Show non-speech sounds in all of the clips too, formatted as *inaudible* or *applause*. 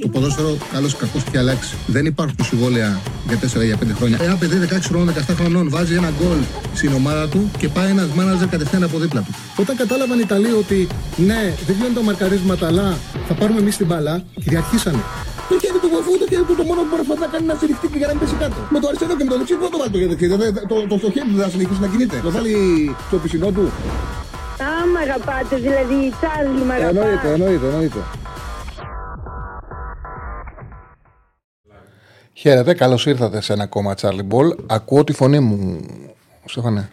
Το ποδόσφαιρο, καλό ή κακό, έχει αλλάξει. Δεν υπάρχουν συμβόλαια για 4 για 5 χρόνια. Ένα παιδί 16 χρονών, 17 χρονών βάζει ένα γκολ στην ομάδα του και πάει ένας μάναζερ κατευθείαν από δίπλα του. Όταν κατάλαβαν οι Ιταλοί ότι ναι, δεν γίνονται τα μαρκαρίσματα, αλλά θα πάρουμε εμείς την μπάλα, κυριαρχήσανε. Το χέρι του βοηθού, το χέρι του το μόνο που προσπαθεί να κάνει να στηριχτεί και για να μην πέσει κάτω. Με το αριστερό και με το δεξί δεν το βάλει το χέρι. Το, το, το, το χέρι του δεν θα συνεχίσει να κινείται. Το βάλει στο πισινό του. Α, μ' αγαπάτε, δηλαδή, Τσάρλι, μ' αγαπάτε. Εννοείται, εννοείται, εννοείται. Χαίρετε, καλώς ήρθατε σε ένα ακόμα Charlie Ball. Ακούω τη φωνή μου, Στέφανε.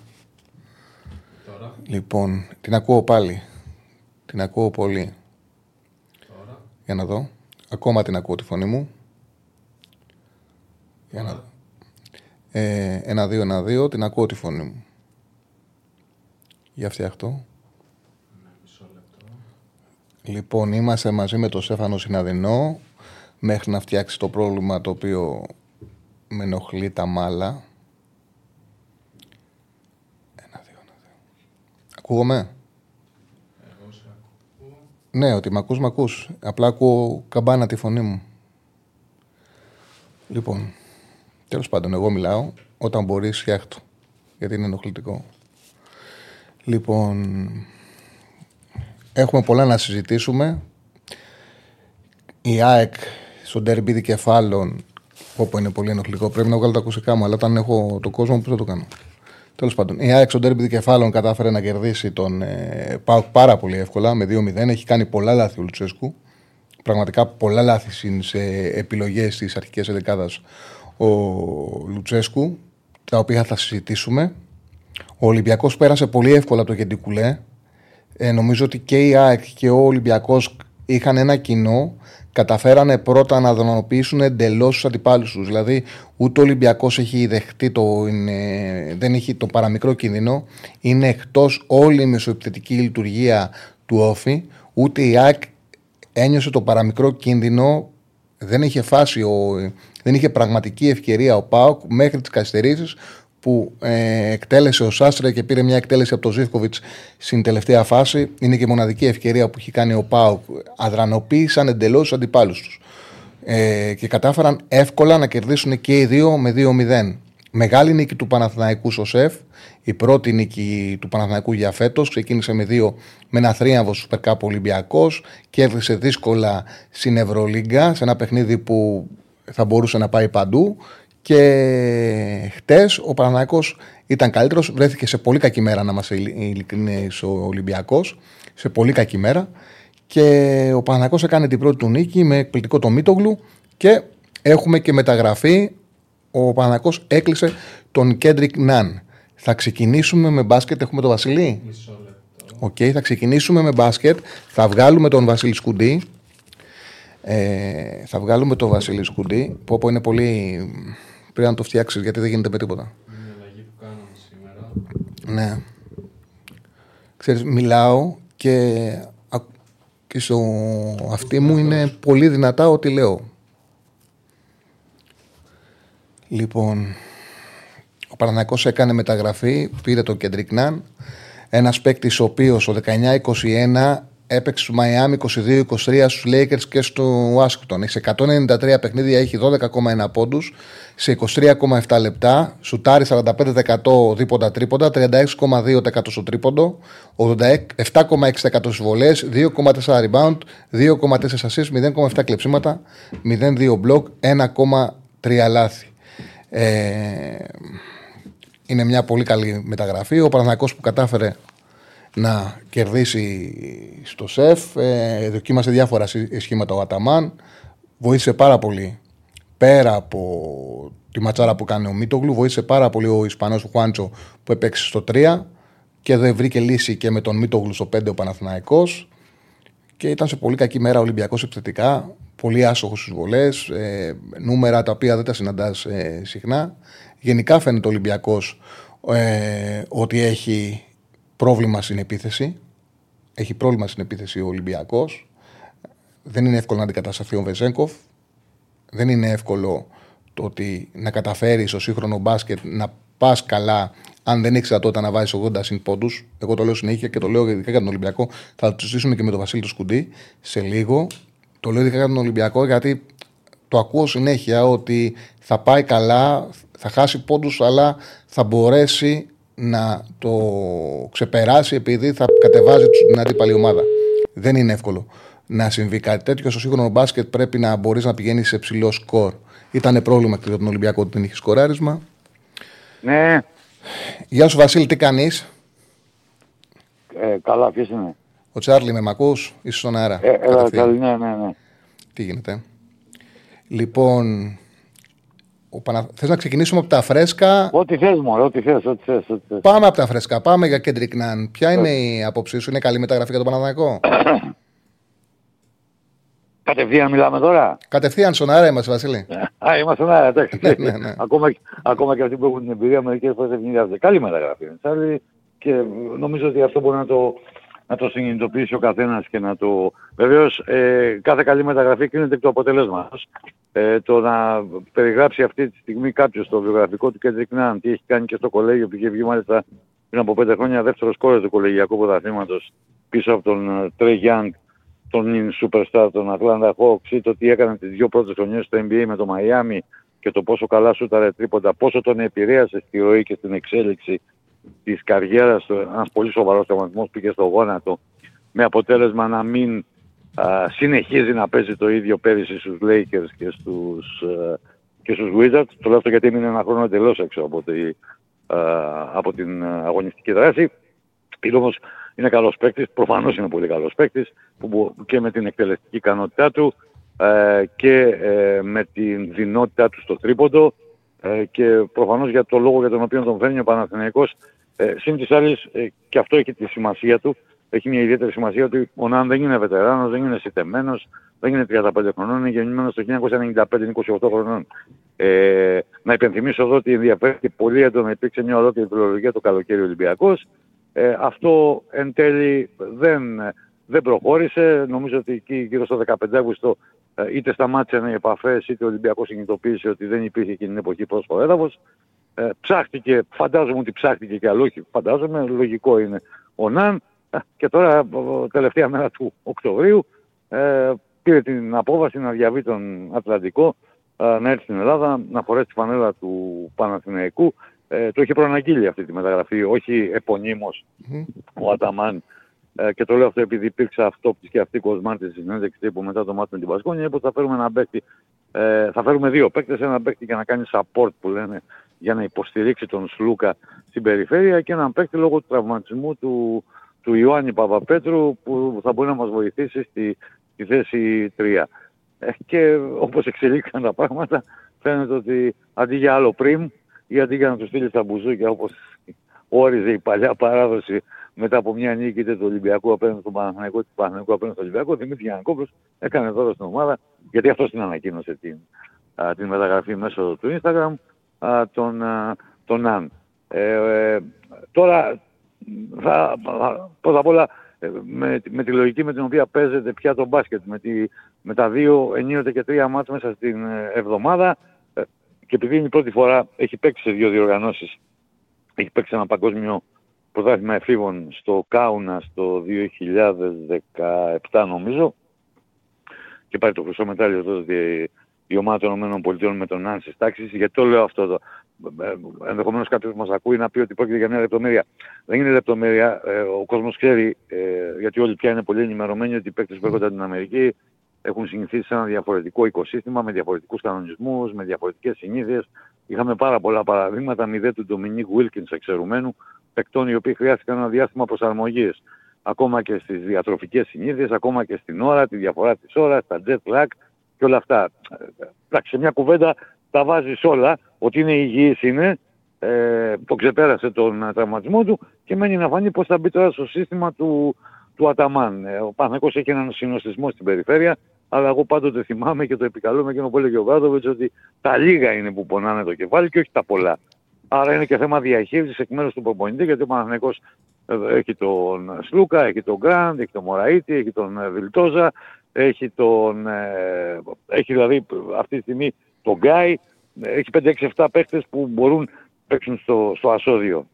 Τώρα, Λοιπόν, την ακούω πάλι. Την ακούω πολύ. τώρα. Για να δω. Ακόμα την ακούω τη φωνή μου. Για να δω. Ε, ένα, δύο, ένα, δύο. Την ακούω τη φωνή μου. Για φτιάχτω. Ναι, μισό λεπτό. Λοιπόν, είμαστε μαζί με τον Στέφανο Συναδεινό μέχρι να φτιάξει το πρόβλημα το οποίο με ενοχλεί τα μάλα. Ένα, δύο, ένα, δύο. Ακούγομαι; Εγώ σε ακούω. Ναι, ότι με ακούς, με ακούς. Απλά ακούω καμπάνα τη φωνή μου. Λοιπόν, τέλος πάντων, εγώ μιλάω. Όταν μπορείς, φτιάχτω. Γιατί είναι ενοχλητικό. Λοιπόν, έχουμε πολλά να συζητήσουμε. Η ΑΕΚ στο ντέρμπι δικεφάλων, όπου είναι πολύ ενοχλητικό, πρέπει να βγάλω τα ακουστικά μου, αλλά όταν έχω τον κόσμο, πώς θα το κάνω. Τέλος πάντων, η ΑΕΚ στο ντέρμπι δικεφάλων κατάφερε να κερδίσει τον ε, ΠΑΟΚ πάρα πολύ εύκολα με 2-0. Έχει κάνει πολλά λάθη ο Λουτσέσκου. Πραγματικά πολλά λάθη σε επιλογές τη αρχική ενδεκάδα ο Λουτσέσκου, τα οποία θα συζητήσουμε. Ο Ολυμπιακός πέρασε πολύ εύκολα το Γεντικουλέ. Ε, νομίζω ότι και η ΑΕΚ και ο Ολυμπιακός είχαν ένα κοινό. Καταφέρανε πρώτα να δρομοποιήσουν εντελώς τους αντιπάλους τους. Δηλαδή, ούτε ο Ολυμπιακός έχει δεχτεί το. Είναι, δεν έχει το παραμικρό κίνδυνο. Είναι εκτός όλη η μεσοεπιθετική λειτουργία του όφη. Ούτε η ΑΕΚ ένιωσε το παραμικρό κίνδυνο. Δεν είχε φάση, ο, δεν είχε πραγματική ευκαιρία ο Πάοκ μέχρι τις καθυστερήσεις που ε, εκτέλεσε ο Σάστρε και πήρε μια εκτέλεση από τον Ζήφκοβιτς στην τελευταία φάση. Είναι και η μοναδική ευκαιρία που έχει κάνει ο Πάουκ. Αδρανοποίησαν εντελώς του αντιπάλους τους. Ε, και κατάφεραν εύκολα να κερδίσουν και οι δύο με 2-0. Μεγάλη νίκη του Παναθηναϊκού στο ΣΕΦ. Η πρώτη νίκη του Παναθηναϊκού για φέτος. Ξεκίνησε με δύο με ένα θρίαμβο στου Περκάπο Ολυμπιακός. Κέρδισε δύσκολα στην Ευρωλίγκα σε ένα παιχνίδι που θα μπορούσε να πάει παντού. Και χτες ο Παναναναϊκό ήταν καλύτερος. Βρέθηκε σε πολύ κακή μέρα, να είμαστε ειλικρινείς, ο Ολυμπιακός. Σε πολύ κακή μέρα. Και ο Παναναναϊκό έκανε την πρώτη του νίκη με εκπληκτικό το Μίτογλου. Και έχουμε και μεταγραφή. Ο Παναθηναϊκός έκλεισε τον Κέντρικ Ναν. Θα ξεκινήσουμε με μπάσκετ. Έχουμε τον Βασιλή; Μισό λεπτό. ΟΚ, θα ξεκινήσουμε με μπάσκετ. Θα βγάλουμε τον Βασίλη Σκουντή. Ε, θα βγάλουμε τον Βασίλη Σκουντή. Που όπου είναι πολύ. Πρέπει να το φτιάξεις γιατί δεν γίνεται με τίποτα. Είναι η αλλαγή που κάναμε σήμερα. Ναι. Ξέρεις, μιλάω και, α- και στο αυτί μου είναι πολύ δυνατά ό,τι λέω. Λοιπόν, ο Παναθηναϊκός έκανε μεταγραφή, πήρε τον Κεντρικ Ναν, ένας παίκτης ο οποίος ο 19-21 έπαιξε στο Μαϊάμι 22-23 στους Lakers και στο Washington. Σε 193 παιχνίδια έχει 12,1 πόντους, σε 23,7 λεπτά, σουτάρει 45% δίποντα τρίποντα, 36,2% στο τρίποντο, 87,6% στις βολές, 2,4 rebound, 2,4 assists, 0,7 κλεψίματα, 0,2 μπλοκ, 1,3 λάθη. Ε, είναι μια πολύ καλή μεταγραφή. Ο Παναθηναϊκός που κατάφερε να κερδίσει στο ΣΕΦ, ε, δοκίμασε διάφορα συ- σχήματα ο Αταμάν, βοήθησε πάρα πολύ πέρα από τη ματσάρα που κάνει ο Μίτογλου, βοήθησε πάρα πολύ ο Ισπανός ο Χουάντσο που έπαιξε στο 3 και δεν βρήκε λύση και με τον Μίτογλου στο 5 ο Παναθηναϊκός και ήταν σε πολύ κακή μέρα ο Ολυμπιακός επιθετικά. Πολύ άσοχος στι βολές. Ε, νούμερα τα οποία δεν τα συναντάς ε, συχνά. Γενικά φαίνεται ο Ολυμπιακός ε, ότι έχει πρόβλημα στην επίθεση. Έχει πρόβλημα στην επίθεση ο Ολυμπιακός. Δεν είναι εύκολο να αντικατασταθεί ο Βεζέγκοφ. Δεν είναι εύκολο το ότι να καταφέρεις στο σύγχρονο μπάσκετ να πας καλά αν δεν έχεις δυνατότητα να βάζεις 80 συν πόντους. Εγώ το λέω συνέχεια και το λέω ειδικά για τον Ολυμπιακό. Θα το συζητήσουμε και με τον Βασίλη του Σκουντή σε λίγο. Το λέω ειδικά για τον Ολυμπιακό γιατί το ακούω συνέχεια ότι θα πάει καλά, θα χάσει πόντους αλλά θα μπορέσει να το ξεπεράσει επειδή θα κατεβάζει την αντίπαλη ομάδα. Δεν είναι εύκολο να συμβεί κάτι τέτοιο. Στο σύγχρονο μπάσκετ πρέπει να μπορείς να πηγαίνεις σε ψηλό σκορ. Ήταν πρόβλημα και για τον Ολυμπιακό ότι δεν είχε σκοράρισμα. Ναι. Γεια σου Βασίλη, τι κάνεις; Ε, καλά, ποιος είναι; Ο Τσάρλι με μακού, είσαι στον αέρα. Ε, έλα, καλή, ναι, ναι, ναι. Τι γίνεται. Λοιπόν, ο Πανα... θες να ξεκινήσουμε από τα φρέσκα; Ό,τι θες μόνο, ό,τι θες, ό,τι θες, ό,τι θες. Πάμε από τα φρέσκα, πάμε για Κέντρικ Ναν. Ποια είναι η άποψή σου, είναι καλή μεταγραφή για τον Παναθηναϊκό; *clears throat* Κατευθείαν μιλάμε τώρα; Κατευθείαν στον αέρα είμαστε, Βασίλη. *laughs* Α, είμαστε στον αέρα, εντάξει. *laughs* Ναι, ναι, ναι. ακόμα, ακόμα και αυτοί που έχουν την εμπειρία μερικές φορές ευνηδιάζονται. Καλή μεταγραφή. είναι. Τσάρλι, και νομίζω ότι αυτό μπορεί να το, να το συνειδητοποιήσει ο καθένας και να το... Βεβαίως, ε, κάθε καλή μεταγραφή κρίνεται εκ του αποτελέσματος. Ε, το να περιγράψει αυτή τη στιγμή κάποιος στο βιογραφικό του Κέντρικ Νάν, τι έχει κάνει και στο κολέγιο που είχε βγει μάλιστα πριν από πέντε χρόνια δεύτερος κόρος του κολεγιακού πρωταθλήματος πίσω από τον Τρέι Γιάνγκ τον superstar των Atlanta Hawks ή το τι έκανε τις δύο πρώτες χρονιές στο NBA με το Miami και το πόσο καλά σούταρε τρίποντα, πόσο τον επηρέασε στη ροή και στην εξέλιξη της καριέρας του, ένας πολύ σοβαρός τραυματισμός πήγε στο γόνατο με αποτέλεσμα να μην α, συνεχίζει να παίζει το ίδιο πέρυσι στους Lakers και στους, α, και στους Wizards. Το λέω αυτό γιατί είναι ένα χρόνο εντελώς έξω από, τη, α, από την αγωνιστική δράση. Είναι όμως είναι καλός παίκτης, προφανώς είναι πολύ καλός παίκτης που, μπο- και με την εκτελεστική ικανότητά του ε, και ε, με την δυνότητά του στο τρίποντο ε, και προφανώς για το λόγο για τον οποίο τον φέρνει ο Παναθηναϊκός ε, συν της άλλης ε, και αυτό έχει τη σημασία του έχει μια ιδιαίτερη σημασία ότι ο Ναν δεν είναι βετεράνος, δεν είναι σιτεμένος, δεν είναι 35 χρονών, είναι γεννημένος το 1995, είναι 28 χρονών. Ε, να υπενθυμίσω εδώ ότι ενδιαφέρθηκε πολύ έντονα, υπήρξε μια ολόκληρη φιλολογία το καλοκαίρι Ολυμπιακός. Ε, αυτό εν τέλει δεν, δεν προχώρησε. Νομίζω ότι εκεί γύρω στο 15 Αύγουστο ε, είτε σταμάτησαν οι επαφές είτε ο Ολυμπιακός συνειδητοποίησε ότι δεν υπήρχε εκείνη την εποχή πρόσφορο έδαφος. Ε, ψάχτηκε, φαντάζομαι ότι ψάχτηκε και άλλο, όχι φαντάζομαι, λογικό είναι ο Ναν. Ε, Και τώρα, ο- τελευταία μέρα του Οκτωβρίου, ε, πήρε την απόβαση να διαβεί τον Ατλαντικό, ε, να έρθει στην Ελλάδα, να φορέσει τη φανέλα του Παναθηναϊκού. Ε, το είχε προαναγγείλει αυτή τη μεταγραφή, όχι επωνύμως ο Αταμάν. Ε, και το λέω αυτό επειδή υπήρξε αυτόπτης και αυτή κοσμάτη στη συνέντευξη τύπου μετά το μάτι με την Πασκόνια, είπε ότι θα φέρουμε ένα παίκτη, ε, θα φέρουμε δύο παίκτες, ένα παίκτη για να κάνει support που λένε, για να υποστηρίξει τον Σλούκα στην περιφέρεια και έναν παίκτη λόγω του τραυματισμού του, του Ιωάννη Παπαπέτρου που θα μπορεί να μας βοηθήσει στη, στη θέση 3. Ε, και όπως εξελίχθηκαν τα πράγματα φαίνεται ότι αντί για άλλο πριμ ή αντί για να του στείλει στα μπουζούκια όπως όριζε η παλιά παράδοση μετά από μια νίκη είτε του Ολυμπιακού απέναντι στον Παναθηναϊκό είτε του Παναθηναϊκού απέναντι στον Ολυμπιακό, ο Δημήτρης Γιανακόπουλος έκανε δώρο στην ομάδα γιατί αυτός την ανακοίνωσε την, α, την μεταγραφή μέσω του Instagram α, τον, α, τον Ναν. Ε, ε, τώρα θα, θα- πρώτα απ' όλα ε, με, με τη λογική με την οποία παίζεται πια το μπάσκετ με, τη, με τα δύο ενίοτε και τρία μάτς μέσα στην ε, εβδομάδα ε, και επειδή είναι η πρώτη φορά έχει παίξει σε δύο διοργανώσεις έχει παίξει ένα παγκόσμιο πρωτάθλημα εφήβων στο Κάουνα το 2017 νομίζω και πάρει το χρυσό μετάλλιο τότε η ομάδα των ΗΠΑ με τον Νάνση τάξης. Γιατί το λέω αυτό εδώ. Ε, Ενδεχομένως κάποιος μας ακούει να πει ότι πρόκειται για μια λεπτομέρεια. Δεν είναι λεπτομέρεια. Ε, ο κόσμος ξέρει, ε, γιατί όλοι πια είναι πολύ ενημερωμένοι ότι οι παίκτες που έρχονται από την Αμερική έχουν συνηθίσει σε ένα διαφορετικό οικοσύστημα, με διαφορετικούς κανονισμούς, με διαφορετικές συνήθειες. Είχαμε πάρα πολλά παραδείγματα, μηδέ του Ντομινίκ Βίλκινς εξαιρουμένου, παικτών οι οποίοι χρειάστηκαν ένα διάστημα προσαρμογής. Ακόμα και στις διατροφικές συνήθειες, ακόμα και στην ώρα, τη διαφορά της ώρας, τα jet lag και όλα αυτά. Ε, Εντάξει, σε μια κουβέντα τα βάζεις όλα, ότι είναι υγιής είναι, ε, το ξεπέρασε τον ε, τραυματισμό του και μένει να φανεί πώς θα μπει τώρα στο σύστημα του, του Αταμάν. Ε, ο Παναγικός έχει έναν συνοστισμό στην περιφέρεια, αλλά εγώ πάντοτε θυμάμαι και το επικαλούμε και ο έλεγε ο Βράδοβιτς ότι τα λίγα είναι που πονάνε το κεφάλι και όχι τα πολλά. Άρα είναι και θέμα διαχείρισης εκ μέρους του προπονητή, γιατί ο Παναθηναϊκός ε, έχει τον Σλούκα, έχει τον Γκραντ, έχει τον Μωραήτη, έχει τον ε, Βιλτόζα, έχει τον... ε, έχει δηλαδή αυτή τη στιγμή τον Γκάι, ε, έχει 5-6-7 παίχτες που μπορούν να παίξουν στο, στο ασώδιο,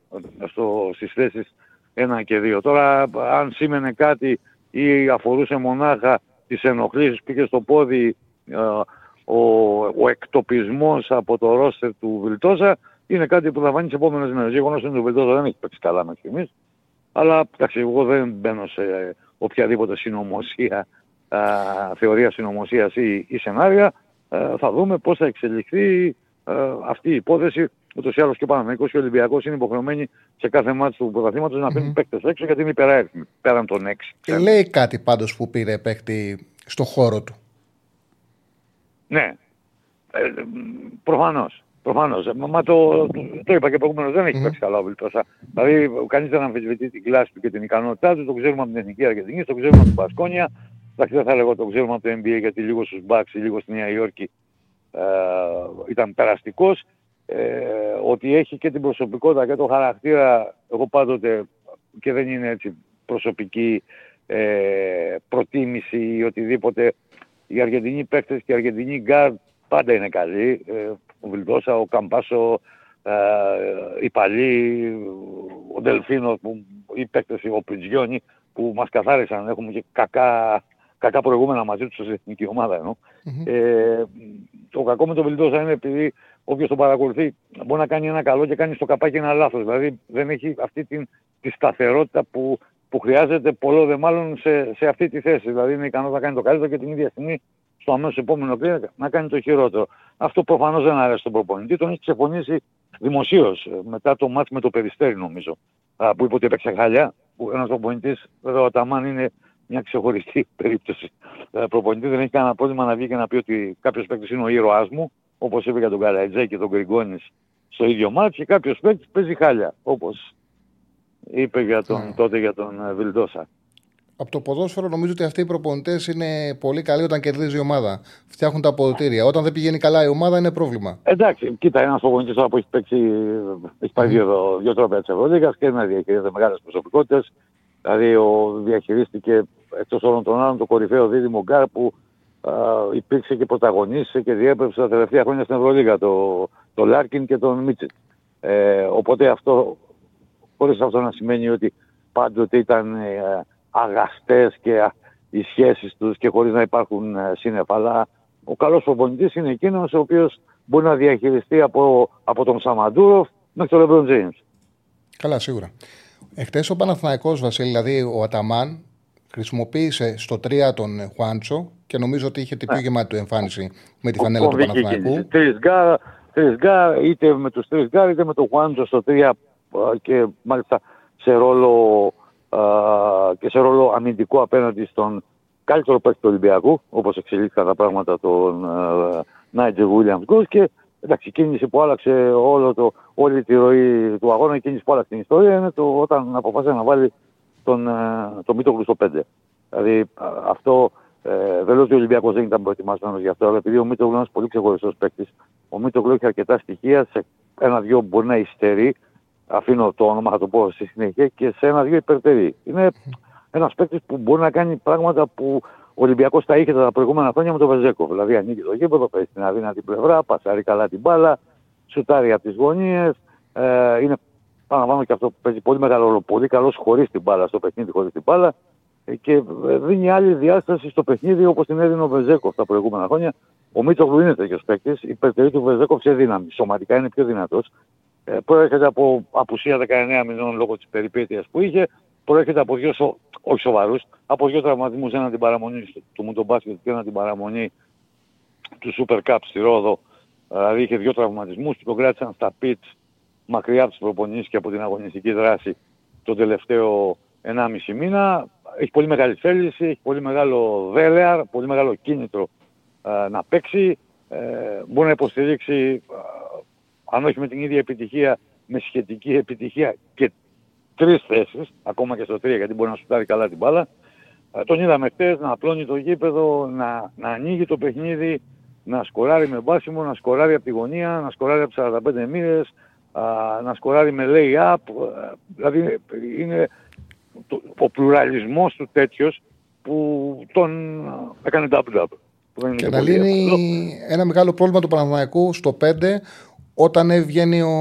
στο, στις θέσεις 1 και 2. Τώρα αν σήμαινε κάτι ή αφορούσε μονάχα τις ενοχλήσεις που είχε στο πόδι ε, ο, ο εκτοπισμός από το ρόστερ του Βιλτόζα είναι κάτι που θα φανεί τις επόμενες μέρες. Γεγονός είναι ότι ο Βιλτόζα δεν έχει παίξει καλά μέχρι στιγμής. Αλλά εντάξει, εγώ δεν μπαίνω σε οποιαδήποτε συνωμοσία, α, θεωρία συνωμοσίας ή, ή σενάρια. Ε, θα δούμε πώς θα εξελιχθεί ε, αυτή η υπόθεση. Ούτως ή άλλως και ο Παναμαϊκός και ο Ολυμπιακός είναι υποχρεωμένοι σε κάθε μάτι του πρωταθλήματος να παιρνουν παίκτες έξω γιατί είναι υπεράριθμοι πέραν των έξι. Και λέει κάτι πάντως που πήρε παίκτη στο χώρο του. Ναι. Ε, προφανώς. Προφανώς. Μα το, το είπα και προηγουμένως δεν έχει παίξει καλά ο Βιλτόσα. Δηλαδή κανείς δεν αμφισβητεί την κλάση του και την ικανότητά του. Το ξέρουμε από την Εθνική Αργεντινή, το ξέρουμε από την Πασκόνια. Εντάξει δεν θα λέγω το ξέρουμε από το NBA γιατί λίγο στους Bucks ή λίγο στη Νέα Υόρκη ε, ήταν περαστικός. Ε, ότι έχει και την προσωπικότητα και το χαρακτήρα. Εγώ πάντοτε και δεν είναι έτσι προσωπική ε, προτίμηση ή οτιδήποτε. Οι Αργεντινοί παίκτες και οι Αργεντινοί γκάρ πάντα είναι καλοί. Ε, ο Βιλντόσα, ο Καμπάτσο, ε, η Παλή, ο Ντελφίνο, που, οι παίκτες, ο Πριτζιόνι που μας καθάρισαν. Έχουμε και κακά, κακά προηγούμενα μαζί τους στην εθνική ομάδα ενώ. Mm-hmm. Ε, το κακό με τον Βιλντόσα είναι επειδή όποιος τον παρακολουθεί μπορεί να κάνει ένα καλό και κάνει στο καπάκι ένα λάθος. Δηλαδή δεν έχει αυτή την, τη σταθερότητα που, που χρειάζεται πολλό δε μάλλον σε, σε αυτή τη θέση. Δηλαδή είναι ικανό να κάνει το καλύτερο και την ίδια στιγμή στο αμέσως επόμενο κλίμα να κάνει το χειρότερο. Αυτό προφανώς δεν αρέσει στον προπονητή. Τον έχει ξεφωνήσει δημοσίως ε, μετά το μάτς με το Περιστέρι νομίζω. Που είπε ότι έπαιξε χάλια. Που ένας προπονητής, βέβαια ο Ταμάν είναι μια ξεχωριστή *laughs* περίπτωση. Ε, προπονητή δεν έχει κανένα πρόβλημα να βγει και να πει ότι κάποιος παίκτης είναι ο ήρωάς μου, όπως είπε για τον Καλατζέ και τον Γκριγκόνης στο ίδιο μάτς και κάποιος παίκτης παίζει χάλια, όπως είπε για τον, mm. τότε για τον ε, Βιλντόσα από το ποδόσφαιρο νομίζω ότι αυτοί οι προπονητές είναι πολύ καλοί όταν κερδίζει η ομάδα. Φτιάχνουν τα αποδοτήρια. Όταν δεν πηγαίνει καλά η ομάδα είναι πρόβλημα. Εντάξει, κοίτα, ένας προπονητής τώρα που έχει παίξει, έχει πάρει δύο, δύο τρόπαια της Ευρωλίγα και να διαχειρίζεται μεγάλες προσωπικότητες. Δηλαδή, ο, διαχειρίστηκε εκτός όλων των άλλων το κορυφαίο δίδυμο Γκάρ που α, υπήρξε και πρωταγωνίστησε και διέπρεψε τα τελευταία χρόνια στην Ευρωλίγα, το, το Λάρκιν και τον Μίτσιτς. Ε, οπότε αυτό, χωρίς αυτό να σημαίνει ότι πάντοτε ήταν ε, αγαστές και οι σχέσεις τους και χωρίς να υπάρχουν ε, σύννεφα. Αλλά ο καλός προπονητής είναι εκείνος ο οποίος μπορεί να διαχειριστεί από, από τον Σαμαντούροφ μέχρι τον Λεμπρόν Τζέιμς. Καλά, σίγουρα. Εχθές ο Παναθηναϊκός Βασίλη, δηλαδή ο Αταμάν, χρησιμοποίησε στο 3 τον Χουάντσο και νομίζω ότι είχε την πιο ναι. γεμάτη του εμφάνιση με τη φανέλα του Παναθηναϊκού. Τρεις γκαρντ, είτε με τους τρεις γκαρντ είτε με τον Χουάντσο στο 3 ε, και μάλιστα σε ρόλο και σε ρόλο αμυντικό απέναντι στον καλύτερο παίκτη του Ολυμπιακού, όπως εξελίχθηκαν τα πράγματα τον Νάιτζερ Βίλιαμς Γκος και εντάξει, η κίνηση που άλλαξε όλο το, όλη τη ροή του αγώνα, η κίνηση που άλλαξε την ιστορία είναι το, όταν αποφάσισε να βάλει τον, το Μήτογλου στο 5. Δηλαδή αυτό ε, δεν λέω ότι ο Ολυμπιακός δεν ήταν προετοιμασμένος γι' αυτό, αλλά επειδή ο Μήτογλου είναι ένας πολύ ξεχωριστός παίκτης, ο Μήτογλου έχει αρκετά στοιχεία, σε ένα-δυο μπορεί να υστερεί, αφήνω το όνομα, θα το πω στη συνέχεια, και σε ένα-δύο υπερτερεί. Είναι ένας παίκτης που μπορεί να κάνει πράγματα που ο Ολυμπιακός τα είχε τα προηγούμενα χρόνια με τον Βεζέκο. Δηλαδή ανοίγει το γήπεδο, παίζει στην αδύνατη πλευρά, πασάρει καλά την μπάλα, σουτάρει από τις γωνίες. Ε, είναι πάνω και αυτό που παίζει πολύ μεγάλο ρόλο. Πολύ καλός χωρίς την μπάλα στο παιχνίδι, χωρίς την μπάλα. Ε, και δίνει άλλη διάσταση στο παιχνίδι όπως την έδινε ο Βεζέκο τα προηγούμενα χρόνια. Ο Μίτσογλου είναι τέτοιος παίκτης. Υπερτερεί του Βεζέκο σε δύναμη. Σωματικά είναι πιο δυνατός ε, προέρχεται από απουσία 19 μηνών λόγω της περιπέτειας που είχε, προέρχεται από δύο, σο, όχι σοβαρούς, από δύο τραυματισμούς, έναν την παραμονή του Μουντομπάσκετ και έναν την παραμονή του Super Cup στη Ρόδο, δηλαδή είχε δύο τραυματισμούς που τον κράτησαν στα πιτς μακριά από τις προπονήσεις και από την αγωνιστική δράση τον τελευταίο 1,5 μήνα. Έχει πολύ μεγάλη θέληση, έχει πολύ μεγάλο δέλεαρ, πολύ μεγάλο κίνητρο ε, να παίξει. Ε, μπορεί να υποστηρίξει αν όχι με την ίδια επιτυχία, με σχετική επιτυχία και τρεις θέσεις, ακόμα και στο τρία γιατί μπορεί να σουτάρει καλά την μπάλα. Ε, τον είδαμε χτες να απλώνει το γήπεδο, να, να ανοίγει το παιχνίδι, να σκοράρει με μπάσιμο, να σκοράρει από τη γωνία, να σκοράρει από 45 μοίρες, να σκοράρει με lay-up. Ε, δηλαδή είναι το, ο πλουραλισμός του τέτοιος που τον έκανε double-double. Και να λύνει ένα μεγάλο πρόβλημα του Παναθηναϊκού στο 5 όταν βγαίνει ο.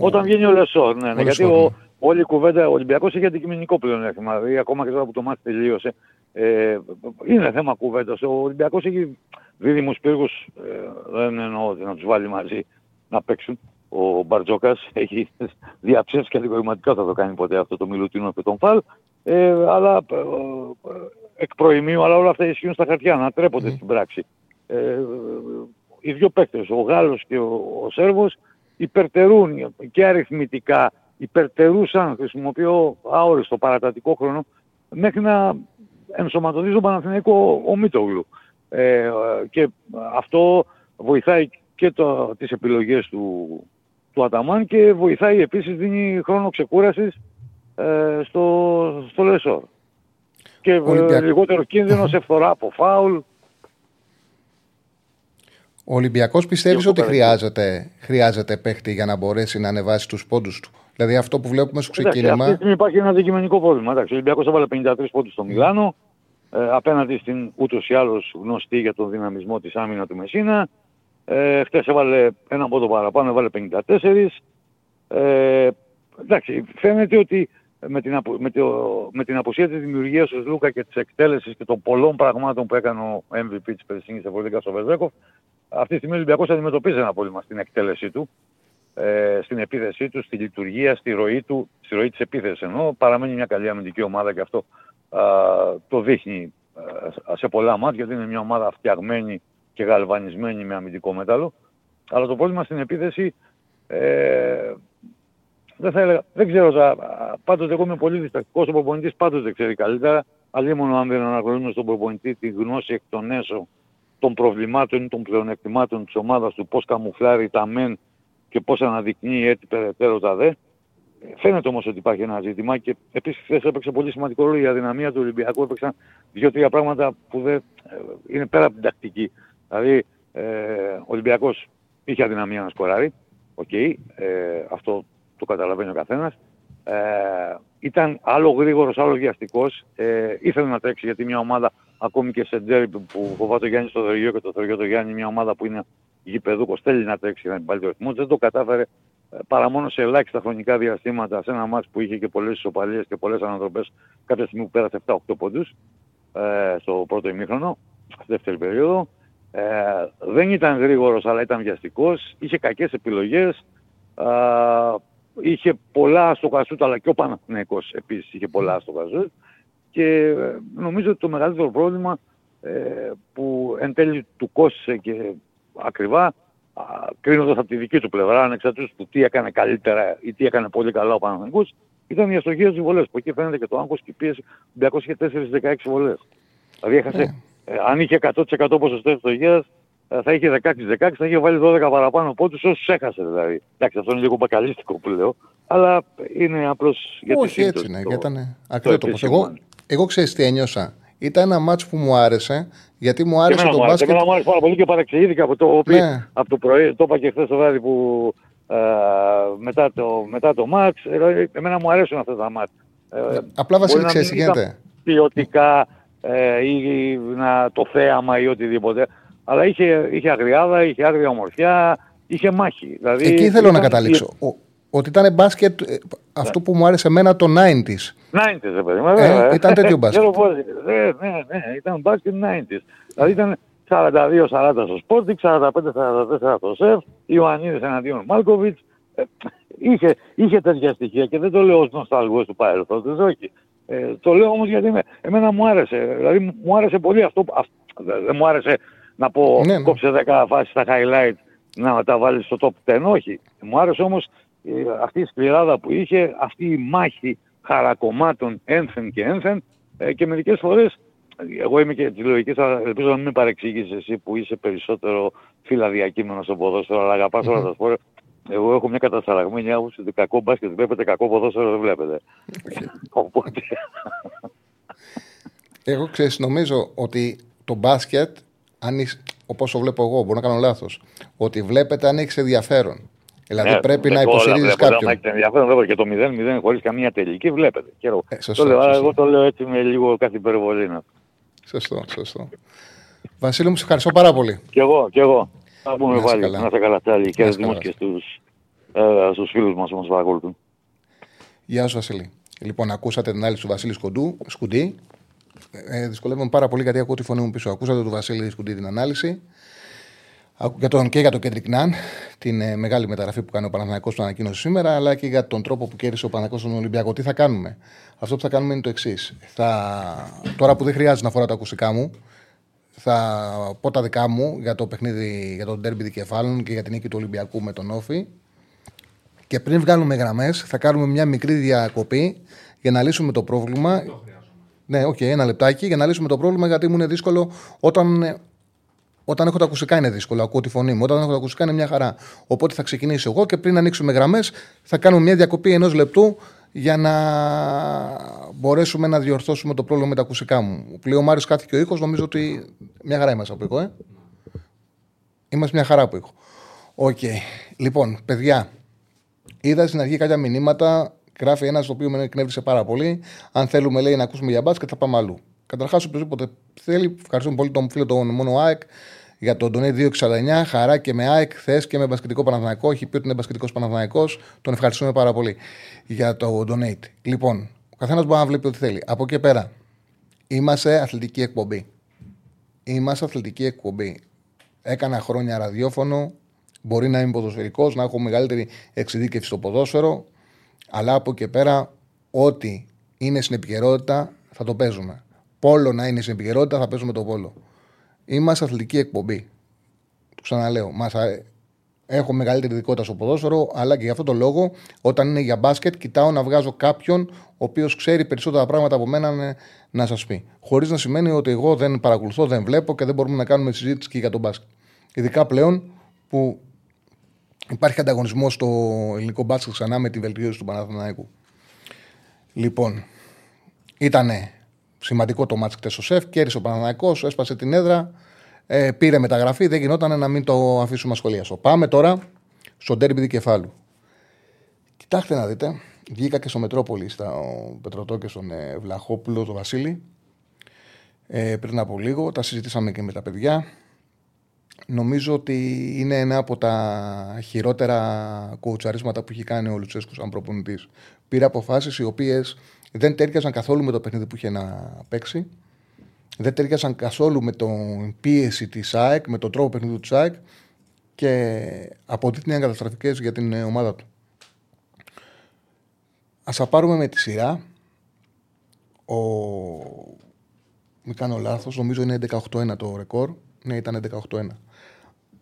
Όταν βγαίνει ο Λεσόρ, ναι, γιατί ο, ναι. όλη η κουβέντα, ο Ολυμπιακός έχει αντικειμενικό πλέον Δηλαδή, ακόμα και τώρα που το μάτι τελείωσε, Ε, είναι θέμα κουβέντας. Ο Ολυμπιακός έχει δίδυμους πύργους, ε, δεν εννοώ ότι να τους βάλει μαζί να παίξουν. Ο Μπαρτζόκας έχει διαψεύσει κατηγορηματικά θα το κάνει ποτέ αυτό το Μιλουτίνο και τον Φαλ. Ε, αλλά ε, ε, εκ προημίου, αλλά όλα αυτά ισχύουν στα χαρτιά, να τρέπονται στην πράξη. Ε, οι δύο παίκτες, ο Γάλλος και ο, ο Σέρβος, υπερτερούν και αριθμητικά, υπερτερούσαν, χρησιμοποιώ αόριστο παρατατικό χρόνο, μέχρι να ενσωματωθεί στον Παναθηναϊκό ο Μίτογλου. Ε, και αυτό βοηθάει και το, τις επιλογές του, του Αταμάν και βοηθάει επίσης, δίνει χρόνο ξεκούρασης ε, στο, στο Λεσόρ. Και ε, λιγότερο κίνδυνος σε φθορά από φάουλ. Ο Ολυμπιακός πιστεύεις ότι χρειάζεται, χρειάζεται παίχτη για να μπορέσει να ανεβάσει τους πόντους του; Δηλαδή αυτό που βλέπουμε στο ξεκίνημα... Εντάξει, αυτή τη στιγμή υπάρχει ένα αντικειμενικό πρόβλημα. Εντάξει, ο Ολυμπιακός έβαλε 53 πόντους στο Μιλάνο ε, απέναντι στην ούτως ή άλλως γνωστή για τον δυναμισμό της άμυνα του Μεσίνα. Ε, χτες έβαλε ένα πόντο παραπάνω, έβαλε 54. Ε, εντάξει, φαίνεται ότι με την, απο, με, το, με την αποσία της δημιουργίας του Λούκα και της εκτέλεσης και των πολλών πραγμάτων που έκανε ο MVP της περσινής Ευρωλίγκας ο Βεζέκοφ, αυτή τη στιγμή ο Ολυμπιακός αντιμετωπίζει ένα πρόβλημα στην εκτέλεσή του, ε, στην επίθεσή του, στη λειτουργία, στη ροή του, στη ροή της επίθεσης ενώ παραμένει μια καλή αμυντική ομάδα και αυτό α, το δείχνει α, σε πολλά μάτια, γιατί είναι μια ομάδα φτιαγμένη και γαλβανισμένη με αμυντικό μέταλλο. Αλλά το πρόβλημα στην επίθεση ε, δεν θα έλεγα, δεν ξέρω, θα, πάντοτε εγώ είμαι πολύ διστακτικός, ο προπονητής πάντοτε ξέρει καλύτερα, αλλήμον αν δεν αναγνωρίζουμε στον προπονητή τη γνώση εκ των έσω των προβλημάτων ή των πλεονεκτημάτων της ομάδας του, πώς καμουφλάρει τα μεν και πώς αναδεικνύει έτσι περαιτέρω τα δε. Φαίνεται όμως ότι υπάρχει ένα ζήτημα και επίσης χθες έπαιξε πολύ σημαντικό ρόλο η αδυναμία του Ολυμπιακού. Έπαιξαν δύο-τρία πράγματα που δεν, ε, είναι πέρα από την τακτική. Δηλαδή ε, ο Ολυμπιακός είχε αδυναμία να σκοράρει. OK, okay, ε, αυτό το καταλαβαίνει ο καθένας. Ε, ήταν άλλο γρήγορος, άλλο βιαστικός. Ε, ήθελε να τρέξει γιατί μια ομάδα ακόμη και σε ντέρμπι που φοβάται ο Γιάννης το θεριό και το θεριό το Γιάννη μια ομάδα που είναι γηπεδούχος θέλει να τρέξει για να πάρει το ρυθμό. Δεν το κατάφερε ε, παρά μόνο σε ελάχιστα χρονικά διαστήματα σε ένα ματς που είχε και πολλές ισοπαλίες και πολλές ανατροπές κάποια στιγμή που πέρασε 7-8 πόντους ε, στο πρώτο ημίχρονο, στη δεύτερη περίοδο. Ε, δεν ήταν γρήγορος αλλά ήταν βιαστικός, είχε κακές επιλογές, ε, είχε πολλά στο Κασούτ αλλά και ο Παναθηναϊκός επίσης είχε πολλά στο Κασούτ και ε, νομίζω ότι το μεγαλύτερο πρόβλημα ε, που εν τέλει του κόστησε και ακριβά κρίνοντας από τη δική του πλευρά ανεξαρτήτως του τι έκανε καλύτερα ή τι έκανε πολύ καλά ο Παναθηναϊκός ήταν οι αστοχίες της βολές που εκεί φαίνεται και το άγχος και η πίεση 204-16 βολές. Δηλαδή έχασε, ναι. ε, αν είχε 100% ποσοστό αστοχίας ε, θα είχε 16-16, θα είχε βάλει 12 παραπάνω πόντους όσους έχασε δηλαδή. Εντάξει, αυτό είναι λίγο μπακαλίστικο που λέω, αλλά είναι απλώς για Όχι έτσι είναι, το, ήταν ακριβώς το, εγώ, εγώ ξέρεις τι ένιωσα. Ήταν ένα μάτς που μου άρεσε, γιατί μου άρεσε το μπάσκετ. Εμένα μου άρεσε πάρα πολύ και παραξηγήθηκα από το, ναι. από το πρωί, το είπα και χθες το βράδυ που ε, μετά το, μετά το μάτς, δηλαδή, εμένα μου αρέσουν αυτά τα μάτς. Ε, Απλά Βασίλη ξέρεις γίνεται; Ποιοτικά ε, ή να, το θέαμα ή οτιδήποτε αλλά είχε, είχε αγριάδα, είχε άγρια ομορφιά, είχε μάχη. Δηλαδή, Εκεί θέλω να καταλήξω. Ο, ότι ήταν μπάσκετ ε, αυτό που μου άρεσε εμένα το 90s. 90s, ρε παιδί ε, Ήταν τέτοιο μπάσκετ. ναι, ναι, ναι, ήταν μπάσκετ 90s. Δηλαδή ήταν 42-40 στο Sporting, 45-44 στο ΣΕΦ, Ιωαννίδης εναντίον Μάλκοβιτς. Ε, είχε, είχε τέτοια στοιχεία και δεν το λέω ως νοσταλγός του παρελθόντος, όχι. Ε, το λέω όμως γιατί με, εμένα μου άρεσε. Δηλαδή μου άρεσε πολύ αυτό, αυτό δεν μου άρεσε να πω ναι, ναι. κόψε 10 φάσεις στα highlight να τα βάλεις στο top 10. Όχι. Μου άρεσε όμως ε, αυτή η σκληράδα που είχε, αυτή η μάχη χαρακομμάτων ένθεν και ένθεν ε, και μερικές φορές εγώ είμαι και τη λογική, ελπίζω να μην με παρεξηγήσεις εσύ που είσαι περισσότερο φυλαδιακείμενος στο ποδόσφαιρο, αλλά αγαπάς όλα τα σπόρια. Εγώ έχω μια κατασταλαγμένη άποψη ότι κακό μπάσκετ βλέπετε, κακό ποδόσφαιρο δεν βλέπετε. Οπότε... Εγώ ξέρεις, νομίζω ότι το μπάσκετ αν είσαι, όπως το βλέπω εγώ, μπορώ να κάνω λάθος, ότι βλέπετε αν έχεις ενδιαφέρον. Δηλαδή ναι, πρέπει να υποστηρίζει κάποιον. Αν έχεις ενδιαφέρον, βλέπω και το 0-0 χωρίς καμία τελική, βλέπετε. Και εγώ, ε, σωστό, το λέω, σωστό. εγώ το λέω έτσι με λίγο κάθε υπερβολή. Σωστό, σωστό. Βασίλη μου, σε ευχαριστώ πάρα πολύ. Κι εγώ, κι εγώ. Θα πούμε πάλι. Να σε καλά, Τσάλι, και και στους, ε, στους φίλους μας που μας παρακολουθούν. Γεια σου, Βασίλη. Λοιπόν, ακούσατε την άλλη του Βασίλη Σκουντού, Σκουντή, Ε, δυσκολεύομαι πάρα πολύ γιατί ακούω τη φωνή μου πίσω. Ακούσατε τον Βασίλη Σκουντή την ανάλυση. Για τον, και για τον Κέντρικ Ναν, την ε, μεγάλη μεταγραφή που κάνει ο Παναθηναϊκός που ανακοίνωσε σήμερα, αλλά και για τον τρόπο που κέρδισε ο Παναθηναϊκός στον Ολυμπιακό. Τι θα κάνουμε; Αυτό που θα κάνουμε είναι το εξής. Τώρα που δεν χρειάζεται να φοράω τα ακουστικά μου, θα πω τα δικά μου για το παιχνίδι, για το ντέρμπι δικεφάλων και για την νίκη του Ολυμπιακού με τον ΟΦΗ. Και πριν βγάλουμε γραμμές, θα κάνουμε μια μικρή διακοπή για να λύσουμε το πρόβλημα. Το χρειάζομαι. Ναι, οκ, ένα λεπτάκι για να λύσουμε το πρόβλημα γιατί μου είναι δύσκολο όταν, όταν έχω τα ακουστικά είναι δύσκολο. Ακούω τη φωνή μου. Όταν έχω τα ακουστικά είναι μια χαρά. Οπότε θα ξεκινήσω εγώ και πριν ανοίξουμε γραμμές θα κάνουμε μια διακοπή ενός λεπτού για να μπορέσουμε να διορθώσουμε το πρόβλημα με τα ακουστικά μου. Πλέον ο Μάριος χάθηκε ο ήχος, νομίζω ότι μια χαρά είμαστε από ήχο, ε. Είμαστε μια χαρά από ήχο. Οκ. Λοιπόν, παιδιά, είδα στην αρχή κάποια μηνύματα. Γράφει ένας το οποίο με εκνεύρισε πάρα πολύ. Αν θέλουμε, λέει, να ακούσουμε για μπάσκετ, θα πάμε αλλού. Καταρχάς, οποιοδήποτε θέλει, ευχαριστούμε πολύ τον φίλο τον Μόνο ΑΕΚ για τον Donate 269. Χαρά και με ΑΕΚ, θες και με μπασκετικό Παναθηναϊκό. Έχει πει ότι είναι μπασκετικός Παναθηναϊκός. Τον ευχαριστούμε πάρα πολύ για το Donate. Λοιπόν, ο καθένας μπορεί να βλέπει ό,τι θέλει. Από εκεί πέρα, είμαστε αθλητική εκπομπή. Είμαστε αθλητική εκπομπή. Έκανα χρόνια ραδιόφωνο. Μπορεί να είμαι ποδοσφαιρικός, να έχω μεγαλύτερη εξειδίκευση στο ποδόσφαιρο. Αλλά από εκεί πέρα, ό,τι είναι στην επικαιρότητα θα το παίζουμε. Πόλο να είναι στην επικαιρότητα θα παίζουμε το πόλο. Είμαστε αθλητική εκπομπή. Το ξαναλέω. Μας αρέ- Έχω μεγαλύτερη ειδικότητα στο ποδόσφαιρο, αλλά και γι' αυτό το λόγο, όταν είναι για μπάσκετ, κοιτάω να βγάζω κάποιον ο οποίος ξέρει περισσότερα πράγματα από μένα να, να σας πει. Χωρίς να σημαίνει ότι εγώ δεν παρακολουθώ, δεν βλέπω και δεν μπορούμε να κάνουμε συζήτηση και για τον μπάσκετ. Ειδικά πλέον που υπάρχει ανταγωνισμός στο ελληνικό μπάσκετ ξανά με τη βελτίωση του Παναθηναϊκού. Λοιπόν, ήταν σημαντικό το μάτς χτες στο ΣΕΦ, κέρδισε ο Παναθηναϊκός, έσπασε την έδρα, ε, πήρε μεταγραφή, δεν γινόταν να μην το αφήσουμε ασχολίαστο. Πάμε τώρα στο ντέρμπι δικεφάλου. Κοιτάξτε να δείτε, βγήκα και στο Μετρόπολη, στα Πετροτό και στον ε, Βλαχόπουλο, τον Βασίλη, ε, πριν από λίγο, τα συζητήσαμε και με τα παιδιά. Νομίζω ότι είναι ένα από τα χειρότερα κοουτσαρίσματα που έχει κάνει ο Λουτσέσκου σαν προπονητής. Πήρε αποφάσεις οι οποίες δεν τέριαζαν καθόλου με το παιχνίδι που είχε να παίξει. Δεν τέριαζαν καθόλου με την πίεση της ΑΕΚ, με τον τρόπο παιχνιδιού της ΑΕΚ και αποδείχνυαν καταστραφικέ για την ε, ομάδα του. Α τα πάρουμε με τη σειρά. Ο... Μην κάνω λάθος, νομίζω είναι 18-1 το ρεκόρ. Ναι, ήταν 18-1.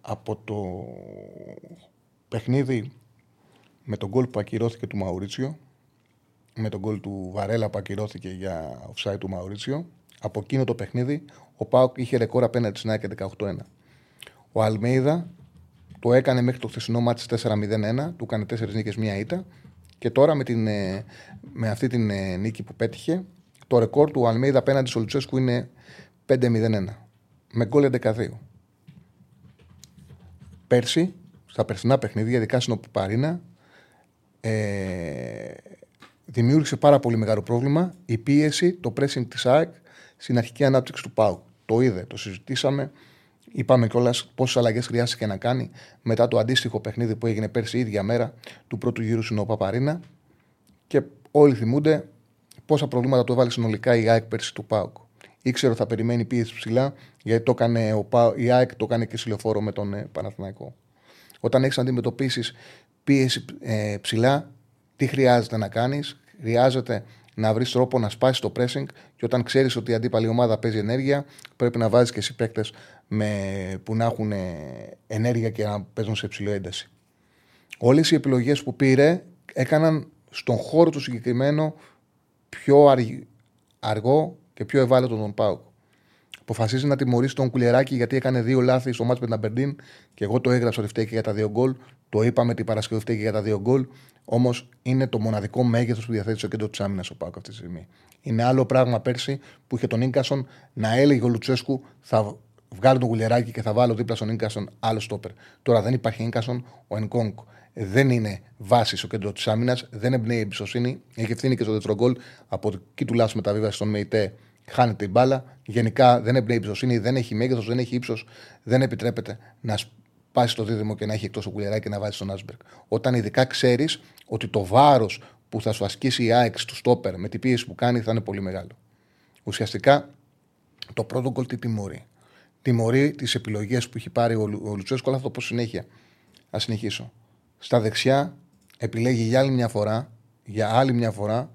Από το παιχνίδι με τον γκολ που ακυρώθηκε του Μαουρίτσιο, με τον γκολ του Βαρέλα που ακυρώθηκε για offside του Μαουρίτσιο, από εκείνο το παιχνίδι ο Πάουκ είχε ρεκόρ απέναντι στην ΑΕΚ 18-1. Ο Αλμέιδα το έκανε μέχρι το χθεσινό μάτι 4-0-1, του έκανε 4 νίκες, μία ήττα. Και τώρα με, την, ε, με αυτή την ε, νίκη που πέτυχε, το ρεκόρ του Αλμέιδα απέναντι στο Λουτσέσκου είναι 5-0-1. Με γκολ 11-2. Πέρσι, στα περσινά παιχνίδια, ειδικά στην Οπιπαρίνα, ε, δημιούργησε πάρα πολύ μεγάλο πρόβλημα η πίεση, το pressing της ΑΕΚ στην αρχική ανάπτυξη του ΠΑΟ. Το είδε, το συζητήσαμε. Είπαμε κιόλας πόσες αλλαγές χρειάστηκε να κάνει μετά το αντίστοιχο παιχνίδι που έγινε πέρσι η ίδια μέρα του πρώτου γύρου στην Οπαπαρίνα. Και όλοι θυμούνται πόσα προβλήματα του έβαλε συνολικά η ΑΕΚ πέρσι του ΠΑΟΚ. Ήξερε ότι θα περιμένει πίεση ψηλά, γιατί το έκανε ο ΠΑΟ, η ΑΕΚ το έκανε και συλλοφόρο με τον ε, Παναθηναϊκό. Όταν έχεις να αντιμετωπίσεις πίεση ε, ψηλά, τι χρειάζεται να κάνεις, χρειάζεται να βρεις τρόπο να σπάσεις το pressing και όταν ξέρεις ότι η αντίπαλη ομάδα παίζει ενέργεια, πρέπει να βάζεις και εσύ παίκτες που να έχουν ε, ενέργεια και να παίζουν σε υψηλή ένταση. Όλες οι επιλογές που πήρε έκαναν στον χώρο του συγκεκριμένο πιο αργό και πιο ευάλωτο τον Πάουκ. Αποφασίζει να τιμωρήσει τον Κουλεράκη γιατί έκανε δύο λάθη στο μάτς με την Αμπερντίν και εγώ το έγραψα ότι φταίει και για τα δύο γκολ. Το είπαμε την Παρασκευή φταίει και για τα δύο γκολ. Όμως είναι το μοναδικό μέγεθος που διαθέτει στο κέντρο της άμυνας ο Πάουκ αυτή τη στιγμή. Είναι άλλο πράγμα πέρσι που είχε τον νίκασον να έλεγε ο Λουτσέσκου θα βγάλω τον Κουλεράκη και θα βάλω δίπλα στον νίκασον άλλο στόπερ. Τώρα δεν υπάρχει νίκασον, ο Ενκόνκ δεν είναι βάση στο κέντρο της άμυνας, δεν εμπνέει εμπιστοσύνη. Έχει ευθύνη και στο δεύτερο γκολ. Από εκεί τουλάχιστον μεταβίβαση στον ΜΕΙΤΕ χάνεται η μπάλα. Γενικά δεν εμπνέει εμπιστοσύνη, δεν έχει μέγεθος, δεν έχει ύψος, δεν επιτρέπεται να πάει στο δίδυμο και να έχει εκτός ο κουλεράκι και να βάζει τον Άσμπεργκ. Όταν ειδικά ξέρεις ότι το βάρος που θα σου ασκήσει η ΑΕΚ του στόπερ με την πίεση που κάνει θα είναι πολύ μεγάλο. Ουσιαστικά το πρώτο γκολ τι τιμωρεί. Τιμωρεί τις επιλογές που έχει πάρει ο, Λου- ο Λουτσέσκο, αλλά θα το πω συνέχεια. Α συνεχίσω. Στα δεξιά επιλέγει για άλλη μια φορά, για άλλη μια φορά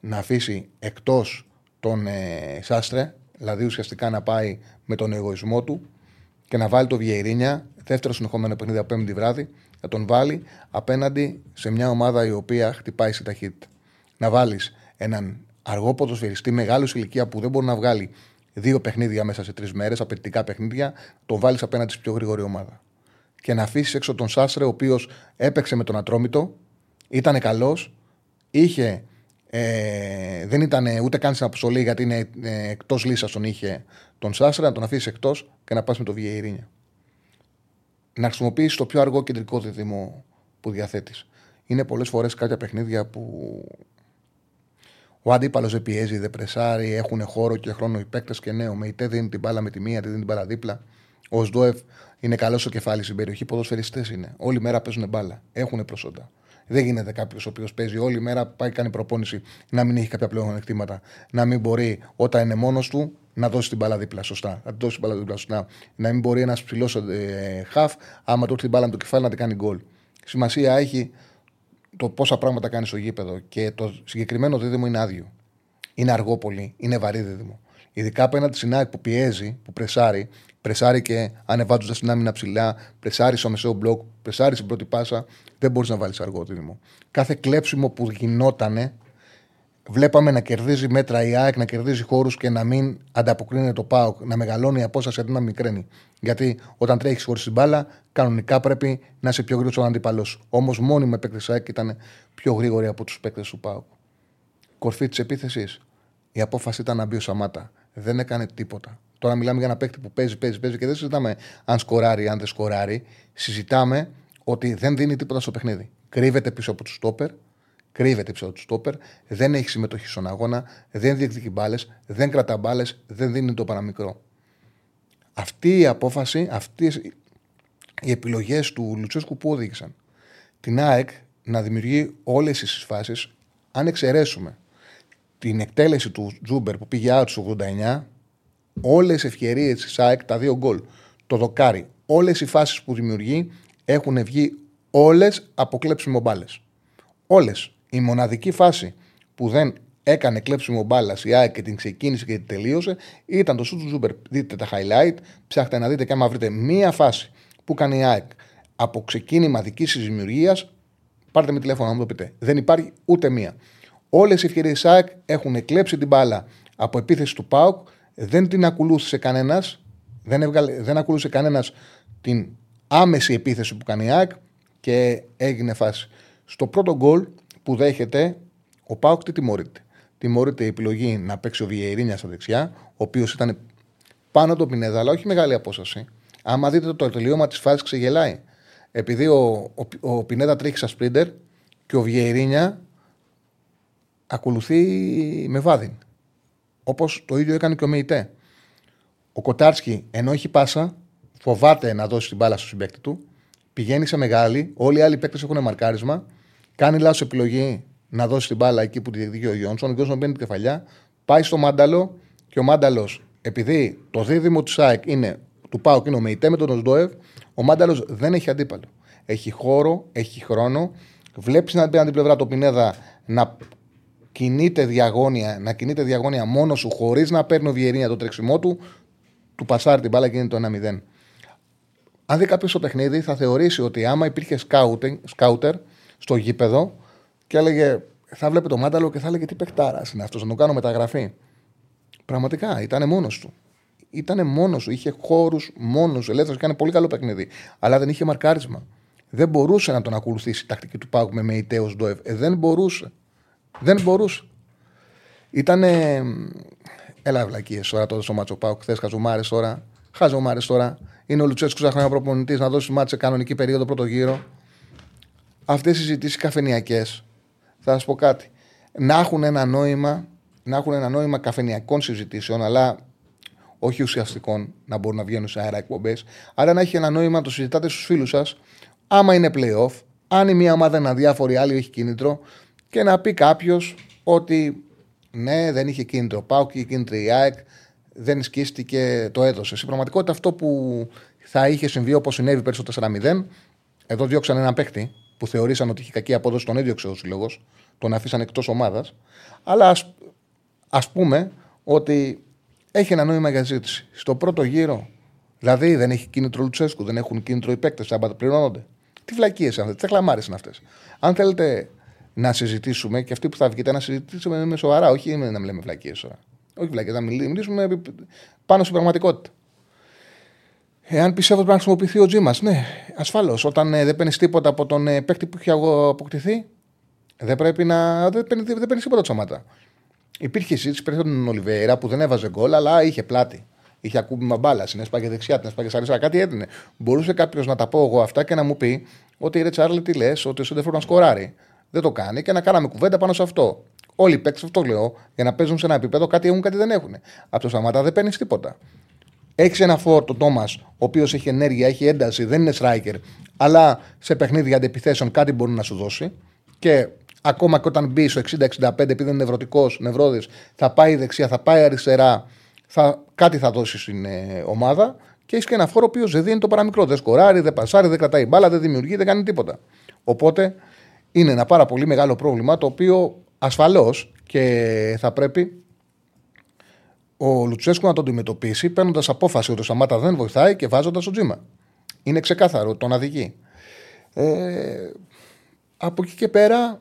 να αφήσει εκτός τον ε, Σάστρε, δηλαδή ουσιαστικά να πάει με τον εγωισμό του και να βάλει το Βιερίνια, δεύτερο συνεχόμενο παιχνίδι από πέμπτη βράδυ, να τον βάλει απέναντι σε μια ομάδα η οποία χτυπάει σε ταχύτητα. Να βάλεις έναν αργό ποδοσφαιριστή μεγάλο σε ηλικία που δεν μπορεί να βγάλει δύο παιχνίδια μέσα σε τρεις μέρες, απαιτητικά παιχνίδια, τον βάλεις απέναντι στη πιο γρήγορη ομάδα. Και να αφήσεις έξω τον Σάστρε, ο οποίος έπαιξε με τον Ατρόμητο, ήταν καλός, είχε. Ε, δεν ήταν ούτε καν στην αποστολή γιατί είναι ε, εκτός λύσας τον είχε τον Σάστρε, να τον αφήσεις εκτός και να πας με το Βιερίνια. Να χρησιμοποιήσεις το πιο αργό κεντρικό δίδυμο που διαθέτεις. Είναι πολλές φορές κάποια παιχνίδια που ο αντίπαλος δεν πιέζει, δεν πρεσάρει, έχουν χώρο και χρόνο οι παίκτες και ναι, ο Μεϊτέ δίνει την μπάλα με τη μία, τη δίνει την μπάλα δίπλα. Ο Σντόεφ είναι καλός στο κεφάλι στην περιοχή, ποδοσφαιριστές είναι. Όλη μέρα παίζουν μπάλα. Έχουν προσόντα. Δεν γίνεται κάποιος ο οποίος παίζει όλη μέρα, πάει κάνει προπόνηση, να μην έχει κάποια πλέον εκτήματα. Να μην μπορεί όταν είναι μόνος του να δώσει την μπάλα δίπλα σωστά. Να την δώσει την μπάλα δίπλα σωστά. Να μην μπορεί ένας ψηλός ε, χαφ, άμα του έρθει την μπάλα με το κεφάλι να την κάνει γκολ. Σημασία έχει το πόσα πράγματα κάνει στο γήπεδο και το συγκεκριμένο δίδυμο είναι άδειο. Είναι αργό πολύ, είναι βαρύ δίδυμο. Ειδικά απέναντι στην ΑΕΚ που πιέζει, που πρεσάρει, πρεσάρει και ανεβάζοντας την άμυνα ψηλά, πρεσάρει στο μεσαίο μπλοκ, πρεσάρει στην πρώτη πάσα, δεν μπορείς να βάλεις αργό δίδυμο. Κάθε κλέψιμο που γινότανε, βλέπαμε να κερδίζει μέτρα η ΑΕΚ, να κερδίζει χώρους και να μην ανταποκρίνεται το ΠΑΟΚ, να μεγαλώνει η απόσταση αντί να μικραίνει. Γιατί όταν τρέχεις χωρίς την μπάλα, κανονικά πρέπει να είσαι πιο γρήγορος στον αντίπαλό σου. Όμως μόνιμο παίκτες τη ΑΕΚ ήταν πιο γρήγοροι από τους παίκτες του ΠΑΟΚ. Κορφή της επίθεσης. Η απόφαση ήταν να μπει ο Σαμάτα. Δεν έκανε τίποτα. Τώρα μιλάμε για ένα παίκτη που παίζει, παίζει, παίζει και δεν συζητάμε αν σκοράρει, αν δεν σκοράρει. Συζητάμε ότι δεν δίνει τίποτα στο παιχνίδι. Κρύβεται πίσω από τους στόπερ, κρύβεται πίσω από τους στόπερ, δεν έχει συμμετοχή στον αγώνα, δεν διεκδικεί μπάλες, δεν κρατά μπάλες, δεν δίνει το παραμικρό. Αυτή η απόφαση, αυτές οι επιλογές του Λουτσέσκου που οδήγησαν την ΑΕΚ να δημιουργεί όλες τις φάσεις, αν εξαιρέσουμε την εκτέλεση του Τζούμπερ που πήγε out στους 89, όλες οι ευκαιρίες της ΑΕΚ, τα δύο γκολ, το δοκάρι, όλες οι φάσεις που δημιουργεί έχουν βγει όλες από κλέψιμο μπάλες. Όλες. Η μοναδική φάση που δεν έκανε κλέψιμο μπάλα η ΑΕΚ και την ξεκίνησε και την τελείωσε ήταν το σου του Τζούμπερ. Δείτε τα highlight, ψάχτε να δείτε και άμα βρείτε μία φάση που κάνει η ΑΕΚ από ξεκίνημα δικής της δημιουργίας, πάρτε με τηλέφωνο να μου το πείτε. Δεν υπάρχει ούτε μία. Όλες οι ευκαιρίες της ΑΕΚ έχουν κλέψει την μπάλα από επίθεση του ΠΑΟΚ, δεν την ακολούθησε κανένας, δεν, έβγαλε, δεν ακολούθησε κανένας την άμεση επίθεση που κάνει η ΑΕΚ και έγινε φάση. Στο πρώτο γκολ που δέχεται, ο Πάουκ τι τιμωρείται. Τιμωρείται η επιλογή να παίξει ο Βιερίνια στα δεξιά, ο οποίος ήταν πάνω από τον Πινέδα, αλλά όχι μεγάλη απόσταση. Άμα δείτε το τελείωμα της φάσης, ξεγελάει. Επειδή ο, ο, ο Πινέδα τρέχει σαν σπρίντερ και ο Βιερίνια ακολουθεί με βάδιν. Όπως το ίδιο έκανε και ο Μεϊτέ. Ο Κοτάρσκι, ενώ έχει πάσα, φοβάται να δώσει την μπάλα στο συμπέκτη του, πηγαίνει σε μεγάλη, όλοι οι άλλοι παίκτες έχουν μαρκάρισμα, κάνει λάθος επιλογή να δώσει την μπάλα εκεί που τη διεκδικεί ο Γιόνσον. Ο Γιόνσον μπαίνει την κεφαλιά, πάει στο Μάνταλο και ο Μάνταλος, επειδή το δίδυμο του ΣΑΕΚ είναι του Πάουκ είναι ο Μεϊτέ με τον Οσντόευ, ο Μάνταλος δεν έχει αντίπαλο. Έχει χώρο, έχει χρόνο. Βλέπεις να την πλευρά το Πινέδα να κινείται διαγώνια, να κινείται διαγώνια μόνος σου χωρίς να παίρνει ο Βιερίνια το τρέξιμό του, του πασάρει την μπάλα και είναι το 1-0. Αν δει κάποιος το παιχνίδι, θα θεωρήσει ότι άμα υπήρχε σκάουτερ στο γήπεδο και έλεγε, θα βλέπει το μάνταλο και θα έλεγε τι παιχτάρας είναι αυτός, να το κάνω μεταγραφή. Πραγματικά ήταν μόνος του. Ήταν μόνος του, είχε χώρους μόνος του, ελεύθερος και έκανε πολύ καλό παιχνίδι. Αλλά δεν είχε μαρκάρισμα. Δεν μπορούσε να τον ακολουθήσει η τακτική του Πάγου με Μεϊτέος Ντόεφ. Ε, δεν μπορούσε. Δεν μπορούσε. Ήτανε. Έλα, βλακίες τώρα τότε στο Μάτσο Πάουκ. Χθες χαζομάρες τώρα. Χαζομάρες τώρα. Είναι ο Λουτσέσκου σαν χρόνια προπονητής να δώσει μάτσε κανονική περίοδο πρώτο γύρο. Αυτές οι συζητήσεις καφενιακές, θα σας πω κάτι. Να έχουν ένα νόημα, να έχουν ένα νόημα καφενιακών συζητήσεων, αλλά όχι ουσιαστικών, να μπορούν να βγαίνουν σε αέρα εκπομπές, αλλά να έχει ένα νόημα να το συζητάτε στους φίλους σας, άμα είναι playoff, αν η μία ομάδα είναι αδιάφορη, η άλλη έχει κίνητρο, και να πει κάποιος ότι Ναι, δεν είχε κίνητρο. Πάω και κίνητρο η ΑΕΚ. Δεν σκίστηκε, το έδωσε. Στην πραγματικότητα αυτό που θα είχε συμβεί όπως συνέβη πέρσι το 4-0. Εδώ διώξαν έναν παίκτη που θεωρήσαν ότι είχε κακή απόδοση, τον έδιωξε ο σύλλογος. Τον αφήσαν εκτός ομάδας. Αλλά ας πούμε ότι έχει ένα νόημα για ζήτηση. Στο πρώτο γύρο, δηλαδή δεν έχει κίνητρο Λουτσέσκου, δεν έχουν κίνητρο οι παίκτες, θα πληρώνονται. Τι βλακίες είναι αυτές, τι χλαμάρες είναι αυτές. Αν θέλετε να συζητήσουμε και αυτοί που θα βγείτε να συζητήσουμε με σοβαρά, όχι να λέμε βλακίες τώρα. Όχι βλακίε, να μιλήσουμε πάνω στην πραγματικότητα. Εάν πιστεύω ότι πρέπει να χρησιμοποιηθεί ο Τζίμας, ναι, ασφαλώς. Όταν ε, δεν παίρνεις τίποτα από τον ε, παίκτη που έχει αποκτηθεί, δεν πρέπει να. Δεν παίρνει, δεν παίρνεις τίποτα τσόματα. Υπήρχε συζήτηση πριν τον Ολιβέρα που δεν έβαζε γκολ, αλλά είχε πλάτη. Είχε ακούμπημα μπάλας, την έσπαγε δεξιά, την έσπαγε αριστερά. Κάτι έδινε. Μπορούσε κάποιος να τα πω εγώ αυτά και να μου πει ότι ρε Τσάρλι, τι λες, ότι ο Σέντερφορ να σκοράρει. Δεν το κάνει και να κάναμε κουβέντα πάνω σε αυτό. Όλοι οι παίκτες, αυτό λέω, για να παίζουν σε ένα επίπεδο, κάτι έχουν, κάτι δεν έχουν. Από το Σαμάτα δεν παίρνεις τίποτα. Έχεις ένα φόρ, τον Τόμας, ο οποίος έχει ενέργεια, έχει ένταση, δεν είναι striker, αλλά σε παιχνίδια αντιπιθέσεων κάτι μπορεί να σου δώσει. Και ακόμα και όταν μπει στο 60-65, επειδή είναι νευρωτικός, νευρόδης, θα πάει δεξιά, θα πάει αριστερά, θα, κάτι θα δώσει στην ε, ομάδα. Και έχεις και ένα φόρο ο οποίος δεν δίνει το παραμικρό. Δεν σκοράρει, δεν πασάρει, δεν κρατάει μπάλα, δεν δημιουργεί, δεν κάνει τίποτα. Οπότε είναι ένα πάρα πολύ μεγάλο πρόβλημα το οποίο ασφαλώς και θα πρέπει ο Λουτσέσκου να το αντιμετωπίσει παίρνοντας απόφαση ότι ο Σαμάτα δεν βοηθάει και βάζοντας το τζίμα. Είναι ξεκάθαρο, τον αδικεί. Ε, από εκεί και πέρα,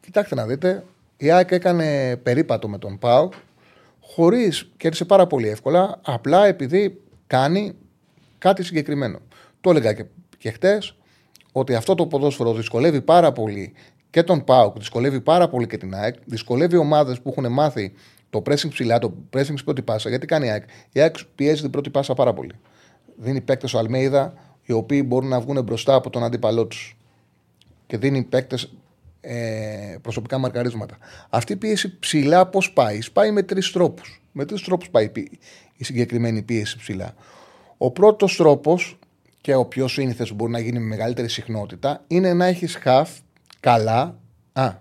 κοιτάξτε να δείτε, η ΑΕΚ έκανε περίπατο με τον Πάο, χωρίς κέρδισε πάρα πολύ εύκολα, απλά επειδή κάνει κάτι συγκεκριμένο. Το έλεγα και, και χτες ότι αυτό το ποδόσφαιρο δυσκολεύει πάρα πολύ και τον ΠΑΟΚ, δυσκολεύει πάρα πολύ και την ΑΕΚ, δυσκολεύει ομάδες που έχουν μάθει το pressing ψηλά, το pressing στην πρώτη πάσα. Γιατί κάνει η ΑΕΚ; Η ΑΕΚ πιέζει την πρώτη πάσα πάρα πολύ. Δίνει παίκτες ο Αλμέιδα, οι οποίοι μπορούν να βγουν μπροστά από τον αντίπαλό τους. Και δίνει παίκτες ε, προσωπικά μαρκαρίσματα. Αυτή η πίεση ψηλά πώς πάει; Πάει με τρεις τρόπους. Με τρεις τρόπους πάει η συγκεκριμένη πίεση ψηλά. Ο πρώτος τρόπος και ο πιο σύνηθες που μπορεί να γίνει με μεγαλύτερη συχνότητα είναι να έχεις χαφ καλά. Α,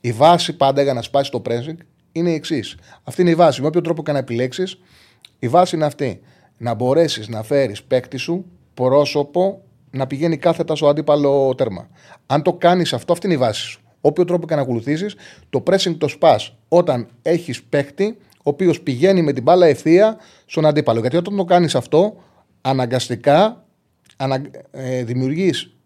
η βάση πάντα για να σπάσει το pressing είναι η εξής. Αυτή είναι η βάση. Με όποιο τρόπο και να επιλέξεις, η βάση είναι αυτή. Να μπορέσεις να φέρεις παίκτη σου πρόσωπο να πηγαίνει κάθετα στο αντίπαλο τέρμα. Αν το κάνεις αυτό, αυτή είναι η βάση σου. Όποιο τρόπο και να ακολουθήσεις, το pressing το σπα όταν έχεις παίκτη ο οποίος πηγαίνει με την μπάλα ευθεία στον αντίπαλο. Γιατί όταν το κάνεις αυτό, αναγκαστικά ανα, ε, δημιουργείς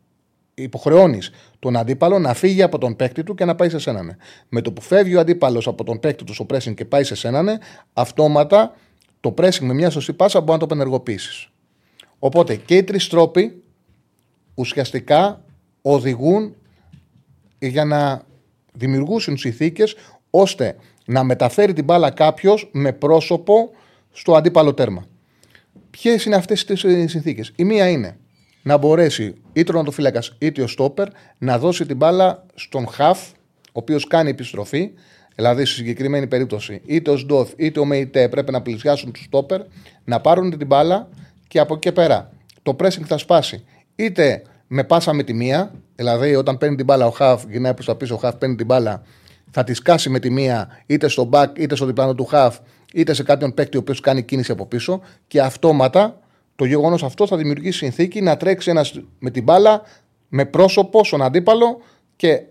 υποχρεώνεις τον αντίπαλο να φύγει από τον παίκτη του και να πάει σε σένα. Ναι. Με το που φεύγει ο αντίπαλος από τον παίκτη του στο pressing και πάει σε σένα, ναι, αυτόματα το pressing με μια σωστή πάσα μπορεί να το απενεργοποιήσεις. Οπότε και οι τρεις τρόποι ουσιαστικά οδηγούν για να δημιουργούσουν συνθήκες ώστε να μεταφέρει την μπάλα κάποιος με πρόσωπο στο αντίπαλο τέρμα. Ποιες είναι αυτές τις συνθήκες, Η μία είναι να μπορέσει είτε ο τερματοφύλακα είτε ο στόπερ να δώσει την μπάλα στον Χαφ, ο οποίος κάνει επιστροφή. Δηλαδή, στη συγκεκριμένη περίπτωση, είτε ο Σντοθ είτε ο Μεϊτέ πρέπει να πλησιάσουν του στόπερ, να πάρουν την μπάλα και από εκεί και πέρα το pressing θα σπάσει. Είτε με πάσα με τη μία, δηλαδή όταν παίρνει την μπάλα ο Χαφ, γυρνάει προς τα πίσω, ο Χαφ παίρνει την μπάλα, θα τη σκάσει με τη μία είτε στο back είτε στο διπλάνο του Χαφ, είτε σε κάποιον παίκτη ο οποίος κάνει κίνηση από πίσω και αυτόματα το γεγονός αυτό θα δημιουργήσει συνθήκη να τρέξει ένας με την μπάλα με πρόσωπο στον αντίπαλο και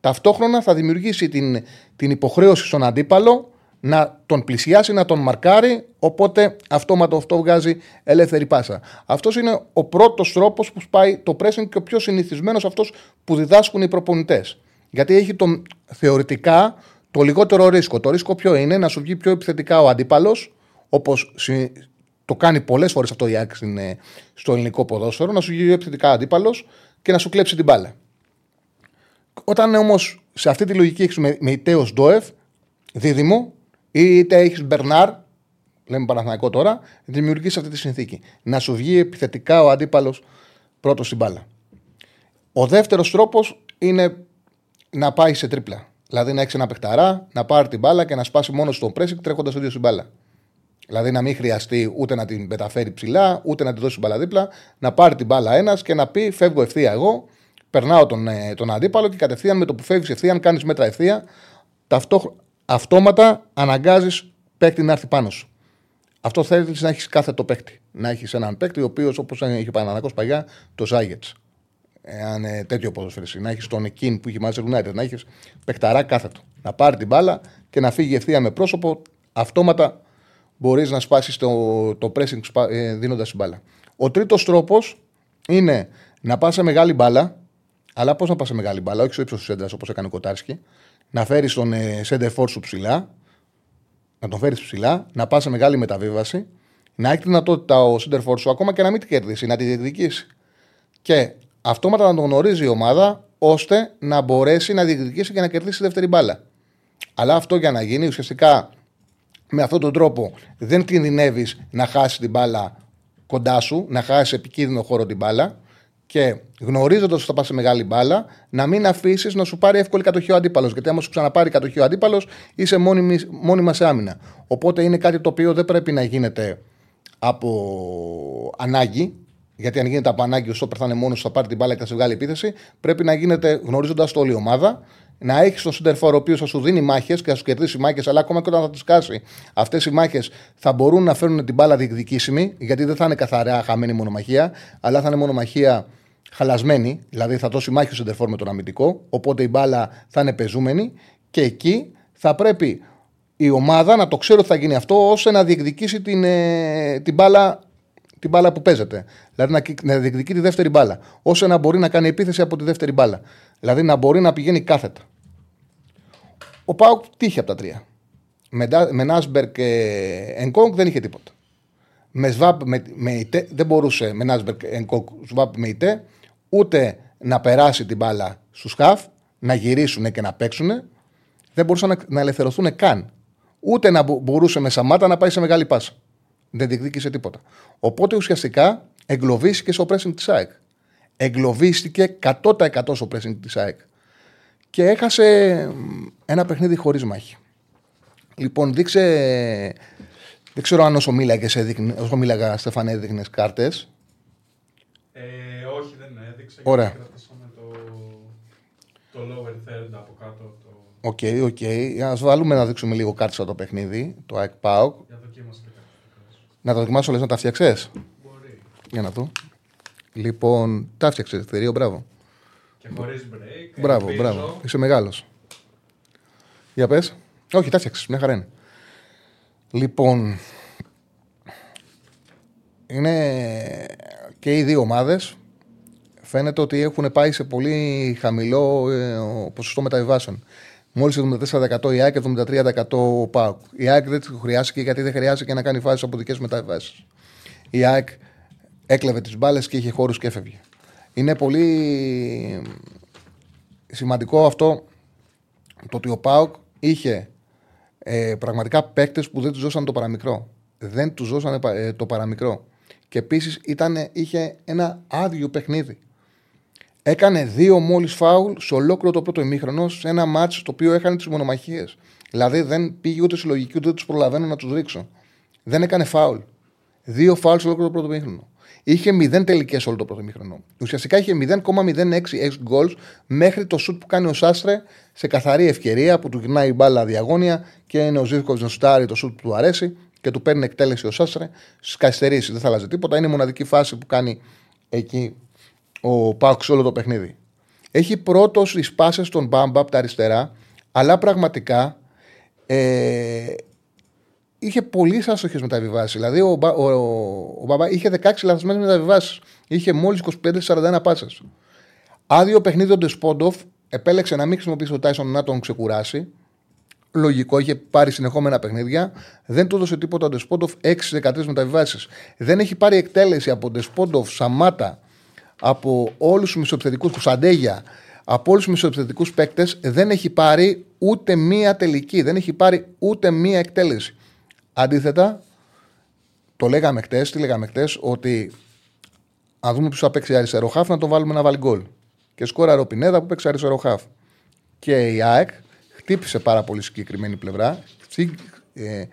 ταυτόχρονα θα δημιουργήσει την, την υποχρέωση στον αντίπαλο να τον πλησιάσει, να τον μαρκάρει. Οπότε αυτόματο αυτό βγάζει ελεύθερη πάσα. Αυτός είναι ο πρώτος τρόπος που σπάει το pressing και ο πιο συνηθισμένος αυτός που διδάσκουν οι προπονητές. Γιατί έχει τον, θεωρητικά το λιγότερο ρίσκο. Το ρίσκο ποιο είναι, να σου βγει πιο επιθετικά ο αντίπαλος, όπως το κάνει πολλές φορές αυτό η ΑΕΚ στο ελληνικό ποδόσφαιρο, να σου γίνει επιθετικά αντίπαλος και να σου κλέψει την μπάλα. Όταν όμως σε αυτή τη λογική έχεις με, με ητέο Ντόεφ, δίδυμο, ή είτε έχεις Μπερνάρ, λέμε Παναθανικό τώρα, δημιουργείς αυτή τη συνθήκη. Να σου βγει επιθετικά ο αντίπαλος πρώτος στην μπάλα. Ο δεύτερος τρόπος είναι να πάει σε τρίπλα. Δηλαδή να έχει ένα παιχταρά, να πάρει την μπάλα και να σπάσει μόνο στον πρέσικ τρέχοντας το ίδιο στην μπάλα. Δηλαδή να μην χρειαστεί ούτε να την μεταφέρει ψηλά, ούτε να τη δώσει μπάλα δίπλα, να πάρει την μπάλα ένας και να πει: Φεύγω ευθεία εγώ, περνάω τον, ε, τον αντίπαλο και κατευθείαν με το που φεύγεις ευθεία, αν κάνεις μέτρα ευθεία, ταυτόχρονα. αυτόματα αναγκάζεις παίκτη να έρθει πάνω σου. Αυτό θέλεις να έχεις κάθε το παίκτη. Να έχεις έναν παίκτη ο οποίος, όπως είχε Παναναναϊκό παλιά, το Ζάγετς. Εάν ε, τέτοιο ποδοσφαιριστή. Να έχεις τον Εκίν που είχε μαζί United. Να έχεις παικταρά κάθετο. Να πάρει την μπάλα και να φύγει ευθεία με πρόσωπο. Αυτόματα μπορείς να σπάσεις το, το pressing ε, δίνοντας την μπάλα. Ο τρίτος τρόπος είναι να πας σε μεγάλη μπάλα. Αλλά πώς να πας σε μεγάλη μπάλα, όχι στο ύψος του σέντρα όπως έκανε ο Κοτάρσκι. Να φέρεις τον ε, σέντερ σου ψηλά, να τον φέρεις ψηλά, να πας σε μεγάλη μεταβίβαση, να έχεις τη δυνατότητα ο center σου ακόμα και να μην την κερδίσει, να τη διεκδικήσει. Και αυτόματα να τον γνωρίζει η ομάδα ώστε να μπορέσει να διεκδικήσει και να κερδίσει τη δεύτερη μπάλα. Αλλά αυτό για να γίνει ουσιαστικά με αυτόν τον τρόπο δεν κινδυνεύεις να χάσεις την μπάλα κοντά σου, να χάσεις επικίνδυνο χώρο την μπάλα και γνωρίζοντας ότι θα πας σε μεγάλη μπάλα, να μην αφήσεις να σου πάρει εύκολη κατοχή ο αντίπαλος. Γιατί άμα σου ξαναπάρει κατοχή ο αντίπαλος, είσαι μόνιμη, μόνιμα σε άμυνα. Οπότε είναι κάτι το οποίο δεν πρέπει να γίνεται από ανάγκη. Γιατί αν γίνεται από ανάγκη, ο Σόπερ θα είναι μόνος θα πάρει την μπάλα και θα σε βγάλει επίθεση. Πρέπει να γίνεται γνωρίζοντας το όλη η ομάδα. Να έχεις τον Σιντερφόρ ο οποίος θα σου δίνει μάχες και θα σου κερδίσει μάχες, αλλά ακόμα και όταν θα τις κάσει, αυτές οι μάχες θα μπορούν να φέρουν την μπάλα διεκδικήσιμη, γιατί δεν θα είναι καθαρά χαμένη μονομαχία, αλλά θα είναι μονομαχία χαλασμένη, δηλαδή θα δώσει μάχη ο Σεντερφόρ με τον αμυντικό, οπότε η μπάλα θα είναι πεζούμενη και εκεί θα πρέπει η ομάδα να το ξέρει ότι θα γίνει αυτό ώστε να διεκδικήσει την, ε, την, μπάλα, την μπάλα που παίζεται. Δηλαδή να, να διεκδικεί τη δεύτερη μπάλα. Ώστε να μπορεί να κάνει επίθεση από τη δεύτερη μπάλα. Δηλαδή να μπορεί να πηγαίνει κάθετα. Ο Πάουκ τύχε από τα τρία. Με, με Νάσμπερ και Ενκόγκ δεν είχε τίποτα. Με Σβάπ με, με ητέ, δεν μπορούσε με Νάσμπερ και Ενκόγκ Σβάπ με ητέ ούτε να περάσει την μπάλα στους χαφ, να γυρίσουν και να παίξουν. Δεν μπορούσαν να, να ελευθερωθούν καν. Ούτε να μπορούσε με Σαμάτα να πάει σε μεγάλη πάσα. Δεν διεκδίκησε τίποτα. Οπότε ουσιαστικά εγκλωβίστηκε στο pressing της ΑΕΚ. Εγκλωβίστηκε 100% στο pressing της ΑΕΚ. Και έχασε ένα παιχνίδι χωρίς μάχη. Λοιπόν, δείξε. Δεν ξέρω αν όσο μίλαγες, όσο μίλαγα, Στεφαν, έδειχνες κάρτες. Ε, όχι, δεν έδειξε. Ωραία. το, το lower third από κάτω. Το... Οκ, okay, οκ. Okay. Α βάλουμε να δείξουμε λίγο κάρτες το παιχνίδι, το ΑΕΚ PAOK. Για δοκίμασε και Να το δοκιμάσω, λες να τα φτιάξες; Μπορεί. Για να δω. Λοιπόν, τα φτιάξε, εταιρείο, μπράβο. Και χωρίς break. Μπράβο, ελπίζω. μπράβο. Είσαι μεγάλος. Για πες. Όχι, τα φτιάξε. Μια χαρά είναι. Λοιπόν. Είναι και οι δύο ομάδες. Φαίνεται ότι έχουν πάει σε πολύ χαμηλό ε, ποσοστό μεταβιβάσεων. Μόλις 74% η ΑΕΚ και 73% ο ΠΑΟΚ. Η ΑΕΚ δεν χρειάστηκε γιατί δεν χρειάστηκε να κάνει φάσεις από δικές μεταβιβάσεις. Η ΑΕΚ έκλεβε τις μπάλες και είχε χώρους και έφευγε. Είναι πολύ σημαντικό αυτό το ότι ο ΠΑΟΚ είχε ε, πραγματικά παίκτες που δεν τους δώσαν το παραμικρό. Δεν τους δώσαν ε, το παραμικρό. Και επίσης είχε ένα άδειο παιχνίδι. Έκανε δύο μόλις φάουλ σε ολόκληρο το πρώτο ημίχρονο σε ένα μάτσο το οποίο έχανε τις μονομαχίες. Δηλαδή δεν πήγε ούτε συλλογική ούτε τους προλαβαίνω να τους ρίξω. Δεν έκανε φάουλ. Δύο φάουλ σε ολόκληρο το πρώτο ημίχρονο. Είχε 0 τελικές όλο το πρώτο ημίχρονο. Ουσιαστικά είχε 0,06 ex goals μέχρι το σουτ που κάνει ο Σάστρε σε καθαρή ευκαιρία που του γυρνάει η μπάλα διαγώνια και είναι ο Ζήφκοβ να σουτάρει το σουτ που του αρέσει και του παίρνει εκτέλεση ο Σάστρε. Στι καθυστερήσει δεν θα αλλάζει τίποτα. Είναι η μοναδική φάση που κάνει εκεί ο Πάουξ όλο το παιχνίδι. Έχει πρώτος στι πάσες στον Μπάμπα από τα αριστερά, αλλά πραγματικά ε, είχε πολύ άστοχε μεταβιβάσεις. Δηλαδή ο, ο, ο, ο Μπάμπα είχε 16 λαθασμένε μεταβιβάσεις. Είχε μόλις 25-41 πάσες. Άδειο παιχνίδι ο Ντεσπόντοφ επέλεξε να μην χρησιμοποιήσει ο Τάισον να τον ξεκουράσει. Λογικό, είχε πάρει συνεχόμενα παιχνίδια. Δεν του έδωσε τίποτα ο Ντεσπόντοφ 6-13 μεταβιβάσεις. Δεν έχει πάρει εκτέλεση από Ντεσπόντοφ, Σαμάτα, από όλους τους μισοεπιθετικούς, Κουσαντέγια, από όλους τους μισοεπιθετικούς παίκτες, δεν έχει πάρει ούτε μία τελική. Δεν έχει πάρει ούτε μία εκτέλεση. Αντίθετα, το λέγαμε χτες, τι λέγαμε χτες, ότι αν δούμε ποιος θα παίξει αριστερό χάφ, να το βάλουμε να βάλει γκολ. Και σκόρα ο Πινέδα που παίξει αριστερό χάφ. Και η ΑΕΚ χτύπησε πάρα πολύ συγκεκριμένη πλευρά. Ε,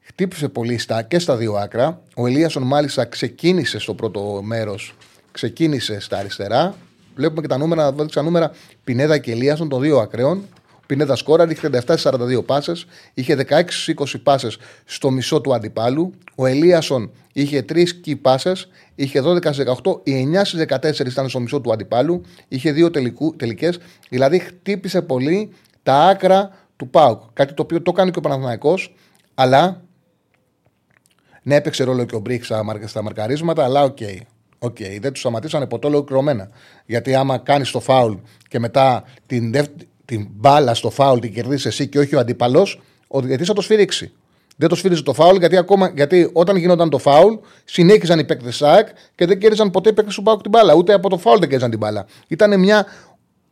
χτύπησε πολύ στα, και στα δύο άκρα. Ο Ελίασον μάλιστα ξεκίνησε στο πρώτο μέρος, ξεκίνησε στα αριστερά. Βλέπουμε και τα νούμερα, τα νούμερα Πινέδα και Ελίασον των δύο ακραίων. Πινέδα σκόρα, είχε 37-42 πάσες, είχε 16-20 πάσες στο μισό του αντιπάλου. Ο Ελίασον είχε 3 key πάσες, είχε 12-18, οι 9-14 ήταν στο μισό του αντιπάλου, είχε 2 τελικές. Δηλαδή χτύπησε πολύ τα άκρα του ΠΑΟΚ. Κάτι το οποίο το κάνει και ο Παναθηναϊκός, αλλά ναι, έπαιξε ρόλο και ο Μπρίξ στα μαρκαρίσματα, αλλά OK. Okay. Okay, δεν τους σταματήσανε ποτέ ολοκληρωμένα. Γιατί άμα κάνεις το φάουλ και μετά την, την μπάλα στο φάουλ την κερδίσεις εσύ και όχι ο αντίπαλος, ο διαιτητής θα το σφυρίξει. Δεν το σφύριζε το φάουλ γιατί, ακόμα, γιατί όταν γινόταν το φάουλ συνέχιζαν οι παίκτες ΣΑΕΚ και δεν κέρδιζαν ποτέ οι παίκτες του Πάουκ την μπάλα. Ούτε από το φάουλ δεν κέρδιζαν την μπάλα. Ήταν μια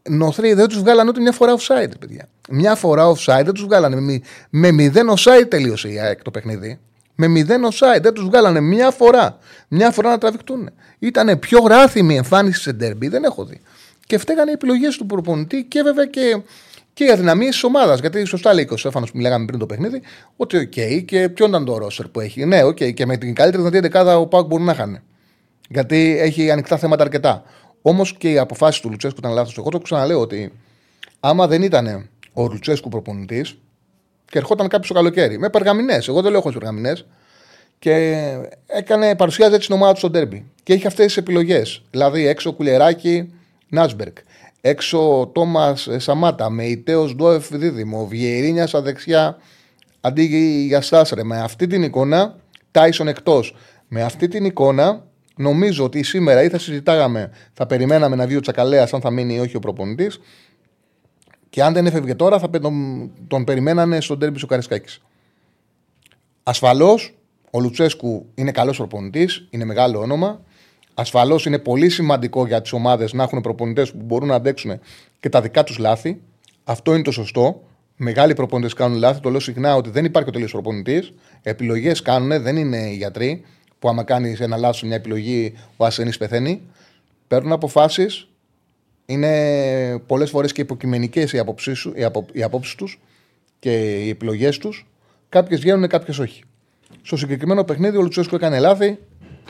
νοθρή, δεν τους βγάλανε ούτε μια φορά offside, παιδιά. Μια φορά offside δεν τους βγάλανε. Με, με μηδέν offside τελείωσε η ΑΕΚ το παιχνίδι. Με μηδέν offside δεν τους βγάλανε μια φορά. Μια φορά να τραβηχτούν. Ήταν πιο γράθιμη εμφάνιση σε ντερμπι, δεν έχω δει. Και φταίγανε οι επιλογές του προπονητή και βέβαια και, και οι αδυναμίες της ομάδας. Γιατί σωστά λέει και ο Στέφανος που μιλάγαμε πριν το παιχνίδι, ότι OK, okay, και ποιο ήταν το ρόστερ που έχει. Ναι, OK, okay, και με την καλύτερη δυνατή δεκάδα ο ΠΑΟΚ μπορεί να χάνει. Γιατί έχει ανοιχτά θέματα αρκετά. Όμως και οι αποφάσεις του Λουτσέσκου ήταν λάθος. Εγώ το ξαναλέω ότι άμα δεν ήταν ο Λουτσέσκου προπονητής και ερχόταν κάποιος το καλοκαίρι με περγαμηνές, εγώ δεν λέω έχω περγαμηνές, και έκανε, παρουσιάζει έτσι την ομάδα του στο ντέρμπι. Και έχει αυτές τις επιλογές. Δηλαδή έξω Κουλιεράκη, Νάσμπερκ. Έξω Τόμας Σαμάτα, με Ιτέος Ντόεφ δίδυμο, Βιερίνιας στα δεξιά αντί για Σάσρε. Με αυτή την εικόνα, Τάισον εκτός. Με αυτή την εικόνα, νομίζω ότι σήμερα ή θα συζητάγαμε, θα περιμέναμε να βγει ο Τσακαλέας αν θα μείνει ή όχι ο προπονητής. Και αν δεν έφευγε τώρα, θα τον, τον περιμένανε στον τέρμπι ο Καρισκάκης. Ασφαλώς ο Λουτσέσκου είναι καλός προπονητής, είναι μεγάλο όνομα. Ασφαλώς είναι πολύ σημαντικό για τις ομάδες να έχουν προπονητές που μπορούν να αντέξουν και τα δικά τους λάθη. Αυτό είναι το σωστό. Μεγάλοι προπονητές κάνουν λάθη. Το λέω συχνά ότι δεν υπάρχει ο τελείω προπονητής. Επιλογές κάνουν, δεν είναι οι γιατροί που άμα κάνεις ένα λάθος, μια επιλογή, ο ασθενής πεθαίνει. Παίρνουν αποφάσεις. Είναι πολλές φορές και υποκειμενικές οι απόψεις τους και οι επιλογές τους. Κάποιες βγαίνουν, κάποιες όχι. Στο συγκεκριμένο παιχνίδι ο Λουτσέσκο έκανε λάθη.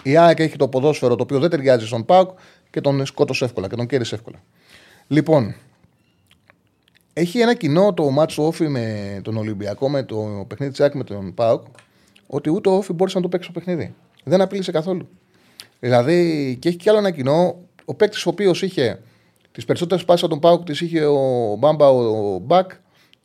Η ΑΕΚ έχει το ποδόσφαιρο το οποίο δεν ταιριάζει στον Πάουκ και τον σκότωσε εύκολα και τον κέρδισε εύκολα. Λοιπόν, έχει ένα κοινό το μάτσο όφη με τον Ολυμπιακό, με το παιχνίδι της ΑΕΚ με τον Πάουκ, ότι ούτε ο όφη μπόρεσε να το παίξει το παιχνίδι. Δεν απειλήσε καθόλου. Δηλαδή, και έχει κι άλλο ένα κοινό, ο παίκτης ο οποίος είχε τις περισσότερες πάσεις από τον Πάουκ, τις είχε ο Μπάμπα, ο Μπακ,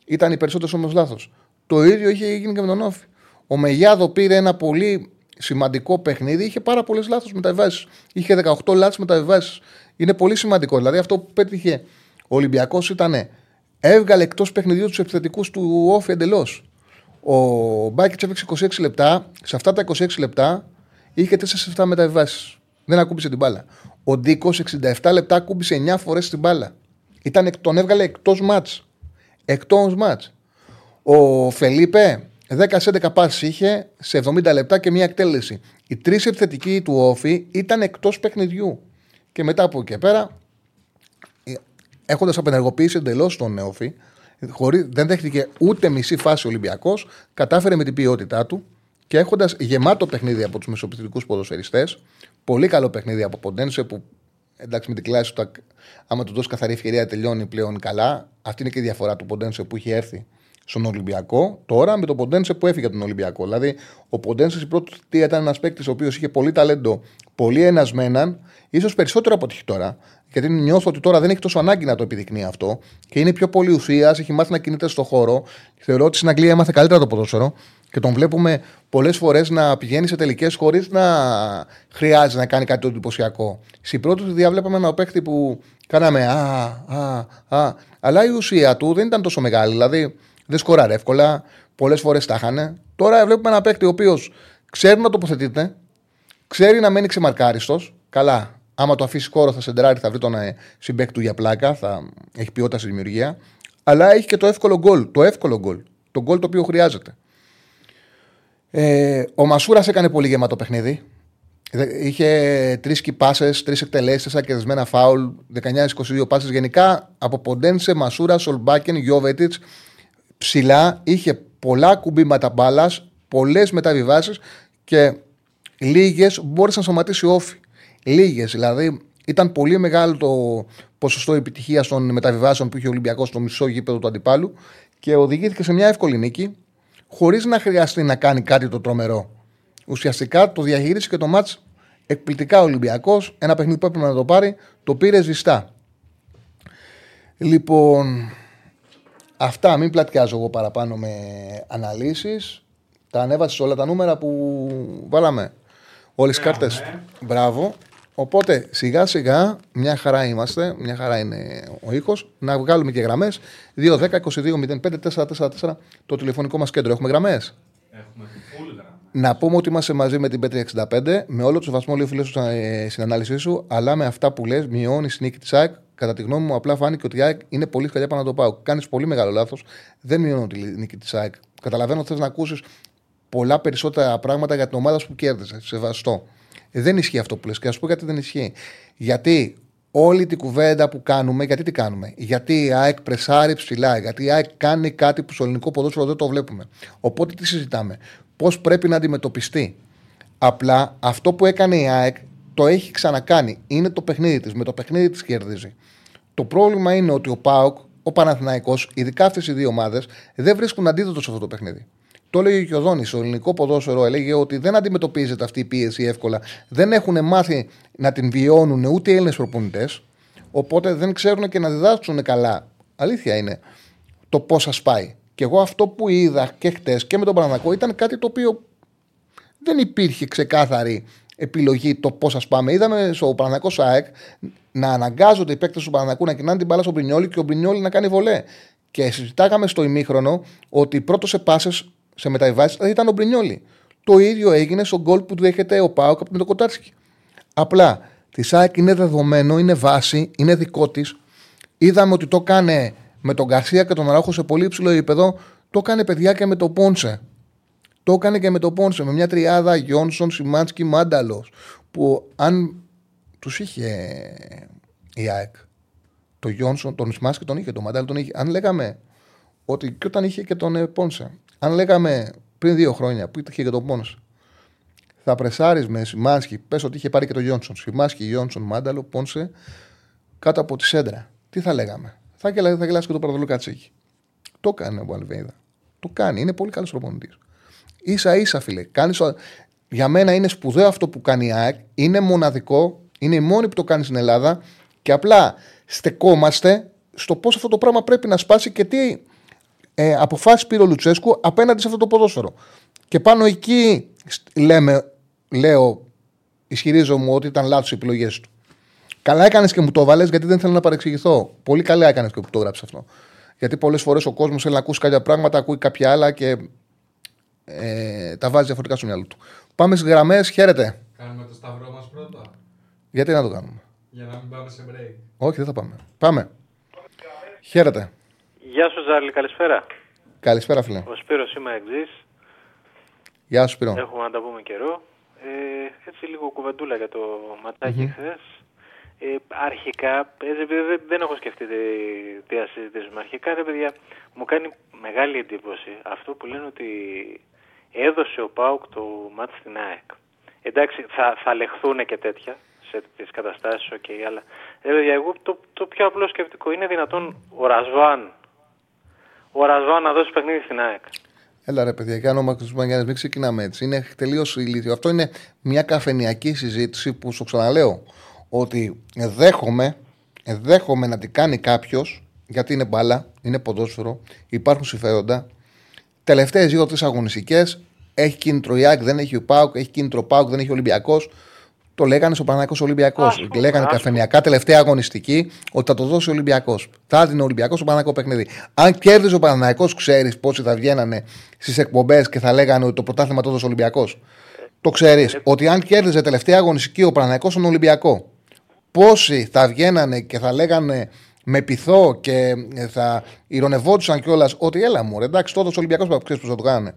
ήταν οι περισσότερες όμως λάθος. Το ίδιο είχε γίνει και με τον Όφη. Ο Μεγιάδο πήρε ένα πολύ σημαντικό παιχνίδι. Είχε πάρα πολλές λάθος μεταβάσει. Είχε 18 λάθος μεταβάσει. Είναι πολύ σημαντικό. Δηλαδή αυτό που πέτυχε ο Ολυμπιακός ήταν έβγαλε εκτός παιχνιδιού τους επιθετικούς του όφη εντελώς. Ο Μπάκετ έπαιξε 26 λεπτά. Σε αυτά τα 26 λεπτά είχε 4-7 μεταβάσει. Δεν ακούμπησε την μπάλα. Ο Ντίκος 67 λεπτά ακούμπησε 9 φορές την μπάλα. Ήταν, τον έβγαλε εκτός μάτς. Εκτός μάτς. Ο Φελίπε 10 σε 11 πάσει είχε σε 70 λεπτά και μία εκτέλεση. Οι τρεις επιθετικοί του Όφη ήταν εκτός παιχνιδιού. Και μετά από εκεί πέρα, έχοντας απενεργοποιήσει εντελώς τον Όφη, χωρί, δεν δέχτηκε ούτε μισή φάση ο Ολυμπιακός, κατάφερε με την ποιότητά του και έχοντας γεμάτο παιχνίδι από τους μεσοπιθετικού ποδοσφαιριστές, πολύ καλό παιχνίδι από Ποντένσε που εντάξει με την κλάση του, άμα του δώσει καθαρή ευκαιρία τελειώνει πλέον καλά. Αυτή είναι και η διαφορά του Ποντένσε που είχε έρθει στον Ολυμπιακό, τώρα με τον Ποντένσε που έφυγε από τον Ολυμπιακό. Δηλαδή, ο Ποντένσε στην πρώτη θητεία ήταν ένας παίκτης ο οποίος είχε πολύ ταλέντο, πολύ ενασμέναν, ίσως περισσότερο από ό,τι έχει τώρα. Γιατί νιώθω ότι τώρα δεν έχει τόσο ανάγκη να το επιδεικνύει αυτό και είναι πιο πολύ ουσίας, έχει μάθει να κινείται στο χώρο. Θεωρώ ότι στην Αγγλία έμαθε καλύτερα το ποδόσφαιρο και τον βλέπουμε πολλές φορές να πηγαίνει σε τελικές χωρίς να χρειάζεται να κάνει κάτι το εντυπωσιακό. Στην πρώτη θητεία βλέπαμε ένα παίκτη που κάναμε α, α, α, αλλά η ουσία του δεν ήταν τόσο μεγάλη. Δηλαδή, δεν σκοράρε εύκολα. Πολλές φορές τα είχαν. Τώρα βλέπουμε ένα παίκτη ο οποίος ξέρει να τοποθετείται, ξέρει να μένει ξεμαρκάριστος. Καλά. Άμα το αφήσει κόρο θα σεντράρει, θα βρει τον ε, συμπέκτη του για πλάκα, θα έχει ποιότητα στη δημιουργία. Αλλά έχει και το εύκολο γκολ. Το εύκολο γκολ. Το γκολ το οποίο χρειάζεται. Ε, ο Μασούρας έκανε πολύ γεμάτο παιχνίδι. Είχε τρεις κυπάσε, τρεις εκτελέσεις, τέσσερα κερδισμένα φάουλ, 19-22 πάσες. Γενικά από Ποντένσε, Μασούρα, Σολμπάκεν, Γιώβετιτ ψηλά, είχε πολλά κουμπίματα μπάλας, πολλές μεταβιβάσεις και λίγες μπόρεσε να σωματίσει όφη. Λίγες δηλαδή. Ήταν πολύ μεγάλο το ποσοστό επιτυχίας των μεταβιβάσεων που είχε ο Ολυμπιακός στο μισό γήπεδο του αντιπάλου και οδηγήθηκε σε μια εύκολη νίκη, χωρίς να χρειαστεί να κάνει κάτι το τρομερό. Ουσιαστικά το διαχείρισε και το μάτς εκπληκτικά ο Ολυμπιακός. Ένα παιχνίδι που έπρεπε να το πάρει, το πήρε ζεστά. Λοιπόν, αυτά μην πλατιάζω εγώ παραπάνω με αναλύσεις. Τα ανέβασες όλα τα νούμερα που βάλαμε. Όλες τι κάρτες. Μπράβο. Οπότε σιγά σιγά μια χαρά είμαστε, μια χαρά είναι ο ήχος. Να βγάλουμε και γραμμές. 2-10-22-05-444 το τηλεφωνικό μας κέντρο. Έχουμε γραμμές; Έχουμε full γραμμέ. Να πούμε ότι είμαστε μαζί με την Πέτρια 65, με όλο το σεβασμό λίγο φίλε ε, στην ανάλυση σου, αλλά με αυτά που λες, μειώνεις η νίκη της ΑΕΚ. Κατά τη γνώμη μου, απλά φάνηκε ότι η ΑΕΚ είναι πολύ χαλιά πάνω να το πάω. Κάνεις πολύ μεγάλο λάθος. Δεν μειώνω τη νίκη της ΑΕΚ. Καταλαβαίνω ότι θες να ακούσεις πολλά περισσότερα πράγματα για την ομάδα που κέρδισε. Σεβαστό. Ε, δεν ισχύει αυτό που λες. Και ας πω γιατί δεν ισχύει. Γιατί όλη την κουβέντα που κάνουμε, γιατί τι κάνουμε; Γιατί η ΑΕΚ πρεσάρει ψηλά. Γιατί η ΑΕΚ κάνει κάτι που στο ελληνικό ποδόσφαιρο δεν το βλέπουμε. Οπότε τι συζητάμε; Πώς πρέπει να αντιμετωπιστεί; Απλά αυτό που έκανε η ΑΕΚ το έχει ξανακάνει. Είναι το παιχνίδι της. Με το παιχνίδι της κερδίζει. Το πρόβλημα είναι ότι ο ΠΑΟΚ, ο Παναθηναϊκός, ειδικά αυτές οι δύο ομάδες, δεν βρίσκουν αντίδοτο σε αυτό το παιχνίδι. Το έλεγε και ο Δόνης. Ο ελληνικό ποδόσφαιρο έλεγε ότι δεν αντιμετωπίζεται αυτή η πίεση εύκολα. Δεν έχουν μάθει να την βιώνουν ούτε οι Έλληνες προπονητές. Οπότε δεν ξέρουν και να διδάξουν καλά. Αλήθεια είναι το πώς σας πάει. Και εγώ αυτό που είδα και χτες και με τον Πανανακό ήταν κάτι το οποίο δεν υπήρχε ξεκάθαρη επιλογή το πώς σα πάμε. Είδαμε στο Πανανακό ΣΑΕΚ να αναγκάζονται οι παίκτες του Πανανακού να κοινάνε την μπάλα στον Μπρινιόλη και ο Μπρινιόλη να κάνει βολέ. Και συζητάγαμε στο ημίχρονο ότι πρώτο σε πάσε σε μεταβιβάσεις ήταν ο Μπρινιόλη. Το ίδιο έγινε στο γκολ που του έχετε ο Πάοκ από τον Κοτάρσκι. Απλά της ΣΑΕΚ είναι δεδομένο, είναι βάση, είναι δικό της. Είδαμε ότι το έκανε με τον Γκαρσία και τον Αράχο σε πολύ υψηλό επίπεδο. Το έκανε παιδιά και με τον Πόνσε. Το έκανε και με τον Πόνσε. Με μια τριάδα Γιόνσον, Σιμάνσκι, Μάνταλος. Που αν τους είχε η ΑΕΚ, το Γιόνσον, τον Σιμάνσκι τον είχε, τον Μάνταλο τον είχε. Αν λέγαμε ότι και όταν είχε και τον Πόνσε, αν λέγαμε πριν δύο χρόνια που είχε και τον Πόνσε, θα πρεσάρεις με Σιμάνσκι, πες ότι είχε πάρει και τον Γιόνσον. Σιμάνσκι, Γιόνσον, Μάνταλο, Πόνσε, κάτω από τη σέντρα. Τι θα λέγαμε; Θα, γελά, θα γελάσει και το Παραδολού Κατσίκη. Το κάνει ο Αλβέιδα. Το κάνει. Είναι πολύ καλός προπονητής. Σα ίσα, φίλε. Κάνεις, για μένα είναι σπουδαίο αυτό που κάνει η ΑΕΚ. Είναι μοναδικό. Είναι η μόνη που το κάνει στην Ελλάδα. Και απλά στεκόμαστε στο πώς αυτό το πράγμα πρέπει να σπάσει και τι ε, αποφάσεις πήρε ο Λουτσέσκου απέναντι σε αυτό το ποδόσφαιρο. Και πάνω εκεί λέμε, λέω, ισχυρίζομαι ότι ήταν λάθος οι επιλογές του. Καλά έκανες και μου το βάλε γιατί δεν θέλω να παρεξηγηθώ. Πολύ καλά έκανες και που το έγραψες αυτό. Γιατί πολλές φορές ο κόσμος θέλει να ακούσει κάποια πράγματα, ακούει κάποια άλλα και ε, τα βάζει διαφορετικά στο μυαλό του. Πάμε στις γραμμές, χαίρετε. Κάνουμε το σταυρό μας πρώτα. Γιατί να το κάνουμε; Για να μην πάμε σε break. Όχι, δεν θα πάμε. Πάμε. Χαίρετε. Γεια σου, Ζάρλι, καλησπέρα. Καλησπέρα, φίλε. Ο Σπύρος είμαι εξής. Γεια σου, Σπύρο. Έχουμε να τα πούμε καιρό. Ε, έτσι λίγο κουβεντούλα για το ματάκι mm-hmm. χθες. Ε, αρχικά, επειδή δεν, δεν έχω σκεφτεί τι, τι θα συζητήσουμε. Αρχικά, ρε παιδιά, μου κάνει μεγάλη εντύπωση αυτό που λένε ότι έδωσε ο Πάουκ το μάτι στην ΑΕΚ. Εντάξει, θα, θα λεχθούν και τέτοια σε τις καταστάσεις, okay, αλλά ρε παιδιά, εγώ το, το πιο απλό σκεπτικό είναι δυνατόν ο Ρασβάν, ο Ρασβάν να δώσει παιχνίδι στην ΑΕΚ. Έλα ρε παιδιά, κάνω μακρυσμαγιάννες, μην ξεκινάμε έτσι. Είναι τελείως ηλίθιο. Αυτό είναι μια καφενιακή συζήτηση που σου ξαναλέω ότι δέχομαι, δέχομαι να την κάνει κάποιος, γιατί είναι μπάλα, είναι ποδόσφαιρο, υπάρχουν συμφέροντα. Τελευταίες δύο-τρει αγωνιστικές έχει κίνητρο η δεν έχει ο Πάουκ, έχει κίνητρο Πάουκ, δεν έχει ο Ολυμπιακός. Το λέγανε στο Παναγικό Ολυμπιακός. Λέγανε καφενιακά τελευταία αγωνιστική ότι θα το δώσει ο Ολυμπιακός. Θα δίνει ο Ολυμπιακός στο Παναγικό παιχνίδι. Αν κέρδιζε ο Παναγικό, ξέρεις πόσοι θα βγαίνανε στις εκπομπές και θα λέγανε ότι το πρωτάθλημα το έδωσε ο Ολυμπιακός. Το ξέρεις. Ότι αν κέρδιζε τελευταία αγωνιστική ο Παναγικό στον Ολυμπιακό πόσοι θα βγαίνανε και θα λέγανε με πειθό και θα ηρωνευόντουσαν κιόλας ότι έλα μου, εντάξει, τότε ο Ολυμπιακός που ξέρεις πώς θα το κάνουν.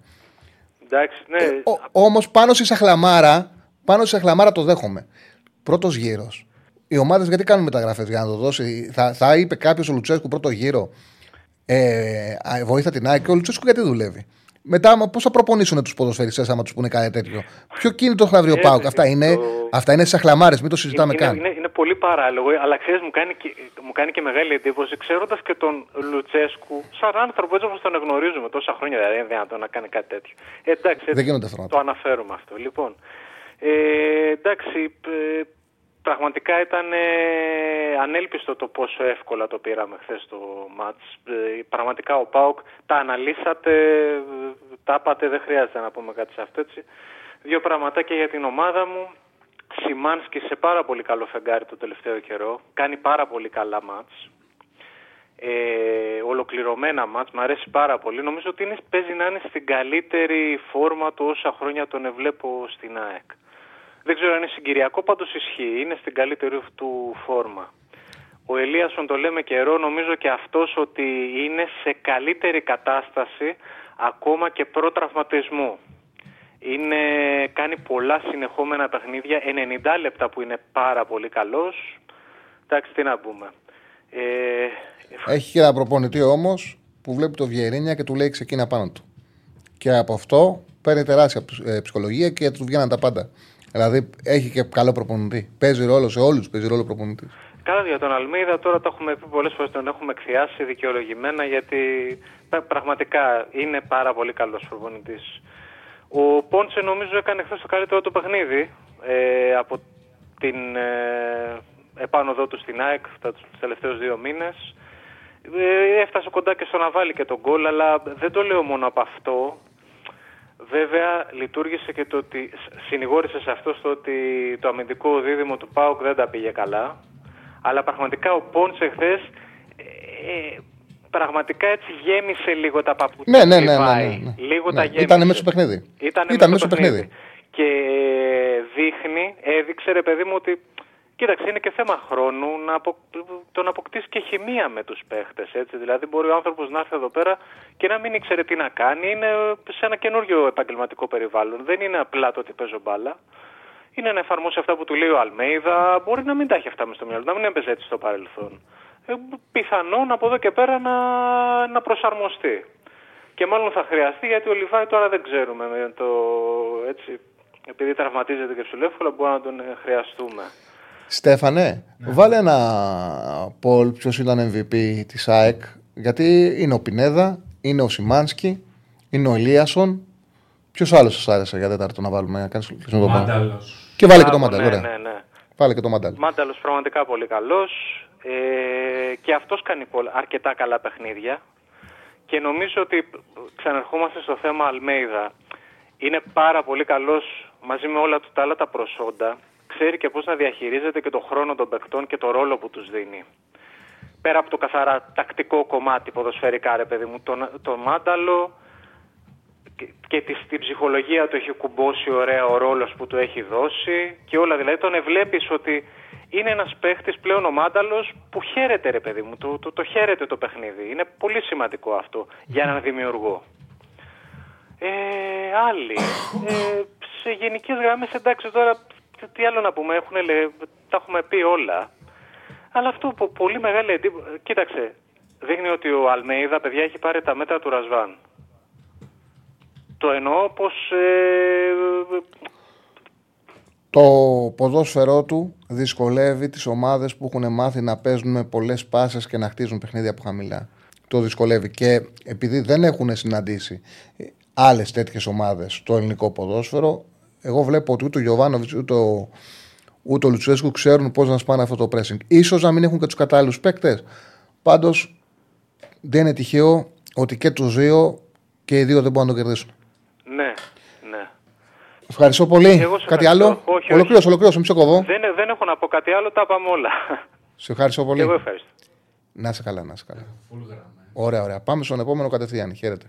Εντάξει, ναι. Ε, Όμως πάνω στη Σαχλαμάρα, πάνω στη Σαχλαμάρα το δέχομαι. Πρώτος γύρος. Οι ομάδες γιατί κάνουν μεταγραφές για να το δώσει. Θα, θα είπε κάποιος ο Λουτσέσκου πρώτο γύρο. Ε, βοήθα την ΑΕΚ και ο Λουτσέσκου γιατί δουλεύει; Μετά, πώς θα προπονήσουν τους ποδοσφαιριστές άμα τους πούνε κάτι τέτοιο; Ποιο κίνητο θα βρει ο Ε, Πάουκ. ε, Αυτά είναι, το- αυτά είναι σαν χλαμάρες, μην το συζητάμε είναι, καν. Είναι, είναι πολύ παράλογο, αλλά ξέρεις, μου, κάνει και- μου κάνει και μεγάλη εντύπωση ξέροντας και τον Λουτσέσκου σαν άνθρωπο έτσι όπως τον γνωρίζουμε τόσα χρόνια. Δηλαδή, είναι δυνατόν να κάνει κάτι τέτοιο. Ε, εντάξει, έτσι, Δεν γίνονται αυτά. το αναφέρουμε αυτό. Λοιπόν, ε, εντάξει, ε, πραγματικά ήταν ε, ανέλπιστο το πόσο εύκολα το πήραμε χθες το μάτς. Ε, πραγματικά ο Πάουκ τα αναλύσατε, ε, τα είπατε, δεν χρειάζεται να πούμε κάτι σε αυτό έτσι. Δύο πραγματάκια για την ομάδα μου. Σιμάνσκι σε πάρα πολύ καλό φεγγάρι το τελευταίο καιρό. Κάνει πάρα πολύ καλά μάτς. Ε, ολοκληρωμένα μάτς, μου αρέσει πάρα πολύ. Νομίζω ότι είναι, παίζει να είναι στην καλύτερη φόρμα του όσα χρόνια τον βλέπω στην ΑΕΚ. Δεν ξέρω αν είναι συγκυριακό, πάντως ισχύει. Είναι στην καλύτερη του φόρμα. Ο Ελίασον το λέμε καιρό, νομίζω και αυτός ότι είναι σε καλύτερη κατάσταση ακόμα και προ-τραυματισμού. Είναι, κάνει πολλά συνεχόμενα παιχνίδια, 90 λεπτά που είναι πάρα πολύ καλός. Εντάξει, τι να πούμε. Ε, Έχει και ένα προπονητή όμως που βλέπει το Βιερίνια και του λέει ξεκίνα πάνω του. Και από αυτό παίρνει τεράστια ε, ψυχολογία και του βγαίνουν τα πάντα. Δηλαδή έχει και καλό προπονητή. Παίζει ρόλο σε όλους, παίζει ρόλο προπονητής. Καλά για τον Αλμίδα τώρα το έχουμε πει πολλές φορές, τον έχουμε εκθιάσει δικαιολογημένα γιατί πρα- πραγματικά είναι πάρα πολύ καλός προπονητής. Ο Πόντσε νομίζω έκανε χθες το καλύτερο του παιχνίδι ε, από την ε, επάνωδό του στην ΑΕΚ τα- τους τελευταίους δύο μήνες. Ε, έφτασε κοντά και στο να βάλει και τον γκολ, αλλά δεν το λέω μόνο από αυτό. Βέβαια, λειτουργήσε και το ότι συνηγόρησες σε αυτό στο ότι το αμυντικό δίδυμο του ΠΑΟΚ δεν τα πήγε καλά. Αλλά πραγματικά ο Πόντσε χθε ε, πραγματικά έτσι γέμισε λίγο τα παπούτσια. Ναι, του ναι, ναι, ναι, Λιβάη. ναι, ναι. Λίγο Ναι, τα γέμισε. ήτανε μέσα στο παιχνίδι. Ήτανε Ήταν μέσα στο μέσα στο παιχνίδι. Και δείχνει, έδειξε ρε παιδί μου ότι Κοίταξε, είναι και θέμα χρόνου να απο... το να αποκτήσει και χημεία με τους παίχτες, έτσι. Δηλαδή μπορεί ο άνθρωπος να έρθει εδώ πέρα και να μην ήξερε τι να κάνει. Είναι σε ένα καινούριο επαγγελματικό περιβάλλον. Δεν είναι απλά το ότι παίζω μπάλα. Είναι να εφαρμόσει αυτά που του λέει ο Αλμέιδα. Μπορεί να μην τα έχει αυτά μες στο μυαλό, να μην έπαιζε έτσι στο παρελθόν. Ε, πιθανόν από εδώ και πέρα να, να προσαρμοστεί. Και μάλλον θα χρειαστεί γιατί ο Λιβάη τώρα δεν ξέρουμε. Με το, έτσι, επειδή τραυματίζεται και σου εύκολα μπορεί να τον ε, χρειαστούμε. Στέφανε, βάλε ένα poll ποιος ήταν MVP της ΑΕΚ. Γιατί είναι ο Πινέδα, είναι ο Σιμάνσκι, είναι ο Ελίασον. Ποιος άλλος σας άρεσε για τέταρτο να βάλουμε, να κάνεις κλείσιμο το πάνω. Μάνταλος. Και βάλε και το Μπράβο, Μάνταλ. ναι, Ωραία. ναι, ναι. Βάλε και το Μάνταλ. Μάνταλος πραγματικά πολύ καλός ε, και αυτός κάνει πολλά, αρκετά καλά παιχνίδια και νομίζω ότι ξαναρχόμαστε στο θέμα Αλμέιδα. Είναι πάρα πολύ καλός μαζί με όλα του τα άλλα τα προσόντα. Ξέρει και πώς να διαχειρίζεται και το χρόνο των παιχτών και το ρόλο που τους δίνει. Πέρα από το καθαρά τακτικό κομμάτι ποδοσφαιρικά, ρε παιδί μου, τον, τον Μάνταλο και, και τη, στην ψυχολογία του έχει κουμπώσει ωραία ο ρόλος που του έχει δώσει και όλα. Δηλαδή τον βλέπεις ότι είναι ένας παίχτης πλέον ο Μάνταλος που χαίρεται ρε παιδί μου, το, το, το χαίρεται το παιχνίδι. Είναι πολύ σημαντικό αυτό για έναν δημιουργό. Ε, άλλοι. Ε, σε γενικές γραμμές εντάξει τώρα τι- τι άλλο να πούμε, έχουν, λε- τα έχουμε πει όλα. Αλλά αυτό που πολύ μεγάλη εντύπωση. Κοίταξε, δείχνει ότι ο Αλμέιδα, παιδιά, έχει πάρει τα μέτρα του Ρασβάν. Το εννοώ πως... Ε, Το ποδόσφαιρό του δυσκολεύει τις ομάδες που έχουν μάθει να παίζουν με πολλές πάσες και να χτίζουν παιχνίδια από χαμηλά. Το δυσκολεύει. Και επειδή δεν έχουν συναντήσει άλλες τέτοιες ομάδες στο ελληνικό ποδόσφαιρο, εγώ βλέπω ότι ούτε ο Γιωβάνοβιτς ούτε ο, ούτε ο Λουτσέσκου ξέρουν πώς να σπάνε αυτό το pressing. σω να μην έχουν και τους κατάλληλους παίκτες. Πάντως δεν είναι τυχαίο ότι και τους δύο και οι δύο δεν μπορούν να το κερδίσουν. ναι, ναι. Ευχαριστώ πολύ. Εγώ σε Κάτι ευχαριστώ. άλλο; Όχι, όχι. Ολοκλήρωσε, ολοκλήρωσε, μισό κοβό. Δεν, δεν έχω να πω κάτι άλλο, τα είπαμε όλα. Σε ευχαριστώ πολύ. Εγώ ευχαριστώ. Να σε καλά, να σε καλά. Full γραμμέ. Ωραία, ωραία. Πάμε στον επόμενο κατευθείαν. Χαίρετε.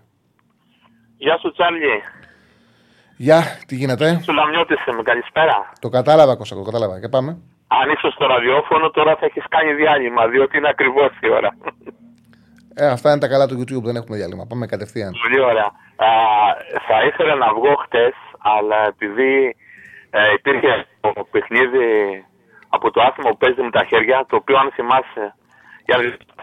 Γεια σου Τσάρλι. Γεια, τι γίνεται; Σου Λαμιώτης είμαι, καλησπέρα. Το κατάλαβα, Κώστα, το κατάλαβα. Και πάμε. Αν είσαι στο ραδιόφωνο τώρα θα έχεις κάνει διάλειμμα, διότι είναι ακριβώς η ώρα. Ε, αυτά είναι τα καλά του YouTube, δεν έχουμε διάλειμμα. Πάμε κατευθείαν. Πολύ ωραία. Α, θα ήθελα να βγω χτες, αλλά επειδή ε, υπήρχε το παιχνίδι από το άθλημα που παίζει με τα χέρια, το οποίο αν θυμάσαι, για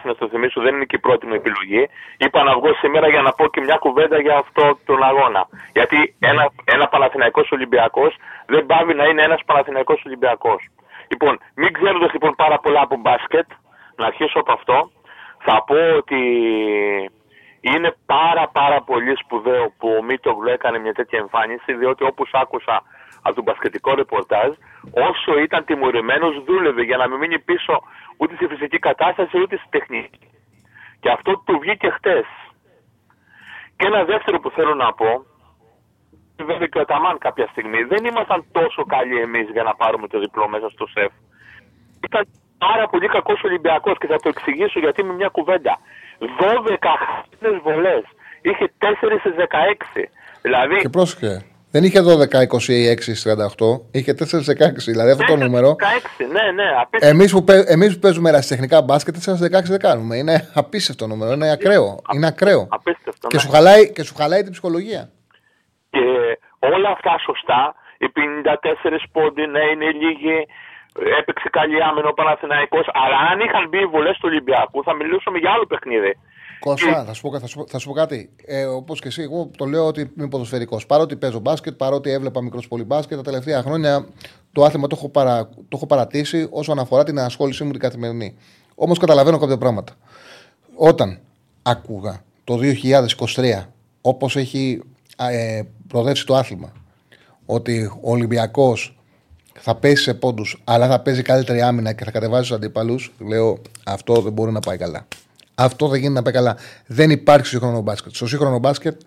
να να το θυμίσω, δεν είναι και η πρώτη μου επιλογή. Είπα να βγω σήμερα για να πω και μια κουβέντα για αυτό τον αγώνα. Γιατί ένα, ένα Παναθηναϊκός Ολυμπιακός δεν πάβει να είναι ένας Παναθηναϊκός Ολυμπιακός. Λοιπόν, μην ξέροντας λοιπόν πάρα πολλά από μπάσκετ, να αρχίσω από αυτό, θα πω ότι είναι πάρα πάρα πολύ σπουδαίο που ο Μίτογλου έκανε μια τέτοια εμφάνιση, διότι όπως άκουσα από τον μπασκετικό ρεπορτάζ, όσο ήταν τιμωρημένος, δούλευε για να μην μείνει πίσω ούτε στη φυσική κατάσταση ούτε στη τεχνική. Και αυτό του βγήκε χτες. Και ένα δεύτερο που θέλω να πω, βέβαια και ο Ταμάν κάποια στιγμή, δεν ήμασταν τόσο καλοί εμείς για να πάρουμε το διπλό μέσα στο σεφ. Ήταν πάρα πολύ κακός Ολυμπιακός και θα το εξηγήσω γιατί με μια κουβέντα. 12 χάρτινε βολές. Είχε 4 στι 16. Δηλαδή, Και πρόσεχε. Δεν είχε 12-26-38, είχε 4-16. Δηλαδή αυτό το 4 νούμερο. 16, ναι, ναι, απίστευτο. Εμείς που, παί- εμείς που παίζουμε ερασιτεχνικά μπάσκετ, 4-16 δεν κάνουμε. Είναι απίστευτο νούμερο. Είναι ακραίο. Είναι ακραίο. Απίστευτο, Και ναι. σου, χαλάει, και σου χαλάει την ψυχολογία. Και όλα αυτά σωστά. Οι 54 πόντι, ναι, είναι λίγοι. Έπαιξε καλή άμυνα ο Παναθηναϊκός. Αλλά αν είχαν μπει οι βολές του Ολυμπιακού, θα μιλούσαμε για άλλο παιχνίδι. Κώστα, θα σου πω, θα σου πω, θα σου πω κάτι. Ε, Όπως και εσύ, εγώ το λέω ότι είμαι ποδοσφαιρικός. Παρότι παίζω μπάσκετ, παρότι έβλεπα μικρός πολύ μπάσκετ, τα τελευταία χρόνια το άθλημα το έχω, παρα, το έχω παρατήσει όσον αφορά την ασχόλησή μου την καθημερινή. Όμως καταλαβαίνω κάποια πράγματα. Όταν άκουγα το 2023, όπως έχει α, ε, προοδεύσει το άθλημα, ότι ο Ολυμπιακός θα πέσει σε πόντους, αλλά θα παίζει καλύτερη άμυνα και θα κατεβάζει τους αντίπαλου, λέω αυτό δεν μπορεί να πάει καλά. Αυτό δεν γίνεται να πάει καλά. Δεν υπάρχει στο σύγχρονο μπάσκετ. Στο σύγχρονο μπάσκετ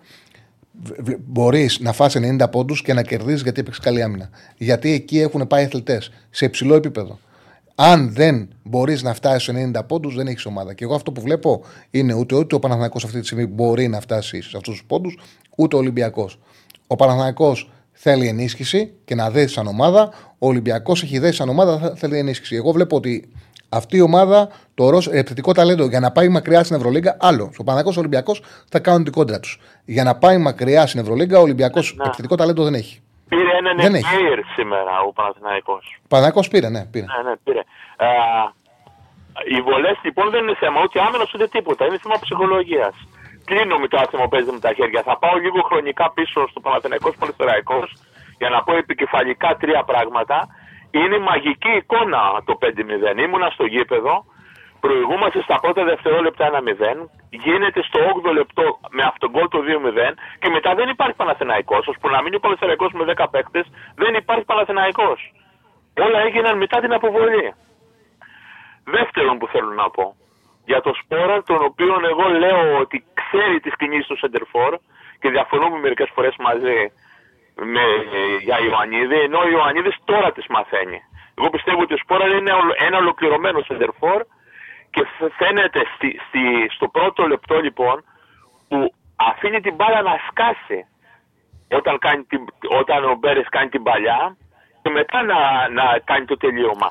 μπορείς να φάσει 90 πόντους και να κερδίσει γιατί έπαιξες καλή άμυνα. Γιατί εκεί έχουν πάει αθλητές σε υψηλό επίπεδο. Αν δεν μπορείς να φτάσεις σε 90 πόντους, δεν έχεις ομάδα. Και εγώ αυτό που βλέπω είναι ούτε, ούτε ο Παναθηναϊκός αυτή τη στιγμή μπορεί να φτάσει σε αυτούς τους πόντους, ούτε ο Ολυμπιακός. Ο Παναθηναϊκός θέλει ενίσχυση και να δέσει σαν ομάδα. Ο Ολυμπιακός έχει δέσει σαν ομάδα, θα- θέλει ενίσχυση. Εγώ βλέπω ότι αυτή η ομάδα, το ροζ επιθετικό ταλέντο για να πάει μακριά στην Ευρωλίγκα, άλλο. Στο Παναθηναϊκός ο Ολυμπιακός θα κάνουν την κόντρα τους. Για να πάει μακριά στην Ευρωλίγκα, ο Ολυμπιακός Ναι. επιθετικό ταλέντο δεν έχει. Πήρε έναν Δεν Embiid σήμερα ο Παναθηναϊκός. Ο Παναθηναϊκός πήρε, ναι, πήρε. Ναι, ναι, πήρε. Ε, οι βολές λοιπόν δεν είναι θέμα ούτε άμυνας ούτε τίποτα. Είναι θέμα ψυχολογίας. Κλείνω με το άθλημα που παίζει με τα χέρια. Θα πάω λίγο χρονικά πίσω στο Παναθηναϊκός Πολυθωραϊκός για να πω επικεφαλικά τρία πράγματα. Είναι μαγική εικόνα το 5-0. Ήμουνα στο γήπεδο, προηγούμαστε στα πρώτα δευτερόλεπτα 1-0, γίνεται στο 8ο λεπτό με αυτόν γκολ το 2-0 και μετά δεν υπάρχει Παναθηναϊκός. Ώσπου να μείνει ο Πολυθωραϊκός με 10 παίκτες, δεν υπάρχει Παναθηναϊκός. Όλα έγιναν μετά την αποβολή. Δεύτερον που θέλω να πω, για το Σπόρα, τον οποίο εγώ λέω ότι ξέρει τις κινήσεις του Σεντερφόρ και διαφωνούμε μερικές φορές μαζί με, για Ιωαννίδη, ενώ ο Ιωαννίδης τώρα τις μαθαίνει. Εγώ πιστεύω ότι ο Σπόρα είναι ολο- ένα ολοκληρωμένο Σεντερφόρ και φ- φαίνεται στη, στη, στο πρώτο λεπτό λοιπόν που αφήνει την μπάλα να σκάσει όταν, κάνει την, όταν ο Μπέρες κάνει την παλιά και μετά να, να κάνει το τελείωμα.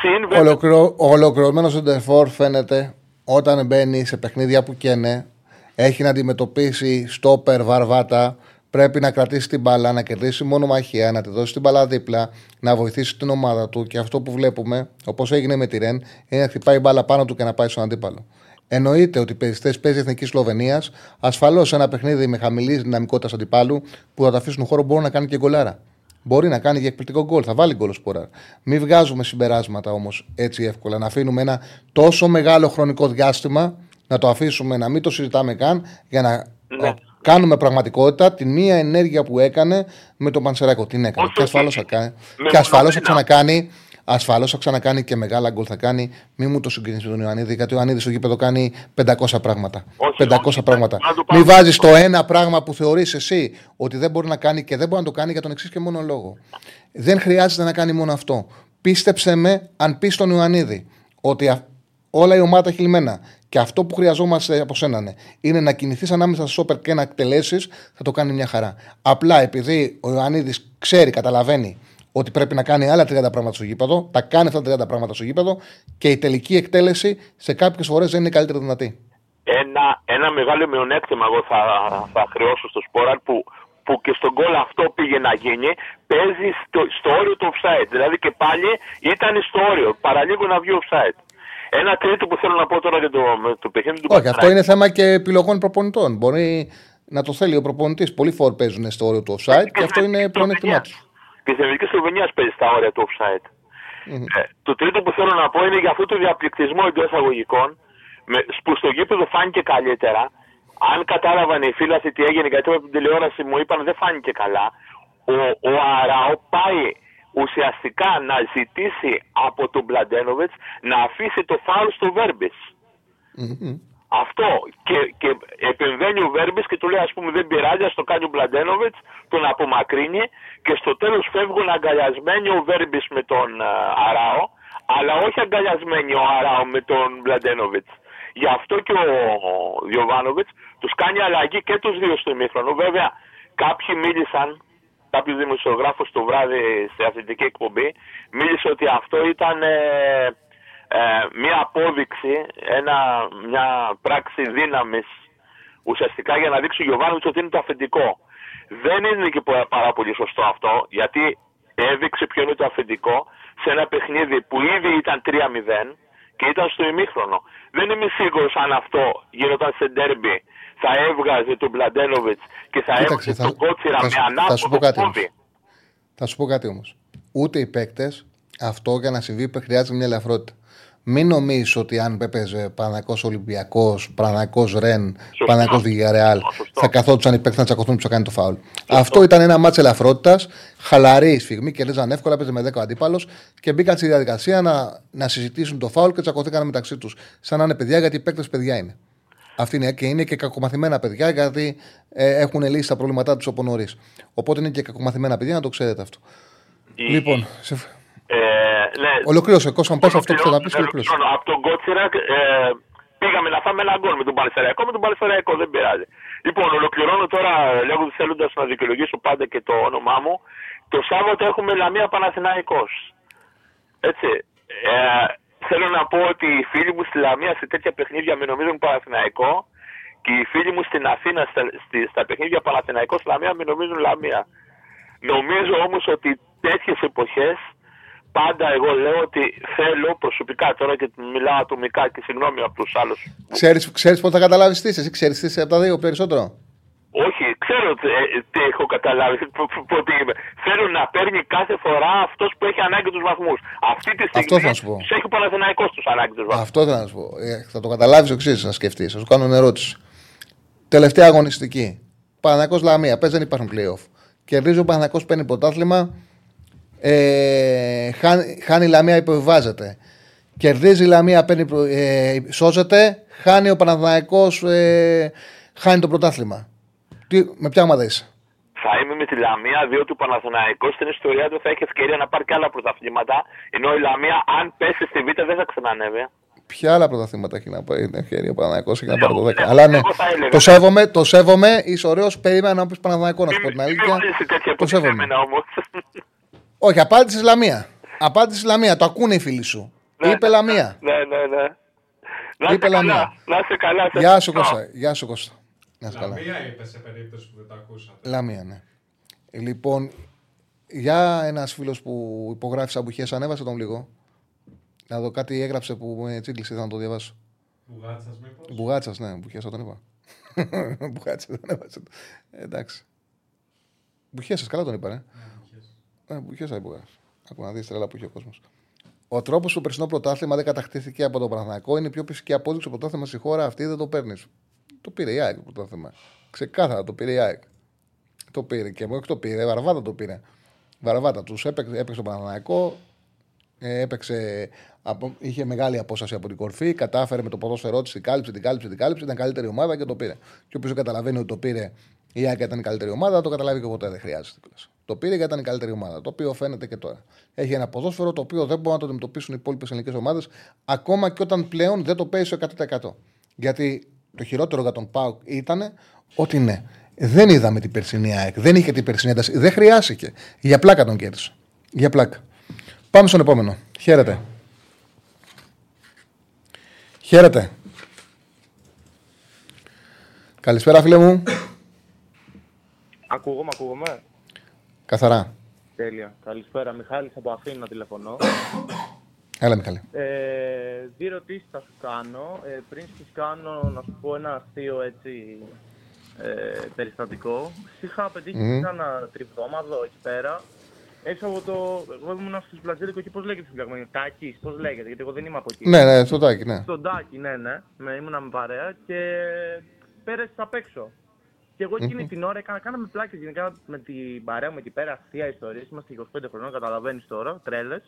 Συν βέβαια- Ολοκληρω, ο ολοκληρωμένος Σεντερφόρ φαίνεται όταν μπαίνει σε παιχνίδια που καίνε, έχει να αντιμετωπίσει στόπερ, βαρβάτα. Πρέπει να κρατήσει την μπάλα, να κερδίσει μόνο μαχία, να τη δώσει την μπάλα δίπλα, να βοηθήσει την ομάδα του. Και αυτό που βλέπουμε, όπως έγινε με τη Ρεν, είναι να χτυπάει μπάλα πάνω του και να πάει στον αντίπαλο. Εννοείται ότι περιστές παίζει η Εθνική Σλοβενίας. Ασφαλώς ένα παιχνίδι με χαμηλή δυναμικότητα αντιπάλου που θα τα αφήσουν χώρο μπορεί να κάνει και γκολάρα. Μπορεί να κάνει και εκπληκτικό γκολ. Θα βάλει γκολ ο Σπόρα. Μην βγάζουμε συμπεράσματα όμως έτσι εύκολα. Να αφήνουμε ένα τόσο μεγάλο χρονικό διάστημα να το αφήσουμε να μην το συζητάμε καν για να Ναι. Ε, κάνουμε πραγματικότητα τη μία ενέργεια που έκανε με τον Πανσεράκο. Την έκανε. Όχι, και ασφαλώς όχι. θα κάνει. Με Και ασφαλώς θα μονομένα. ξανακάνει. Ασφαλώς θα ξανακάνει και μεγάλα γκολ θα κάνει. Μην μου το συγκρίνεις με τον Ιωαννίδη, γιατί ο Ιωαννίδης στο γήπεδο κάνει 500 πράγματα. Όχι, 500 όχι. πράγματα. Να το πάμε. Μην βάζεις το ένα πράγμα που θεωρείς εσύ ότι δεν μπορεί να κάνει και δεν μπορεί να το κάνει για τον εξής και μόνο λόγο. Δεν χρειάζεται να κάνει μόνο αυτό. Πίστεψε με, αν πεις στον Ιωαννίδη ότι α- όλα η ομάδα έχει λιμένα και αυτό που χρειαζόμαστε από σένα ναι, είναι να κινηθείς ανάμεσα στο σόπερ και να εκτελέσεις, θα το κάνει μια χαρά. Απλά επειδή ο Ιωαννίδης ξέρει, καταλαβαίνει ότι πρέπει να κάνει άλλα 30 πράγματα στο γήπεδο, τα κάνει αυτά τα 30 πράγματα στο γήπεδο και η τελική εκτέλεση σε κάποιες φορές δεν είναι καλύτερη δυνατή. ένα, ένα μεγάλο μειονέκτημα εγώ θα, θα χρεώσω στο Σπόραρ που, που και στον γκολ αυτό πήγε να γίνει παίζει στο, στο όριο του offside. Δηλαδή και πάλι ήταν στο όριο, παραλίγο να βγει offside. Ένα τρίτο που θέλω να πω τώρα για το, με το παιχνίδι του Όχι, αυτό Παναθηναϊκού. είναι θέμα και επιλογών προπονητών. Μπορεί να το θέλει ο προπονητής. Πολλοί φόρ παίζουν στο όριο του offside και αυτό είναι πλεονέκτημά τους. Και στην Εθνικής Σλοβενίας παίζει στα όρια του offside. Ε, το τρίτο που θέλω να πω είναι για αυτό το διαπληκτισμό εντός εισαγωγικών, με- που στο γήπεδο φάνηκε καλύτερα. Αν κατάλαβαν οι φίλαθοι τι έγινε, γιατί από την τηλεόραση μου είπαν δεν φάνηκε καλά. Ο, ο Αράο πάει ουσιαστικά να ζητήσει από τον Μπλαντένοβιτς να αφήσει το φάουλ στο Βέρμπης. Αυτό. Και, και επεμβαίνει ο Βέρμπης και του λέει ας πούμε δεν πειράζει, ας το κάνει ο Μπλαντένοβιτς, τον απομακρύνει και στο τέλος φεύγουν αγκαλιασμένοι ο Βέρμπης με τον α, Αράο, αλλά όχι αγκαλιασμένοι ο Αράο με τον Μπλαντένοβιτς. Γι' αυτό και ο Γιωβάνοβιτς τους κάνει αλλαγή και τους δύο στο ημίχρονο. Βέβαια κάποιοι μίλησαν, κάποιος δημοσιογράφος το βράδυ στη αθλητική εκπομπή, μίλησε ότι αυτό ήταν ε, ε, μια απόδειξη, ένα, μια πράξη δύναμης ουσιαστικά για να δείξει ο Γιωβάνοβιτς ότι είναι το αφεντικό. Δεν είναι και πο- πάρα πολύ σωστό αυτό, γιατί έδειξε ποιο είναι το αφεντικό σε ένα παιχνίδι που ήδη ήταν 3-0 και ήταν στο ημίχρονο. Δεν είμαι σίγουρος αν αυτό γινόταν σε ντέρμπι θα έβγαζε τον Μπλαντένοβιτς και θα Κοίταξε, έβγαζε θα- τον Κότσιρα θα με σου- θα σου πω ανάποδο κάτι πόδι. Θα σου πω κάτι όμως. Ούτε οι παίκτες αυτό για να συμβεί χρειάζεται μια ελαφρότητα. Μην νομίζεις ότι αν έπαιζε Παναγικό Ολυμπιακός, Παναγικό Ρεν, Παναγικό Βιγιαρεάλ, Σωστό. θα καθόντουσαν οι παίκτες να τσακωθούν που θα κάνει το φάουλ. Αυτό ήταν ένα μάτσο ελαφρότητας, χαλαρή σφιγμή, κερδίζαν εύκολα, έπαιζε με 10 ο αντίπαλος και μπήκαν στη διαδικασία να, να συζητήσουν το φάουλ και τσακωθήκαν μεταξύ τους. Σαν να είναι παιδιά, γιατί οι παίκτες παιδιά είναι. Αυτή είναι και είναι και κακομαθημένα παιδιά γιατί ε, έχουν λύσει τα προβλήματά τους από νωρίς. Οπότε είναι και κακομαθημένα παιδιά, να το ξέρετε αυτό. Η- Λοιπόν, σε... Ε, ναι, ολοκλήρωσε. Κώστα, μου πες αυτό που θέλω να πει και ολοκλήρωσε. Ολοκληρώνω. Από τον Κότσιρα ε, πήγαμε να φάμε ένα γκολ με τον Παλαιστεραϊκό. Με τον Παλαιστεραϊκό δεν πειράζει. Λοιπόν, ολοκληρώνω τώρα λέγοντας θέλοντας να δικαιολογήσω πάντα και το όνομά μου. Το Σάββατο έχουμε Λαμία Παναθηναϊκός. Έτσι. Ε, θέλω να πω ότι οι φίλοι μου στη Λαμία σε τέτοια παιχνίδια με νομίζουν Παναθηναϊκό και οι φίλοι μου στην Αθήνα στα, στη- στα παιχνίδια Παναθηναϊκός Λαμία με νομίζουν Λαμία. Νομίζω όμως ότι τέτοιες εποχές πάντα εγώ λέω ότι θέλω προσωπικά τώρα και μιλάω ατομικά και συγγνώμη από τους άλλους. Ξέρεις, ξέρεις πώς θα καταλάβεις τι είσαι, εσύ ξέρεις τι είσαι από τα δύο περισσότερο. Όχι, ξέρω τι, ε, τι έχω καταλάβει, πο- πο- πότε είμαι. Θέλω να παίρνει κάθε φορά αυτός που έχει ανάγκη τους βαθμούς. Αυτή τη στιγμή Αυτό θα σου πω. τους έχει ο Παναθηναϊκός τους ανάγκη τους βαθμούς. Αυτό θέλω να σου πω. Ε, θα το καταλάβεις εξής να σκεφτείς. Θα σου κάνω μια ερώτηση. Τελευταία αγωνιστική. Παναγικός Λαμία. Πες δεν υπάρχουν playoff. Κερδίζει ο Παναγικός παίρνει πρωτάθλημα. Ε, χάνει, χάνει η Λαμία, υποβιβάζεται. Κερδίζει η Λαμία, παίρνει, προ- ε, σώζεται. Χάνει ο Παναθηναϊκός, ε, χάνει το πρωτάθλημα. Τι, με ποια ομάδα είσαι; Θα είμαι με τη Λαμία, διότι ο Παναθηναϊκός στην ιστορία του θα έχει ευκαιρία να πάρει και άλλα πρωταθλήματα. Ενώ η Λαμία, αν πέσει στη Β, δεν θα ξανανεύει. Ποια άλλα πρωταθλήματα έχει να πάρει την ευκαιρία ο Παναθηναϊκός έχει να πάρει το 10. Εγώ Αλλά ναι, θα έλεγα. το σέβομαι, το σέβομαι. Είσαι ωραίος, περίμενα να πεις Παναθηναϊκό να σου πω την Μην αλήθεια. βάλεις σε τέτοια Το σέβομαι. υποτιμένα όμως. *laughs* Όχι, απάντησε Λαμία. Απάντησε Λαμία. Το ακούνε οι φίλοι σου. Ναι, Είπε Λαμία. Ναι, ναι, ναι. Να Είπε είστε καλά. Λαμία. Να είστε καλά. σας Γεια σου ευχαριστώ. Κώστα. Γεια σου Κώστα. Να είσαι καλά. Λαμία είπες σε περίπτωση που δεν το ακούσατε. Λαμία, ναι. Λοιπόν, για ένας φίλος που υπογράφει σαν μπουχές, ανέβασε τον λίγο. Να δω κάτι έγραψε που με τσίγκλισε, ήθελα να το διαβάσω. Μπουγάτσας μήπως; Μπουγάτσας, ναι, μπουχέσα τον είπα. *laughs* Μπουγάτσας τον έβασε. Ε, εντάξει. Μπουχέσα, καλά τον είπα, ε. Ε, μπουχέσα η μπουγάτσα. Ακούω να δεις τρέλα που έχει ο κόσμος. Ο τρόπος που το περσινό πρωτάθλημα δεν κατακτήθηκε από τον Παναθηναϊκό είναι η πιο φυσική απόδειξη ότι το πρωτάθλημα στη χώρα αυτή δεν το παίρνεις. Το πήρε η ΑΕΚ το πρωτάθλημα. Ξεκάθαρα το πήρε η ΑΕΚ. Το πήρε και όχι το πήρε, βαρβάτα το πήρε. Βαρβάτα τους έπαιξε, έπαιξε το Παναθηναϊκό, ε, έπαιξε, από, είχε μεγάλη απόσταση από την κορφή, κατάφερε με το ποδόσφαιρό της, την κάλυψε, την κάλυψε, την κάλυψε, ήταν καλύτερη ομάδα και το πήρε. Και όποιος καταλαβαίνει ότι το πήρε η ΑΕΚ ήταν η καλύτερη ομάδα, το καταλάβει και ποτέ δεν χρειάζεται. κιόλας. Το πήρε γιατί ήταν η καλύτερη ομάδα. Το οποίο φαίνεται και τώρα. Έχει ένα ποδόσφαιρο το οποίο δεν μπορούν να το αντιμετωπίσουν οι υπόλοιπες ελληνικές ομάδες, ακόμα και όταν πλέον δεν το παίζει στο 100%. Γιατί το χειρότερο για τον Πάουκ ήταν ότι ναι, δεν είδαμε την περσινή ΑΕΚ. Δεν είχε την περσινή ένταση. Δεν χρειάστηκε. Για πλάκα τον κέρδισε. Για πλάκα. Πάμε στον επόμενο. Χαίρετε. Χαίρετε. Καλησπέρα, φίλε μου. Ακούγομαι, ακούγομαι. Καθαρά. Τέλεια. Καλησπέρα. Μιχάλης από Αθήνα τηλεφωνώ. Έλα, Μιχάλη. Ε, δύο ερωτήσεις θα σου κάνω. Ε, πριν σου κάνω, να σου πω ένα αστείο έτσι ε, περιστατικό. Είχα πετύχει Μμμ. ένα τριβδόμαδο εκεί πέρα. Έξω από το. Εγώ ήμουν στο Σπλατζίδικο εκεί, πώς λέγεται στο Πλαγμένο. Τάκης, πώς λέγεται, γιατί εγώ δεν είμαι από εκεί. Ναι, ναι, στο τάκι, ναι. Στον Τάκη, ναι, ναι. Με, ήμουνα με παρέα και πέρασες απ' έξω. Και εγώ εκείνη Μμμ. την ώρα έκανα, κάναμε πλάκες γενικά με την παρέα μου εκεί πέρα, αστεία ιστορίες. Είμαστε 25 χρονών, καταλαβαίνεις τώρα, τρέλες.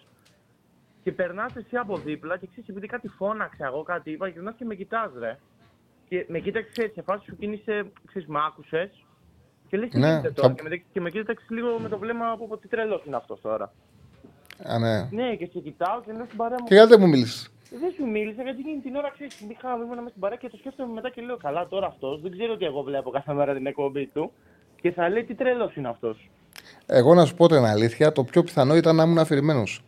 Και περνάς εσύ από δίπλα και ξέρεις, επειδή κάτι φώναξα εγώ, κάτι είπα, γυρνάς και με κοιτάς, ρε. Και με κοίταξε σε φάση σου κίνησε, ξέρεις, μ' άκουσες. Και λες, τι Ναι, γίνεται τώρα. θα- Και, με, και με κοίταξες λίγο με το βλέμμα από πω τι τρελός είναι αυτός τώρα. Α, ναι. Ναι, και σε κοιτάω και λέω στην παρέα μου. Και γιατί δεν μου μίλησες; Δεν σου μίλησα γιατί εκείνη την ώρα ξέρεις, είχα ήμουν μέσα στην παρέα και το σκέφτομαι μετά και λέω καλά τώρα αυτός. Δεν ξέρω ότι εγώ βλέπω κάθε μέρα την εκπομπή του. Και θα λέει τι τρελός είναι αυτός. Εγώ να σου πω την αλήθεια, το πιο πιθανό ήταν να ήμουν αφηρημένος.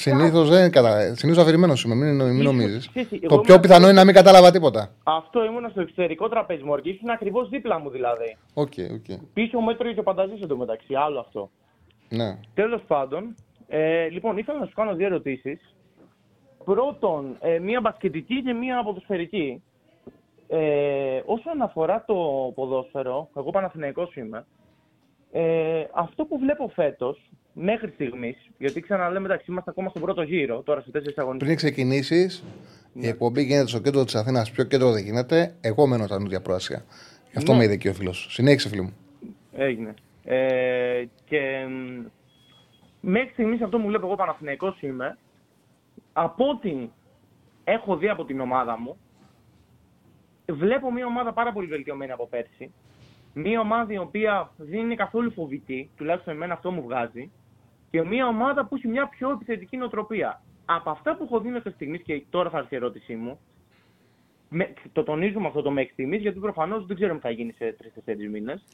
Συνήθως δεν κατα... Συνήθως αφηρημένος είμαι, μην, μην Ίσως, νομίζεις. ξέρεις, εγώ Το ήμουν- πιο πιθανό είναι να μην κατάλαβα τίποτα. Αυτό ήμουν στο εξωτερικό τραπέζι μου και ήσουν ακριβώς δίπλα μου δηλαδή. OK, OK. Πίσω μου έτρωγε και ο Πανταζής εντωμεταξύ, άλλο αυτό. Ναι. Τέλος πάντων, ε, λοιπόν, ήθελα να σου κάνω δύο ερωτήσεις. Πρώτον, ε, μία μπασκετική και μία ποδοσφαιρική. Ε, όσον αφορά το ποδόσφαιρο, εγώ Παναθηναϊκός είμαι, ε, αυτό που βλέπω φέτος μέχρι στιγμής, γιατί ξαναλέμε εντάξει, είμαστε ακόμα στον πρώτο γύρο, τώρα σε τέσσερις αγωνιστέ. Πριν ξεκινήσεις, Ναι. η εκπομπή γίνεται στο κέντρο της Αθήνας. Πιο κέντρο δεν γίνεται. Εγώ μένω τα νούδια προάσια. Γι' αυτό Ναι. με είδε και ο φίλος. Συνέχισε, φίλο μου. Έγινε. Ε, και μ, μέχρι στιγμής αυτό που βλέπω εγώ Παναθηναϊκός είμαι, από ό,τι έχω δει από την ομάδα μου, βλέπω μια ομάδα πάρα πολύ βελτιωμένη από πέρσι. Μια ομάδα η οποία δεν είναι καθόλου φοβητή, τουλάχιστον εμένα αυτό μου βγάζει, και μια ομάδα που έχει μια πιο επιθετική νοοτροπία. Από αυτά που έχω δει μέχρι στιγμής, και τώρα θα έρθει η ερώτησή μου, με, το τονίζουμε αυτό το μέχρι στιγμής, γιατί προφανώς δεν ξέρουμε τι θα γίνει σε 3-4 μήνες.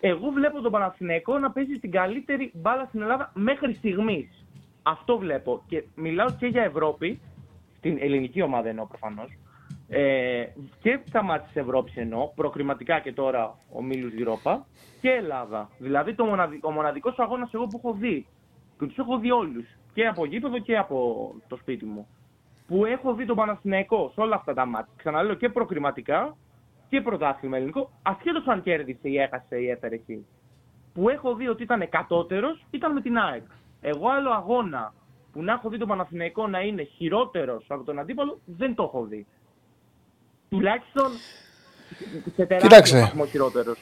Εγώ βλέπω τον Παναθηναϊκό να παίζει την καλύτερη μπάλα στην Ελλάδα μέχρι στιγμής. Αυτό βλέπω. Και μιλάω και για Ευρώπη, την ελληνική ομάδα εννοώ προφανώς. Ε, και τα μάτια της Ευρώπης εννοώ, προκριματικά και τώρα ο Μίλου Europa και Ελλάδα. Δηλαδή το μοναδι, ο μοναδικός αγώνας εγώ που έχω δει, και τους έχω δει όλους, και από γήπεδο και από το σπίτι μου, που έχω δει τον Παναθηναϊκό σε όλα αυτά τα μάτια. Ξαναλέω και προκριματικά και πρωτάθλημα ελληνικό, ασχέτως αν κέρδισε ή έχασε ή έφερε εκεί. Που έχω δει ότι ήταν κατώτερο ήταν με την ΑΕΚ. Εγώ άλλο αγώνα που να έχω δει τον Παναθηναϊκό να είναι χειρότερος από τον αντίπαλο δεν το έχω δει. Τουλάχιστον σε τεράστιο Κοίταξε. βαθμό χειρότερος.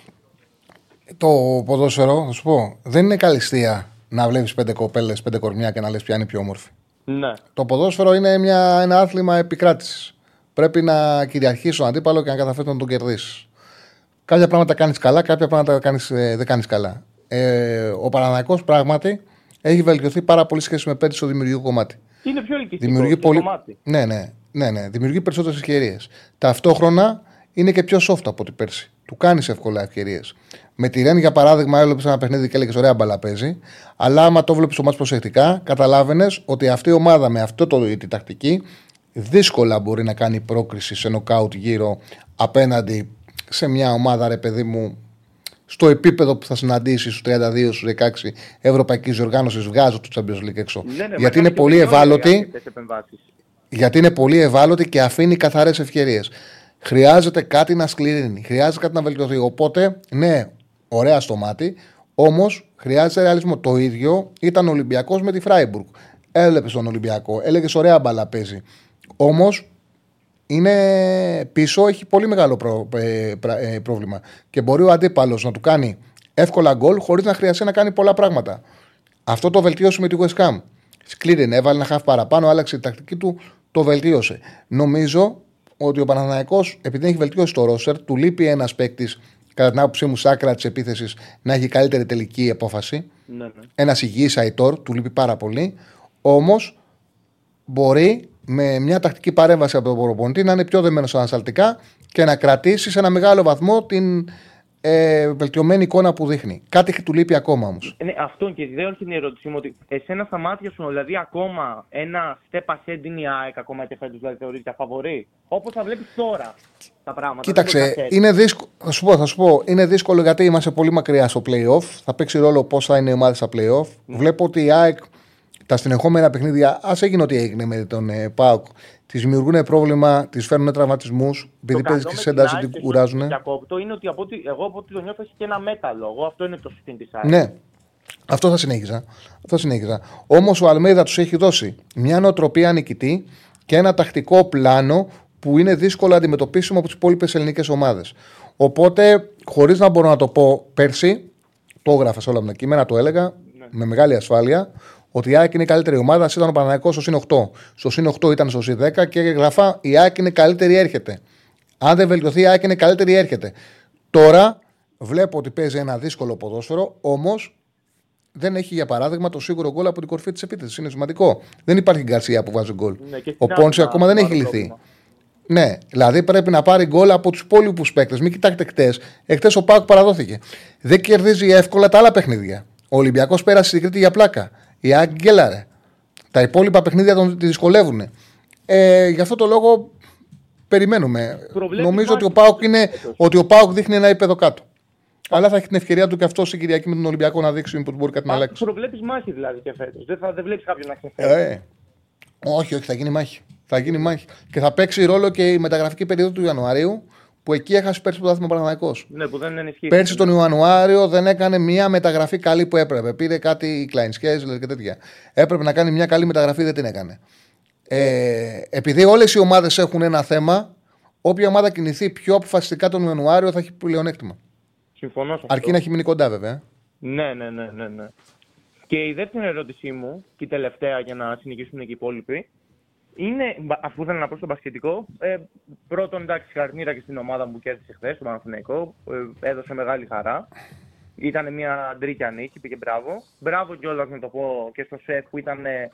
Το ποδόσφαιρο, θα σου πω, δεν είναι καλυστία να βλέπεις πέντε κοπέλες, πέντε κορμιά και να λες ποια είναι η πιο όμορφη. Ναι. Το ποδόσφαιρο είναι μια, ένα άθλημα επικράτησης. Πρέπει να κυριαρχήσει τον αντίπαλο και να καταφέρεις να τον κερδίσεις. Κάποια πράγματα κάνεις καλά, κάποια πράγματα κάνεις, ε, δεν κάνεις καλά. Ε, ο Παναναναϊκός πράγματι έχει βελτιωθεί πάρα πολύ σχέση με πέρυσι στο δημιουργικό κομμάτι. Είναι πιο ελκυστικό Δημιουργεί στο πολύ. κομμάτι. Ναι, ναι, ναι, ναι. Δημιουργεί περισσότερες ευκαιρίες. Ταυτόχρονα είναι και πιο soft από ό,τι πέρσι. Του κάνεις εύκολα ευκαιρίες. Με τη Ρεν, για παράδειγμα, έβλεπες ένα παιχνίδι και έλεγες ωραία μπαλά παίζει. Αλλά άμα το βλέπεις το μάτς προσεκτικά, καταλάβαινες ότι αυτή η ομάδα με αυτό το, τη τακτική δύσκολα μπορεί να κάνει πρόκριση σε νοκάουτ γύρω απέναντι σε μια ομάδα, ρε παιδί μου, στο επίπεδο που θα συναντήσεις στους 32, στους 16 Ευρωπαϊκής Διοργάνωσης, βγάζω το Champions League έξω. Ναι, ναι, γιατί μα είναι κάνεις πολύ και πιο ευάλωτη αρκετές επεμβάσεις. γιατί είναι πολύ ευάλωτη και αφήνει καθαρές ευκαιρίες. Χρειάζεται κάτι να σκληρύνει, χρειάζεται κάτι να βελτιωθεί. Οπότε, ναι, ωραία στο μάτι, όμως χρειάζεται ρεαλισμό. Το ίδιο ήταν ο Ολυμπιακός με τη Φράιμπουργκ. Έβλεπες τον Ολυμπιακό, έλεγες ωραία μπαλά παίζει. Όμως είναι πίσω, έχει πολύ μεγάλο προ- ε, πρα- ε, πρόβλημα. Και μπορεί ο αντίπαλος να του κάνει εύκολα γκολ χωρίς να χρειαστεί να κάνει πολλά πράγματα. Αυτό το βελτίωσε με τη West Ham. Σκλήρινε, έβαλε ένα χαφ παραπάνω, άλλαξε τη τακτική του, το βελτίωσε. Νομίζω ότι ο Παναθηναϊκός, επειδή έχει βελτιώσει το ρόσερ, του λείπει ένας παίκτης, κατά την άποψή μου, σάκρα της επίθεσης, να έχει καλύτερη τελική απόφαση. Ναι, ναι. Ένας υγιής Αϊτόρ, του λείπει πάρα πολύ. Όμως μπορεί με μια τακτική παρέμβαση από τον προπονητή να είναι πιο δεμένος ανασταλτικά και να κρατήσει σε ένα μεγάλο βαθμό την ε, βελτιωμένη εικόνα που δείχνει. Κάτι του λείπει ακόμα όμως. Ναι, αυτό και δεν έρχεται η ερώτησή μου ότι εσένα στα μάτια σου, δηλαδή ακόμα ένα step ahead είναι η ΑΕΚ ακόμα και φέτος, δηλαδή θεωρείται φαβορή. Όπως θα βλέπεις τώρα τα πράγματα. δεν Κοίταξε, μπορεί να ξέρεις. είναι δύσκολο, θα, σου πω, θα σου πω, είναι δύσκολο γιατί είμαστε πολύ μακριά στο playoff. Θα παίξει ρόλο πώς θα είναι οι ομάδες στα playoff. Βλέπω ότι η ΑΕΚ τα συνεχόμενα παιχνίδια, ας έγινε ό,τι έγινε με τον ε, Πάουκ, τη δημιουργούν πρόβλημα, τη φέρνουν τραυματισμούς, επειδή παίζεις καλό τη με σένταση, την την ΑΕΚ, κουράζουν. Διακόπτω, είναι ότι από ό,τι, εγώ από ό,τι το νιώθω έχει και ένα μέταλλο. Αυτό είναι το συστήν της ΑΕΚ. Ναι, αυτό θα συνέχιζα. Αυτό θα συνέχιζα. Όμως ο Αλμέιδα τους έχει δώσει μια νοοτροπία νικητή και ένα τακτικό πλάνο που είναι δύσκολο αντιμετωπίσιμο από τις υπόλοιπες ελληνικές ομάδες. Οπότε, χωρίς να μπορώ να το πω πέρσι, το έγραφα σε όλα μου τα κείμενα, το έλεγα με μεγάλη ασφάλεια, ότι η ΑΕΚ είναι η καλύτερη ομάδα. ας Ήταν ο Παναναναϊκός στο συν 8. Στο συν 8 ήταν στο συν 10 και γραφά η ΑΕΚ είναι καλύτερη, έρχεται. Αν δεν βελτιωθεί, η ΑΕΚ είναι καλύτερη, έρχεται. Τώρα βλέπω ότι παίζει ένα δύσκολο ποδόσφαιρο, όμως δεν έχει για παράδειγμα το σίγουρο γκολ από την κορφή της επίθεσης. Είναι σημαντικό. Δεν υπάρχει γκαρσία που βάζει γκολ. Ναι, και Ο στην Πόνσε άλλη ακόμα δεν να έχει πάρει λυθεί. πρόβλημα. Ναι, δηλαδή πρέπει να πάρει γκολ από τους υπόλοιπους παίκτες. Μην κοιτάξτε χτες. Εχθές ο Πάουκ παραδόθηκε. Δεν κερδίζει εύκολα τα άλλα παιχνίδια. Ο Ολυμπιακός πέρασε στην Κρήτη για πλάκα. Η Άγκ γκέλαρε. Τα υπόλοιπα παιχνίδια τον τη δυσκολεύουν. Ε, γι' αυτό το λόγο περιμένουμε. Προβλέπεις Νομίζω ότι ο μάχη Πάουκ είναι, ότι ο Πάουκ δείχνει ένα επίπεδο κάτω. Αλλά θα έχει την ευκαιρία του και αυτό στην Κυριακή με τον Ολυμπιακό να δείξει που μπορεί κάτι να αλλάξει. Προβλέπεις μάχη δηλαδή και φέτος. Δεν, θα- δεν βλέπεις κάποιον να ξεφεύγει. Ε, όχι, όχι, θα γίνει μάχη. Θα γίνει μάχη. Και θα παίξει ρόλο και η μεταγραφική περίοδο του Ιανουαρίου που εκεί έχασε πέρσι το δάθμο Παναναναϊκό. Ναι, που δεν ενισχύει. Πέρσι τον Ιανουάριο δεν έκανε μια μεταγραφή καλή που έπρεπε. Πήρε κάτι η Klein Schedler και τέτοια. Έπρεπε να κάνει μια καλή μεταγραφή, δεν την έκανε. Ε, επειδή όλες οι ομάδες έχουν ένα θέμα, όποια ομάδα κινηθεί πιο αποφασιστικά τον Ιανουάριο θα έχει πλεονέκτημα. Συμφωνώ σε αυτό. Αρκεί να έχει μείνει κοντά, βέβαια. Ναι, ναι, ναι, ναι, ναι. Και η δεύτερη ερώτησή μου, και η τελευταία για να συνεχίσουν και οι υπόλοιποι, είναι, μπα- αφού ήθελα να πω στο μπασκετικό, ε, πρώτον εντάξει, συγχαρητήρια και στην ομάδα μου που κέρδισε χθες, το Παναθηναϊκό. Ε, έδωσε μεγάλη χαρά. Ήταν μια ντρίκια νίκη, πήγε μπράβο. Μπράβο κιόλας να το πω και στο σεφ που ήταν ε,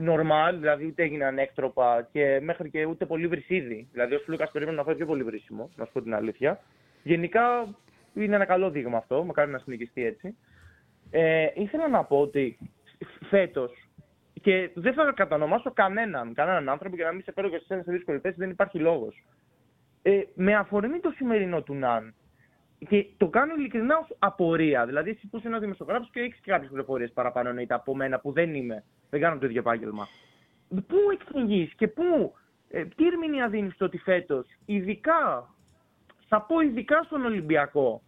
normal, δηλαδή ούτε έγιναν έκτροπα και μέχρι και ούτε πολύ βρυσίδι. Δηλαδή ο Λούκας περίμενε να φάει πιο πολύ βρίσιμο, να σου πω την αλήθεια. Γενικά είναι ένα καλό δείγμα αυτό, μακάρι να συνεχιστεί έτσι. Ε, ήθελα να πω ότι φέτος και δεν θα κατανομάσω κανέναν, κανέναν άνθρωπο και να μην σε φέρω και σε ένα σε δύσκολη θέση, δεν υπάρχει λόγος. Ε, με αφορμή το σημερινό του Ναν, και το κάνω ειλικρινά ως απορία. Δηλαδή, εσύ που είσαι ένας δημοσιογράφος και έχεις και κάποιες πληροφορίες παραπάνω εννοείται από μένα που δεν είμαι, δεν κάνω το ίδιο επάγγελμα. Πού εξηγεί και πού, ε, τι ερμηνεία δίνεις στο ότι φέτος, ειδικά, θα πω ειδικά στον Ολυμπιακό,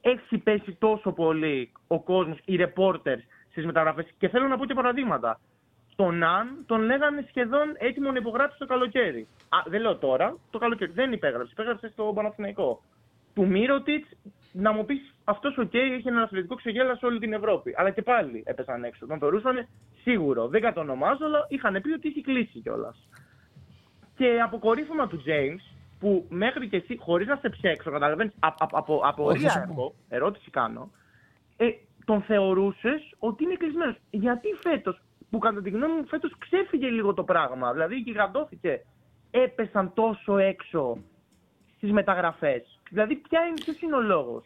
έχει πέσει τόσο πολύ ο κόσμος, οι reporters στις μεταγραφές. Και θέλω να πω και παραδείγματα. Τον Ναν τον λέγανε σχεδόν έτοιμο να υπογράψει το καλοκαίρι. Α, δεν λέω τώρα, το καλοκαίρι. Δεν υπέγραψε. Υπέγραψε στο Παναθηναϊκό. Τον Μίροτιτς, να μου πεις αυτός οκ, έχει ένα αθλητικό ξεγέλα σε όλη την Ευρώπη. Αλλά και πάλι έπεσαν έξω. Τον θεωρούσαν σίγουρο. Δεν κατονομάζω, αλλά είχαν πει ότι έχει κλείσει κιόλας. Και αποκορύφωμα του James, που μέχρι και εσύ, χωρίς να σε ψέξω, καταλαβαίνεις, από απορία σου πω. έχω, ερώτηση κάνω, ε, τον θεωρούσες ότι είναι κλεισμένος. Γιατί φέτος, που κατά τη γνώμη μου φέτος ξέφυγε λίγο το πράγμα, δηλαδή γιγαντώθηκε, έπεσαν τόσο έξω στις μεταγραφές. Δηλαδή, ποια είναι, ποιος είναι ο λόγος;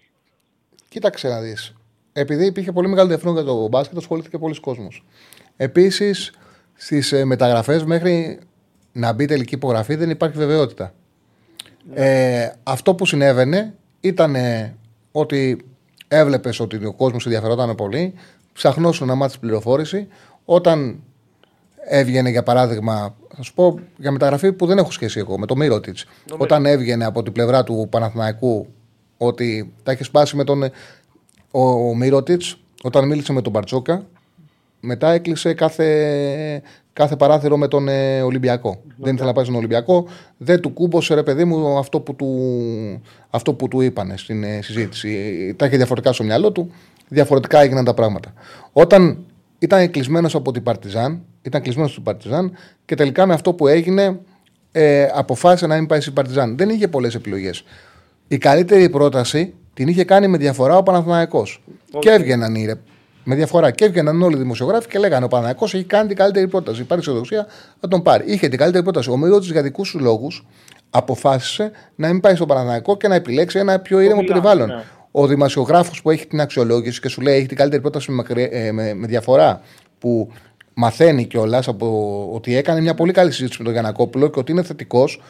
Κοίταξε να δεις. Επειδή υπήρχε πολύ μεγάλο ενδιαφέρον για το μπάσκετ, ασχολήθηκε πολλοί κόσμος. Επίσης, στις ε, μεταγραφές μέχρι να μπει τελική υπογραφή δεν υπάρχει βεβαιότητα. Ε, αυτό που συνέβαινε ήταν ε, ότι έβλεπες ότι ο κόσμος ενδιαφερόταν πολύ, ψαχνόσουν να μάθεις πληροφόρηση. Όταν έβγαινε, για παράδειγμα, θα σου πω για μεταγραφή που δεν έχω σχέση εγώ, με το Μύρωτιτ. Όταν έβγαινε από την πλευρά του Παναθηναϊκού ότι τα έχεις σπάσει με τον. ε, Ο, ο Μύρωτιτ, όταν μίλησε με τον Μπαρτσόκα, μετά έκλεισε κάθε, κάθε παράθυρο με τον ε, Ολυμπιακό. Δεν ήθελε να πάει στον Ολυμπιακό. Δεν του κούμπωσε, ρε παιδί μου, αυτό που του, αυτό που του είπανε στην ε, συζήτηση. Τα είχε διαφορετικά στο μυαλό του. Διαφορετικά έγιναν τα πράγματα. Όταν ήταν κλεισμένος από την Παρτιζάν, ήταν κλεισμένος στην Παρτιζάν και τελικά με αυτό που έγινε ε, αποφάσισε να μην πάει στην Παρτιζάν. Δεν είχε πολλές επιλογές. Η καλύτερη πρόταση την είχε κάνει με διαφορά ο Παναθηναϊκός. Και έβγαιναν οι, ρε- με διαφορά. Και έβγαιναν όλοι οι δημοσιογράφοι και λέγανε: Ο Παναθηναϊκός έχει κάνει την καλύτερη πρόταση. Υπάρχει αισιοδοξία να τον πάρει. Είχε την καλύτερη πρόταση. Ο Μύρωτης για δικούς τους λόγους αποφάσισε να μην πάει στον Παναθηναϊκό και να επιλέξει ένα πιο ήρεμο Μιλάμε, περιβάλλον. ναι. Ο δημοσιογράφος που έχει την αξιολόγηση και σου λέει έχει την καλύτερη πρόταση με, μακρι- ε, με, με διαφορά που μαθαίνει κιόλας από ότι έκανε μια πολύ καλή συζήτηση με τον Γιανακόπουλο και ότι είναι θετικός,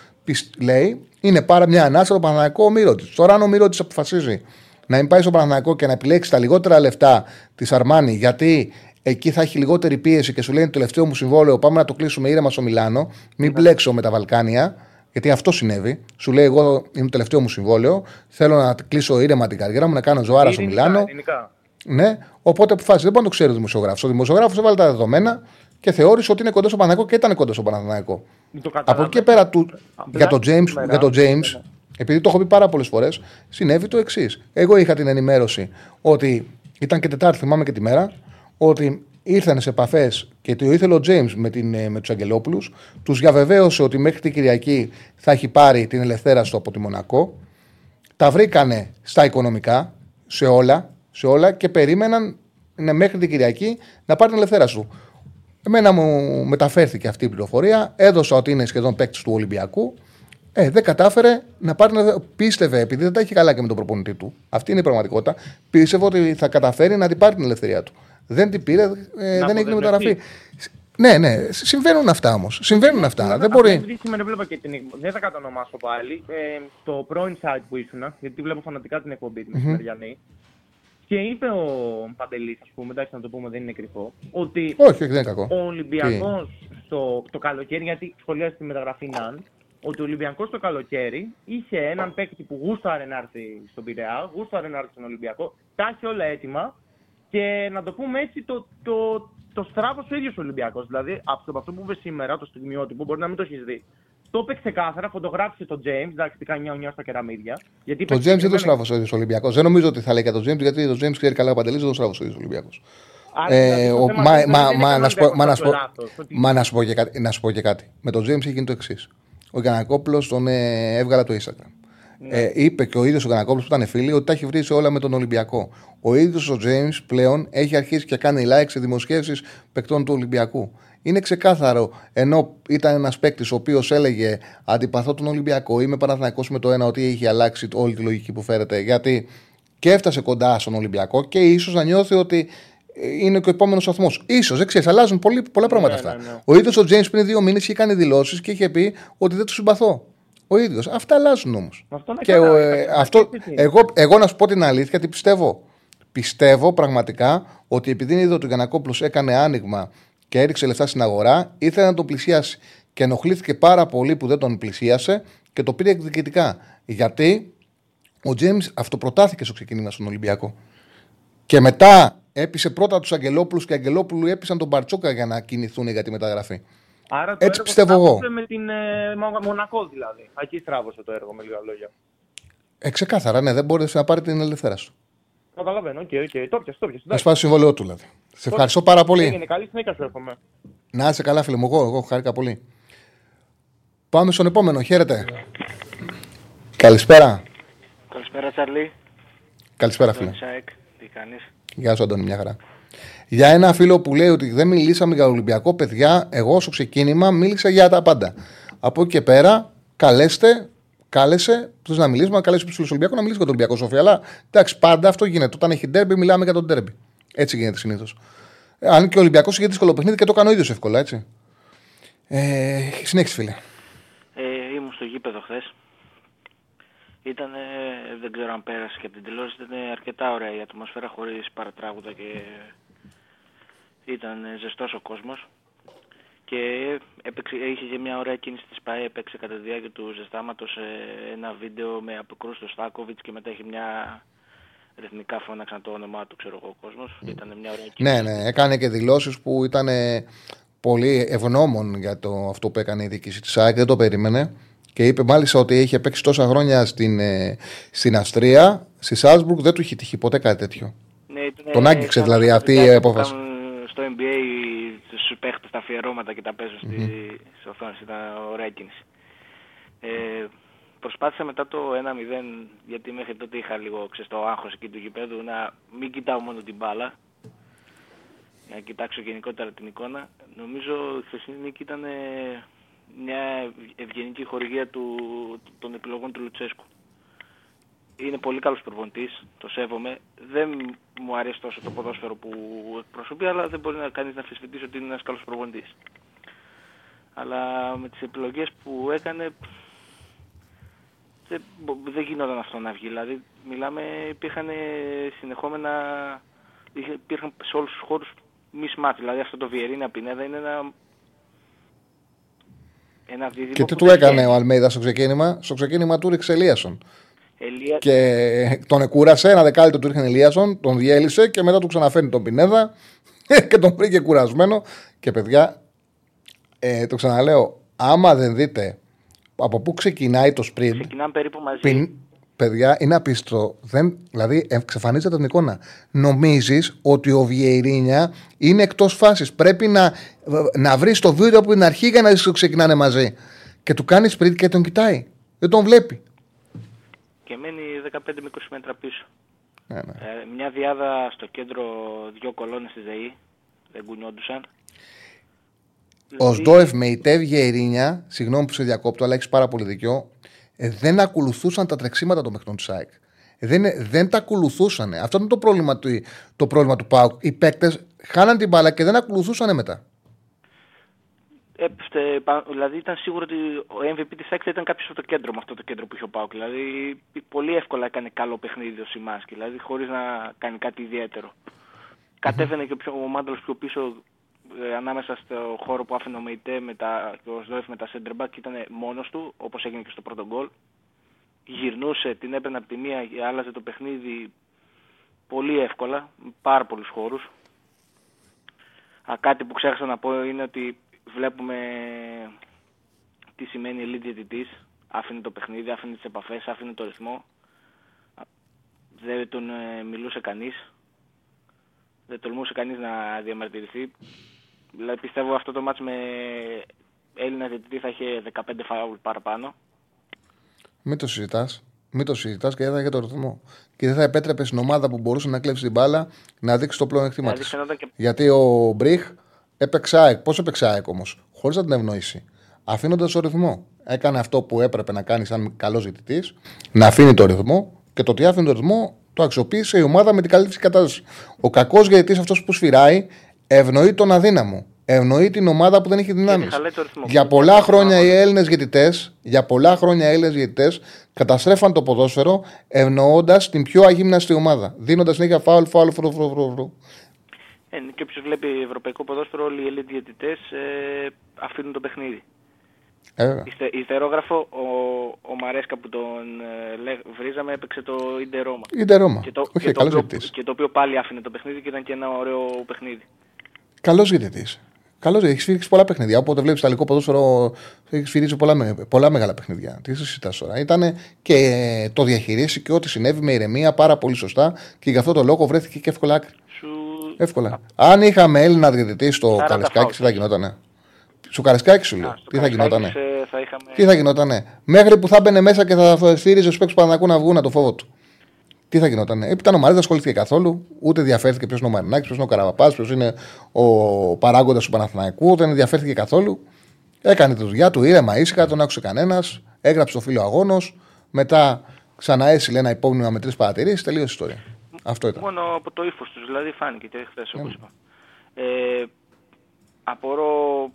λέει είναι πάρα μια ανάσα το Παναναναϊκό ο Μύρωτης. Τώρα, αν ο Μύρωτης αποφασίζει να μην πάει στο Παναναναϊκό και να επιλέξει τα λιγότερα λεφτά της Αρμάνη γιατί εκεί θα έχει λιγότερη πίεση και σου λέει το τελευταίο μου συμβόλαιο, πάμε να το κλείσουμε ήρεμα στο Μιλάνο, μην μπλέξω με τα Βαλκάνια. Γιατί αυτό συνέβη. Σου λέει: Εγώ είναι το τελευταίο μου συμβόλαιο. Θέλω να κλείσω ήρεμα την καριέρα μου, να κάνω ζωάρα στο Ειρηνικά, Μιλάνο. ειρηνικά. Ναι, οπότε αποφάσισε. Δεν μπορεί να το ξέρει ο δημοσιογράφος. Ο δημοσιογράφος έβαλε τα δεδομένα και θεώρησε ότι είναι κοντός στο Παναθηναϊκό και ήταν κοντός στο Παναθηναϊκό. Μην το Από καταλαβαίνω. εκεί και πέρα του, Απλά για τον James, σήμερα- για τον James Ναι. επειδή το έχω πει πάρα πολλές φορές, συνέβη το εξής. Εγώ είχα την ενημέρωση ότι ήταν και Τετάρτη, θυμάμαι και τη μέρα, ότι ήρθαν σε επαφές και το ήθελε ο James με, την, ε, με τους Αγγελόπουλους. Τους διαβεβαίωσε ότι μέχρι την Κυριακή θα έχει πάρει την ελευθέρωση του από τη Μονακό. Τα βρήκανε στα οικονομικά, σε όλα, σε όλα και περίμεναν ναι, μέχρι την Κυριακή να πάρει την ελευθέρωση του. Εμένα μου μεταφέρθηκε αυτή η πληροφορία. Έδωσα ότι είναι σχεδόν παίκτης του Ολυμπιακού. Ε, δεν κατάφερε να πάρει. την ελευθερία. Πίστευε, επειδή δεν τα έχει καλά και με τον προπονητή του. Αυτή είναι η πραγματικότητα. Πίστευε ότι θα καταφέρει να την πάρει την ελευθερία του. Δεν την πήρε, ε, δεν έγινε αποδεσμευτεί. μεταγραφή. Ναι, ναι, συμβαίνουν αυτά όμως. Συμβαίνουν αυτά. Απλά Δεν μπορεί. επειδή σήμερα βλέπω και την εκπομπή. Δεν θα κατανομάσω πάλι. Ε, το πρώην site που ήσουν, γιατί βλέπω φανατικά την εκπομπή την μεσημεριανή. Και είπε ο Παντελής, ας πούμε, εντάξει να το πούμε, δεν είναι κρυφό, ότι Όχι, όχι, δεν είναι κακό. ο Ολυμπιακός στο το καλοκαίρι, γιατί σχολιάζει τη μεταγραφή Ναν, ότι ο Ολυμπιακός το καλοκαίρι είχε έναν παίκτη που γούσταρε να έρθει στον Πειραιά, γούσταρε να έρθει στον Ολυμπιακό, τα είχε όλα έτοιμα και να το πούμε έτσι, το, το, το στράβωσε ο ίδιος ο Ολυμπιακός. Δηλαδή, από αυτό που είπες σήμερα, το στιγμιότυπο, μπορεί να μην το έχεις δει. Το είπε ξεκάθαρα, φωτογράφησε τον James, εντάξει, τι κάνει νιά στα κεραμίδια. Γιατί Το είπε James δεν το συγκεκριμένα- στράβωσε ο ίδιος Ολυμπιακός. Δεν νομίζω ότι θα λέει για τον James, γιατί το James ξέρει καλά ο Παντελής, δεν το στράβωσε ο ίδιος Ολυμπιακός. Άρα, Ε, δηλαδή, το ο- θέμα μα- δεν μα- είναι μα- καν να σου πω- μα να σου πω- λάθος, ότι- Μα να σου πω και κάτι. Να σου πω και κάτι. Με τον James έχει γίνει το εξής. Ο Γιανακόπουλο τον ε, έβγαλε από το Instagram. Ναι. Ε, είπε και ο ίδιος ο Γιανακόπουλο που ήταν φίλοι ότι τα έχει βρει σε όλα με τον Ολυμπιακό. Ο ίδιος ο James πλέον έχει αρχίσει και κάνει like σε δημοσιεύσεις παικτών του Ολυμπιακού. Είναι ξεκάθαρο, ενώ ήταν ένας παίκτης ο οποίος έλεγε Αντιπαθώ τον Ολυμπιακό, είμαι Παναθηναϊκός με το ένα, ότι έχει αλλάξει όλη τη λογική που φέρεται. Γιατί και έφτασε κοντά στον Ολυμπιακό και ίσως να νιώθει ότι ε, είναι και ο επόμενος σταθμός. σω, δεν ξέρεις, αλλάζουν πολύ, πολλά πράγματα αυτά. ναι, ναι. Ο ίδιος ο James πριν δύο μήνες είχε κάνει δηλώσεις και είχε πει ότι δεν του συμπαθώ. Ο ίδιος. Αυτά αλλάζουν όμως. Αυτό είναι Και καλά, ο, είναι ε, καλά, αυτό, έτσι είναι; εγώ, εγώ να σου πω την αλήθεια, γιατί πιστεύω. Πιστεύω πραγματικά ότι επειδή είδε ότι ο Γιανακόπουλο έκανε άνοιγμα και έριξε λεφτά στην αγορά, ήθελε να τον πλησιάσει. Και ενοχλήθηκε πάρα πολύ που δεν τον πλησίασε και το πήρε εκδικητικά. Γιατί ο Τζέμι αυτοπροτάθηκε στο ξεκίνημα στον Ολυμπιακό. Και μετά έπεισε πρώτα τους Αγγελόπουλους και οι Αγγελόπουλου έπεισαν τον Μπαρτσόκα για να κινηθούν για τη μεταγραφή. Άρα το Έτσι έργο πιστεύω εγώ. στράβωσε Με την ε, Μο- Μονακό δηλαδή. Εκεί στράβωσε το έργο με λίγα λόγια. Ε, ξεκάθαρα, ναι, δεν μπόρεσε να πάρει την ελευθερία σου. Καταλαβαίνω, OK, OK. Το 'πιασα, το 'πιασα. Να σπάσει το συμβόλαιό του, δηλαδή. Σε ευχαριστώ πάρα πολύ. Έγινε καλή συνέχεια σου εύχομαι. Να είσαι καλά, φίλε μου. Εγώ, εγώ χάρηκα πολύ. Πάμε στον επόμενο. Χαίρετε. Καλησπέρα. Καλησπέρα, Τσαρλί. Καλησπέρα, φίλε. Τον Σάικ, τι κάνεις; Γεια σου, Αντώνη, μια χαρά. Για ένα φίλο που λέει ότι δεν μιλήσαμε για Ολυμπιακό, παιδιά, εγώ στο ξεκίνημα μίλησα για τα πάντα. Από εκεί και πέρα, καλέστε, κάλεσε τους να μιλήσουμε, να καλέσει τους φίλους Ολυμπιακού να μιλήσει για τον Ολυμπιακό Σοφία. Αλλά εντάξει, πάντα αυτό γίνεται. Όταν έχει ντέρμπι, μιλάμε για τον ντέρμπι. Έτσι γίνεται συνήθως. Αν και ο Ολυμπιακός είχε δύσκολο παιχνίδι και το έκανε ο ίδιος εύκολα, έτσι. Ε, συνέχισε, φίλε. Ε, ήμουν στο γήπεδο χθες. Ήταν, δεν ξέρω αν πέρασε και από την τηλεόραση, ήταν αρκετά ωραία η ατμόσφαιρα χωρίς παρατράγουδα και ήταν ζεστός ο κόσμος. Και έπαιξε, είχε και μια ωραία κίνηση της ΠΑΕ, έπαιξε κατά τη διάρκεια του ζεστάματος ε, ένα βίντεο με αποκρούς του Στάκοβιτς και μετά είχε μια ρυθμικά φώναξαν το όνομά του, ξέρω εγώ, ο κόσμος. Ήταν μια ωραία κίνηση. Ναι, ναι, έκανε και δηλώσεις που ήταν ε, πολύ ευγνώμων για το, αυτό που έκανε η διοίκηση της ΑΕΚ. Δεν το περίμενε. Και είπε μάλιστα ότι είχε παίξει τόσα χρόνια στην, ε, στην Αυστρία, στη Σάλσμπουργκ, δεν του είχε τύχει ποτέ κάτι τέτοιο. Ναι, ήταν, Τον άγγιξε σαν δηλαδή αυτά αυτή η βιντεάκια απόφαση. Που κάνουν Στο NBA τους παίχτες τα αφιερώματα και τα παίζουν στη, στις οθόνες. Ήταν ωραία κίνηση. Ε, προσπάθησα μετά το 1-0, γιατί μέχρι τότε είχα λίγο ξέρεις, το άγχος εκεί του γηπέδου, να μην κοιτάω μόνο την μπάλα, για να κοιτάξω γενικότερα την εικόνα. Νομίζω η χθεσινή νίκη ήταν ε, μια ευγενική χορηγία του, των επιλογών του Λουτσέσκου είναι πολύ καλός προπονητής, το σέβομαι. Δεν μου αρέσει τόσο το ποδόσφαιρο που εκπροσωπεί, αλλά δεν μπορεί να κανείς να αμφισβητήσει ότι είναι ένας καλός προπονητής. Αλλά με τις επιλογές που έκανε δεν, μπο- δεν γινόταν αυτό να βγει. Δηλαδή μιλάμε, υπήρχαν συνεχόμενα, είχε- υπήρχαν σε όλους τους χώρους mismatch. Δηλαδή αυτό το Βιερίνα Πινέδα είναι ένα. Ένα δίδυμο Και τι που του δεν έκανε βγαίνει. ο Αλμέιδας στο ξεκίνημα; Στο ξεκίνημα του ρίξε Ελίασον. Ελία... Και τον εκούρασε, ένα δεκάλεπτο του ρίχνει Ελίασον, τον διέλυσε και μετά του ξαναφέρνει τον Πινέδα *laughs* και τον βρήκε κουρασμένο. Και παιδιά, ε, το ξαναλέω, άμα δεν δείτε από πού ξεκινάει το sprint, Ξεκινάμε περίπου μαζί. πιν, παιδιά, είναι απίστευτο. Δεν, δηλαδή, εξαφανίζεται την εικόνα. Νομίζεις ότι ο Βιερίνια είναι εκτός φάσης. Πρέπει να, να βρεις το βίντεο από την αρχή για να δεις ότι ξεκινάνε μαζί. Και του κάνει sprint και τον κοιτάει. Δεν τον βλέπει. Και μένει 15 με 20 μέτρα πίσω. Ναι, ναι. Ε, μια διάδα στο κέντρο, δύο κολόνες στη ΔΕΗ. Δεν κουνιόντουσαν. Ο Σντόεφ με η Τεύ Γερίνια, συγγνώμη που σε διακόπτω, αλλά έχεις πάρα πολύ δίκιο, ε, δεν ακολουθούσαν τα τρεξίματα των παιχνών του ΣΑΕΚ. Δεν, δεν τα ακολουθούσαν. Αυτό είναι το πρόβλημα του, το πρόβλημα του ΠΑΟΚ. Οι παίκτες χάναν την μπάλα και δεν ακολουθούσαν μετά. Έπεφτε, πα- δηλαδή ήταν σίγουρο ότι ο MVP της ΑΕΚ θα ήταν κάποιος από το κέντρο με αυτό το κέντρο που είχε ο Πάουκ. Δηλαδή πολύ εύκολα έκανε καλό παιχνίδι ο Σιμάσκι, δηλαδή χωρίς να κάνει κάτι ιδιαίτερο. Κατέβαινε και ο, πιο, ο Μάνταλος πιο πίσω ε, ανάμεσα στο χώρο που άφηνε ο Μεϊτέ με τα, και ο Σδόεφ με τα center back και ήταν μόνος του, όπως έγινε και στο πρώτο γκολ. Γυρνούσε, την έπαιρνε από τη μία, άλλαζε το παιχνίδι πολύ εύκολα, με πάρα πολλούς χώρους. Α, κάτι που ξέχασα να πω είναι ότι βλέπουμε τι σημαίνει elite διαιτητής. Άφηνε το παιχνίδι, άφηνε τις επαφές, άφηνε το ρυθμό. Α, Δεν τον ε, μιλούσε κανείς. Δεν τολμούσε κανείς να διαμαρτυρηθεί. Δηλαδή πιστεύω αυτό το μάτς με Έλληνα διαιτητή θα είχε 15 φάουλ παραπάνω. Μην το συζητάς. Μην το συζητάς και δεν θα είχε το ρυθμό. Και δεν θα επέτρεπε στην ομάδα που μπορούσε να κλέψει την μπάλα να δείξει το πλέον εκτίμα Δηλαδή τη. φαινόταν και Γιατί ο Μπριχ έπαιξε ΑΕΚ. Πώς έπαιξε ΑΕΚ όμως, χωρίς να την ευνοήσει. Αφήνοντας το ρυθμό. Έκανε αυτό που έπρεπε να κάνει σαν καλός ζητητή, να αφήνει το ρυθμό και το ότι άφηνε το ρυθμό το αξιοποίησε η ομάδα με την καλύτερη κατάσταση. Ο κακός γιατί αυτός που σφυράει ευνοεί τον αδύναμο. Ευνοεί την ομάδα που δεν έχει δυνάμεις. χαλάει το ρυθμό. Για πολλά χρόνια οι Έλληνες διαιτητές, για πολλά χρόνια οι Έλληνες διαιτητές καταστρέφαν το ποδόσφαιρο ευνοώντας την πιο αγύμναστη ομάδα. Δίνοντας συνέχεια φάουλ, φάουλ, φρου, φρου, φρου, φρου. Ε, και όποιος βλέπει ευρωπαϊκό ποδόσφαιρο όλοι οι elite διαιτητές ε, αφήνουν το παιχνίδι. Ε, βέβαια. Ιστε, Ιστερόγραφο, ο, ο Μαρέσκα που τον ε, λέ- βρίζαμε έπαιξε το Ιντερ Ρώμα. Ιντερ Ρώμα. Και το, Όχι, και, το καλός οποίο, διαιτητής. και το οποίο πάλι άφηνε το παιχνίδι και ήταν και ένα ωραίο παιχνίδι. Καλός διαιτητής. Καλός διαιτητή. Έχεις σφυρίξει πολλά παιχνίδια. Όποτε βλέπεις Ιταλικό ποδόσφαιρο, έχεις σφυρίξει πολλά, με- πολλά μεγάλα παιχνίδια. Τι συζητάς τώρα. Ήταν και ε, το διαχειρίσει και ό,τι συνέβη με ηρεμία πάρα πολύ σωστά και γι' αυτό το λόγο βρέθηκε και εύκολα άκρη. Σου... Εύκολα. Αν είχαμε Έλληνα διαιτητή στο 40 Καρεσκάκη, φάουλ. τι θα γινότανε; Στο Καρεσκάκη σου λέω. Α, στο Τι θα Καραϊσκάκης, γινότανε; ε, θα είχαμε... Τι θα γινότανε; Μέχρι που θα μπαινε μέσα και θα σφύριζε του παίκτες Παναγού να βγουν το φόβο του. Τι θα γινότανε; Έπειτα ο Μαρίνο δεν ασχολήθηκε καθόλου. Ούτε ενδιαφέρθηκε ποιος είναι ο Μαρινάκης, ποιος είναι ο Καραβαπάς, ποιος είναι ο παράγοντας του Παναθηναϊκού. Δεν ενδιαφέρθηκε καθόλου. Έκανε τη δουλειά του ήρεμα, ήσυχα, τον άκουσε κανένας. Έγραψε το φίλο αγώνος. Μετά ξανά έσυλε ένα υπόμνημα με τρεις παρατηρήσεις. Τελείωσε η ιστορία. Αυτό ήταν. Μόνο από το ύφος τους, δηλαδή φάνηκε και χθες Ναι. όπω είπα. Ε, απορώ.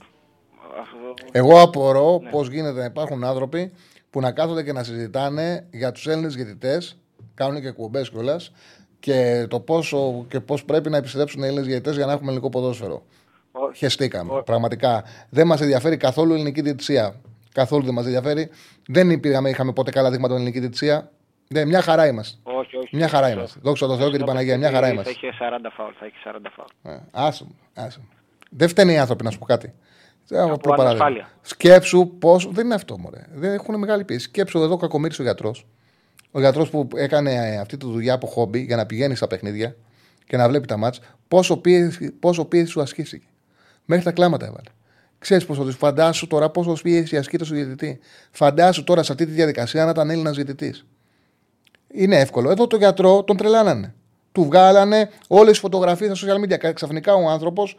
αυτό- Εγώ απορώ Ναι. πώς γίνεται να υπάρχουν άνθρωποι που να κάθονται και να συζητάνε για τους Έλληνες διαιτητές, κάνουν και εκπομπές κιόλας, και το πόσο και πώς πρέπει να επιστρέψουν οι Έλληνες διαιτητές για να έχουμε ελληνικό ποδόσφαιρο. Ο- Χεστήκαμε. Ο- Πραγματικά. Δεν μας ενδιαφέρει καθόλου η ελληνική διαιτησία. Καθόλου δεν μας ενδιαφέρει. Δεν υπήρχαμε, είχαμε ποτέ καλά δείγματα με την ελληνική διαιτησία. Ναι, μια χαρά είμαστε. Όχι, όχι. Μια χαρά Στο- είμαστε. Δόξα τω Θεώ και την στο Παναγία. Μια χαρά παιχνίδι είμαστε. Θα είχε 40 φάουλ. Θα είχε 40 φάουλ. Ε, άσε μου, άσε μου. Δεν φταίνε οι άνθρωποι να σου πω κάτι. Από απλό παράδειγμα. ανασφάλεια. Σκέψου πώς. Δεν είναι αυτό, μωρέ. Δεν έχουν μεγάλη πίεση. Σκέψου εδώ κακομίρι ο γιατρός. Ο γιατρός που έκανε ε, αυτή τη δουλειά από χόμπι για να πηγαίνει στα παιχνίδια και να βλέπει τα μάτς, πόσο πίεση, πόσο πίεση σου ασκήθηκε. Μέχρι τα κλάματα έβαλε. Ξέρεις πόσο του φαντάσου τώρα πόσο πίεση ασκείται στο διαιτητή. Φαντάσου τώρα σε αυτή τη διαδικασία να ήταν Έλληνας διαιτητής. Είναι εύκολο. Εδώ το γιατρό τον τρελάνανε. Του βγάλανε όλες τις φωτογραφίες στα social media. Ξαφνικά ο άνθρωπος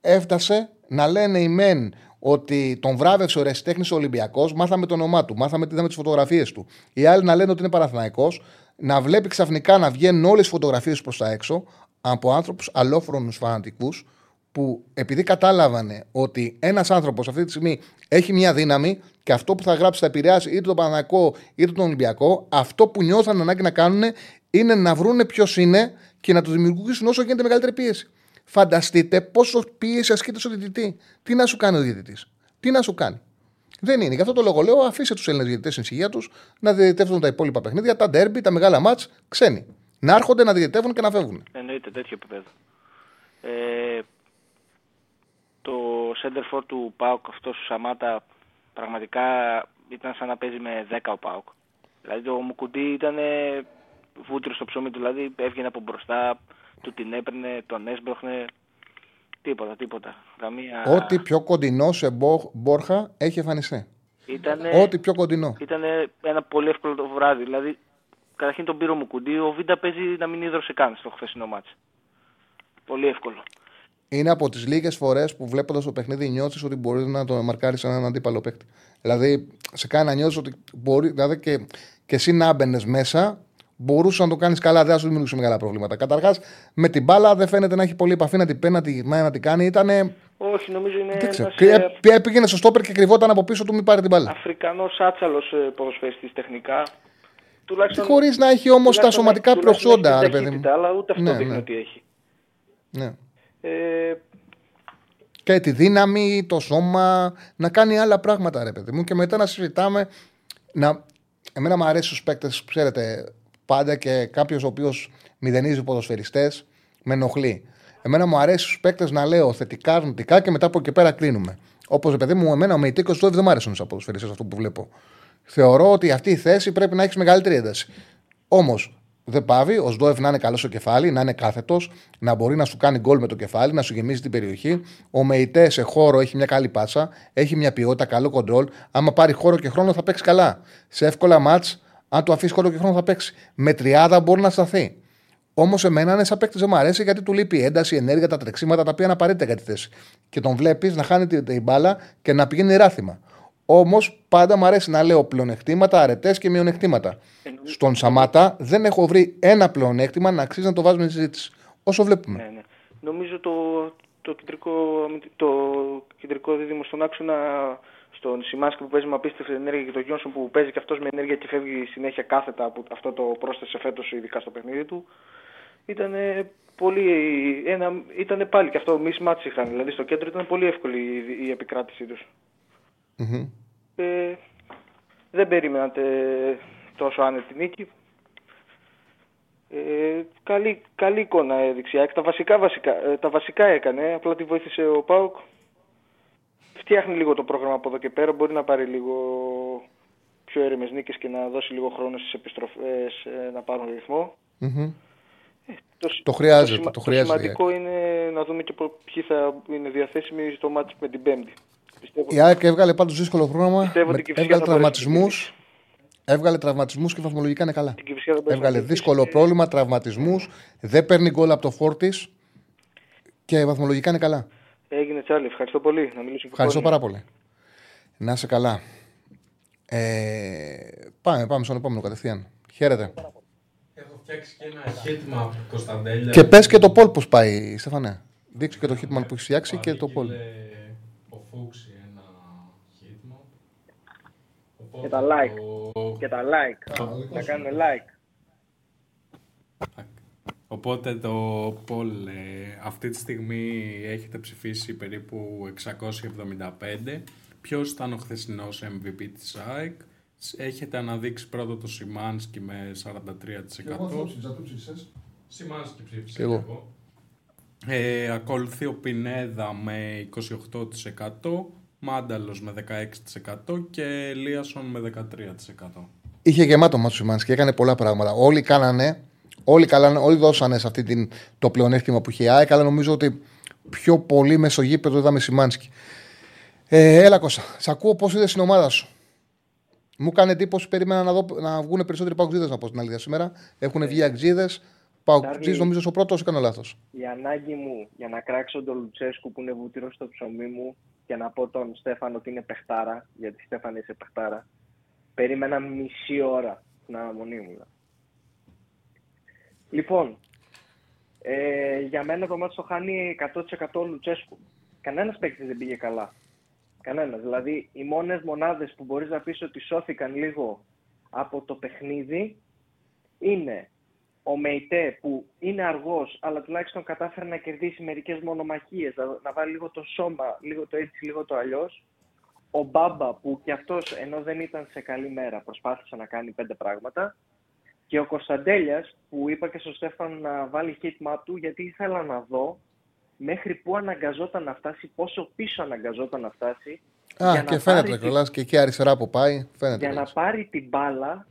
έφτασε να λένε οι μεν ότι τον βράβευσε ο Ρεσιτέχνης ο Ολυμπιακός, μάθαμε το όνομά του, μάθαμε τι είδαμε τις φωτογραφίες του. Οι άλλοι να λένε ότι είναι Παναθηναϊκός, να βλέπει ξαφνικά να βγαίνουν όλες τις φωτογραφίες προς τα έξω από άνθρωπου αλόφρονους φανατικούς που επειδή κατάλαβανε ότι ένας άνθρωπος αυτή τη στιγμή έχει μια δύναμη και αυτό που θα γράψει θα επηρεάσει είτε τον Παναθηναϊκό είτε τον Ολυμπιακό, αυτό που νιώθαν ανάγκη να κάνουν είναι να βρούνε ποιος είναι και να τους δημιουργήσουν όσο γίνεται μεγαλύτερη πίεση. Φανταστείτε πόσο πίεση ασκείται στο διαιτητή. Τι να σου κάνει ο διαιτητής; Τι να σου κάνει; Δεν είναι. Γι' αυτό το λόγο λέω: αφήστε τους Έλληνες διαιτητές στην ησυχία τους να διαιτητεύουν τα υπόλοιπα παιχνίδια, τα ντέρμπι, τα μεγάλα μάτς, ξένοι. Να έρχονται να διαιτητεύουν και να φεύγουν. Εννοείται τέτοιο επίπεδο. Ε, το center for του ΠΑΟΚ αυτός του Σαμάτα πραγματικά ήταν σαν να παίζει με 10 ο ΠΑΟΚ. Δηλαδή το Μουκουντή ήταν βούτυρο στο ψωμί του, δηλαδή έβγαινε από μπροστά, του την έπαιρνε, τον έσπροχνε. Τίποτα, τίποτα. Καμία... Ό,τι πιο κοντινό σε μπο- μπόρχα έχει εμφανιστεί. Ήτανε, Ό,τι πιο κοντινό. ήταν ένα πολύ εύκολο το βράδυ. Δηλαδή, καταρχήν τον πήρε ο Μουκουντή, ο Βίντα παίζει να μην ίδρωσε καν στο χθεσινό μάτς. Πολύ εύκολο. Είναι από τις λίγες φορές που βλέποντας το παιχνίδι νιώθεις ότι μπορείς να το μαρκάρεις έναν αντίπαλο παίκτη. Δηλαδή, σε κάνει να νιώθεις ότι μπορεί, δηλαδή και, και εσύ να έμπαινε μέσα, μπορούσες να το κάνεις καλά, δεν θα σου δημιουργήσει μεγάλα προβλήματα. Καταρχάς, με την μπάλα δεν φαίνεται να έχει πολύ επαφή να την παίρνει, να την γυρνάει, να την κάνει. Ήταν. Όχι, νομίζω είναι Δεν ξέρω. ένας ε, Ε, Πήγαινε στο στόπερ και κρυβόταν από πίσω του, μην πάρει την μπάλα. Αφρικανός άτσαλος ε, ποδοσφαιριστής τεχνικά. Τουλάχιστον, Χωρίς να έχει όμως τα τουλάχιστον σωματικά έχει- τουλάχιστον έχει προσόντα, την ρε παιδί μου. ταχύτητα, Αλλά ούτε αυτό Ναι, δείχνει ναι. ότι έχει. Ναι. Ε, και τη δύναμη, το σώμα, να κάνει άλλα πράγματα, ρε παιδί μου. Και μετά να συζητάμε. Να... Εμένα μου αρέσει στους παίκτες, ξέρετε, πάντα και κάποιος ο οποίος μηδενίζει ποδοσφαιριστές, με ενοχλεί. Εμένα μου αρέσει στους παίκτες να λέω θετικά, αρνητικά και μετά από εκεί πέρα κλείνουμε. Όπως, παιδί μου, εμένα ο Μεϊτίκο του δεν μου άρεσαν σαν ποδοσφαιριστές αυτό που βλέπω. Θεωρώ ότι αυτή η θέση πρέπει να έχεις μεγαλύτερη ένταση. Όμως, δεν πάβει ο Σντόεφ να είναι καλός στο κεφάλι, να είναι κάθετος, να μπορεί να σου κάνει γκολ με το κεφάλι, να σου γεμίζει την περιοχή. Ο Μεϊτέ σε χώρο έχει μια καλή πάσα, έχει μια ποιότητα, καλό κοντρόλ. Άμα πάρει χώρο και χρόνο θα παίξει καλά. Σε εύκολα μάτς, αν του αφήσει χώρο και χρόνο θα παίξει. Με τριάδα μπορεί να σταθεί. Όμως εμένα είναι σαν παίκτης δεν μου αρέσει γιατί του λείπει η ένταση, η ενέργεια, τα τρεξίματα τα οποία είναι απαραίτητα για τη θέση. Και τον βλέπεις να χάνει την, την μπάλα και να πηγαίνει ράθιμα. Όμως πάντα μου αρέσει να λέω πλεονεκτήματα, αρετές και μειονεκτήματα. Στον Σαμάτα δεν έχω βρει ένα πλεονέκτημα να αξίζει να το βάζουμε στη συζήτηση. Όσο βλέπουμε. ναι, ναι. Νομίζω το, το, κεντρικό, το κεντρικό δίδυμο στον άξονα στον Σιμάσκι που παίζει με απίστευτη ενέργεια και τον Γιόνσον που παίζει και αυτός με ενέργεια και φεύγει συνέχεια κάθετα από αυτό το πρόσθεσε φέτος ειδικά στο παιχνίδι του. Ήταν πολύ. Ένα, ήτανε πάλι και αυτό μη μάτς είχαν. Δηλαδή στο κέντρο ήταν πολύ εύκολη η, η επικράτησή τους. Μμμ. Ε, δεν περίμενατε τόσο άνετη νίκη. Ε, καλή, καλή εικόνα έδειξε. η ΑΕΚ. Τα βασικά, βασικά, ε, τα βασικά έκανε, απλά τη βοήθησε ο ΠΑΟΚ. Φτιάχνει λίγο το πρόγραμμα από εδώ και πέρα. Μπορεί να πάρει λίγο πιο έρημες νίκες και να δώσει λίγο χρόνο στις επιστροφές ε, να πάρουν ρυθμό. Μμμ. Το, Το χρειάζεται, σημα- το χρειάζεται η σημαντικό είναι να δούμε και πο- ποιοι θα είναι διαθέσιμοι στο μάτι με την Πέμπτη. Πιστεύω, Η ΑΕΚ έβγαλε πάντως δύσκολο πρόγραμμα. Πιστεύω με- ότι και η Φυσιά έβγαλε θα μπορέσει να τραυματισμούς. κερδίσει. Έβγαλε τραυματισμούς και βαθμολογικά είναι καλά. την Κυφσιά θα μπορέσει να Έβγαλε κερδίσει. δύσκολο πρόβλημα, τραυματισμούς. Δεν παίρνει γκολ από το φόρτης και βαθμολογικά είναι καλά. Έγινε τσάλι. Ευχαριστώ πολύ. Να μιλήσουμε Ευχαριστώ πάρα πολύ. Να είσαι καλά. Ε, πάμε, πάμε στον επόμενο κατευθείαν. Χαίρετε. Έχω φτιάξει και ένα χίτμα από Κωνσταντέλια. Και πες και το Πολ πώς πάει, Στέφανε. Δείξε και το hitman που έχεις φτιάξει και το Πολ. Παρήγγειλε Ο Φούξη ένα χίτμα. Οπότε Και τα like. το- Και τα like. Να κάνουμε like. Οπότε το Πολ ε, αυτή τη στιγμή έχετε ψηφίσει περίπου 675. Ποιος ήταν ο χθεσινός MVP της ΑΕΚ; Έχετε αναδείξει πρώτο το Σιμάνσκι με 43%. Σημάνσκι και ψήφισα Κι εγώ. κι εγώ. Ε, ακολουθεί ο Πινέδα με 28%. Μάνταλος με 16% και Λίασον με 13%. Είχε γεμάτο μάτσο Σιμάνσκι και έκανε πολλά πράγματα. Όλοι κάνανε, όλοι, καλάνε, όλοι δώσανε σε αυτή την, το πλεονέκτημα που είχε η ΑΕΚ, αλλά νομίζω ότι πιο πολύ μεσογείπεδο είδαμε Σιμάνσκι. Ε, έλα Κώστα, σε ακούω πώς είδες την ομάδα σου. Μου κάνει εντύπωση, περίμενα να, δω, να βγουν περισσότεροι παγκοτζίδε να πω την αλήθεια σήμερα. Έχουν βγει αξίδε. Παγκοτζίδε, νομίζω ο πρώτος έκανε λάθος. Η ανάγκη μου για να κράξω τον Λουτσέσκου που είναι βουτυρό στο ψωμί μου και να πω τον Στέφανο ότι είναι παιχτάρα, γιατί Στέφανε είσαι παιχτάρα, περίμενα μισή ώρα την αναμονή μου. Λοιπόν, ε, για μένα το μάτι το χάνει 100% ο Λουτσέσκου. Κανένας παίκτης δεν πήγε καλά. Κανένας. Δηλαδή, οι μόνες μονάδες που μπορείς να πεις ότι σώθηκαν λίγο από το παιχνίδι είναι ο Μεϊτέ που είναι αργός αλλά τουλάχιστον κατάφερε να κερδίσει μερικές μονομαχίες, να, να βάλει λίγο το σώμα, λίγο το έτσι, λίγο το αλλιώς. Ο Μπάμπα που κι αυτός ενώ δεν ήταν σε καλή μέρα προσπάθησε να κάνει πέντε πράγματα. Και ο Κωνσταντέλιας που είπα και στον Στέφαν να βάλει hit map του γιατί ήθελα να δω μέχρι πού αναγκαζόταν να φτάσει, πόσο πίσω αναγκαζόταν να φτάσει. Α, για και να φαίνεται πάρει κιόλα και εκεί αριστερά που πάει. Φαίνεται. για να κιόλας. πάρει την μπάλα,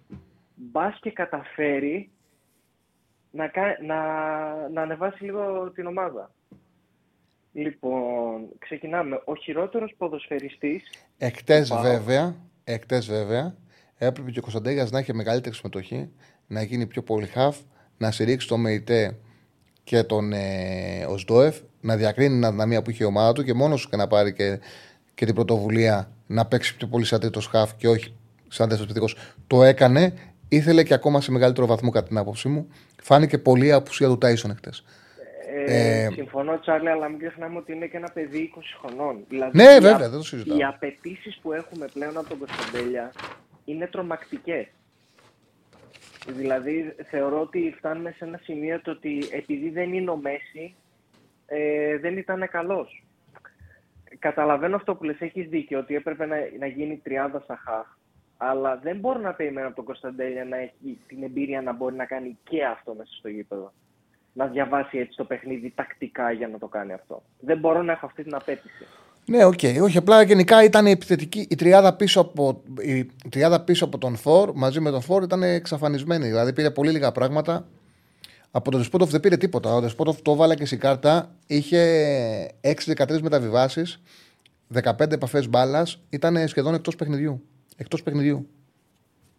μπας και καταφέρει να, κα- να, να ανεβάσει λίγο την ομάδα. Λοιπόν, ξεκινάμε. Ο χειρότερος ποδοσφαιριστής, Εκτές Πάω. βέβαια, εκτές βέβαια, έπρεπε και ο Κωνσταντέγιας να έχει μεγαλύτερη συμμετοχή, να γίνει πιο πολύ χαφ, να στηρίξει τον ΜΕΙΤΕ και τον ε, Οσδόεφ, να διακρίνει την αδυναμία που είχε η ομάδα του και μόνος του και να πάρει και, και την πρωτοβουλία να παίξει πιο πολύ σαν τρίτος χαφ και όχι σαν δεύτερος επιθετικός. Το έκανε, ήθελε και ακόμα σε μεγαλύτερο βαθμό κατά την άποψή μου. Φάνηκε πολύ η απουσία του Τάισον εχθές. ε, Ε, συμφωνώ Τσάρλι, αλλά μην ξεχνάμε ότι είναι και ένα παιδί 20 χρονών. Δηλαδή, Ναι, οι βέβαια, α- δεν το συζητάω. Οι απαιτήσεις που έχουμε πλέον από τον Κωνσταντέλια είναι τρομακτικές. Δηλαδή, θεωρώ ότι φτάνουμε σε ένα σημείο το ότι επειδή δεν είναι ο Μέση, ε, δεν ήταν καλός. Καταλαβαίνω αυτό που λες, έχεις δίκιο, ότι έπρεπε να, να γίνει τριάδα στα χαφ. Αλλά δεν μπορώ να περιμένω από τον Κωνσταντέλια να έχει την εμπειρία να μπορεί να κάνει και αυτό μέσα στο γήπεδο. Να διαβάσει έτσι το παιχνίδι τακτικά για να το κάνει αυτό. Δεν μπορώ να έχω αυτή την απαίτηση. Ναι, οκ. Όχι, απλά γενικά ήταν η επιθετική. Η τριάδα πίσω από, η τριάδα πίσω από τον φορ μαζί με τον φορ ήταν εξαφανισμένη. Δηλαδή πήρε πολύ λίγα πράγματα. Από τον Δεσπότοφ δεν πήρε τίποτα. Ο Δεσπότοφ το βάλα και στην κάρτα. Είχε 6-13 μεταβιβάσεις, 15 επαφές μπάλας. Ήταν σχεδόν εκτός παιχνιδιού. Εκτός παιχνιδιού.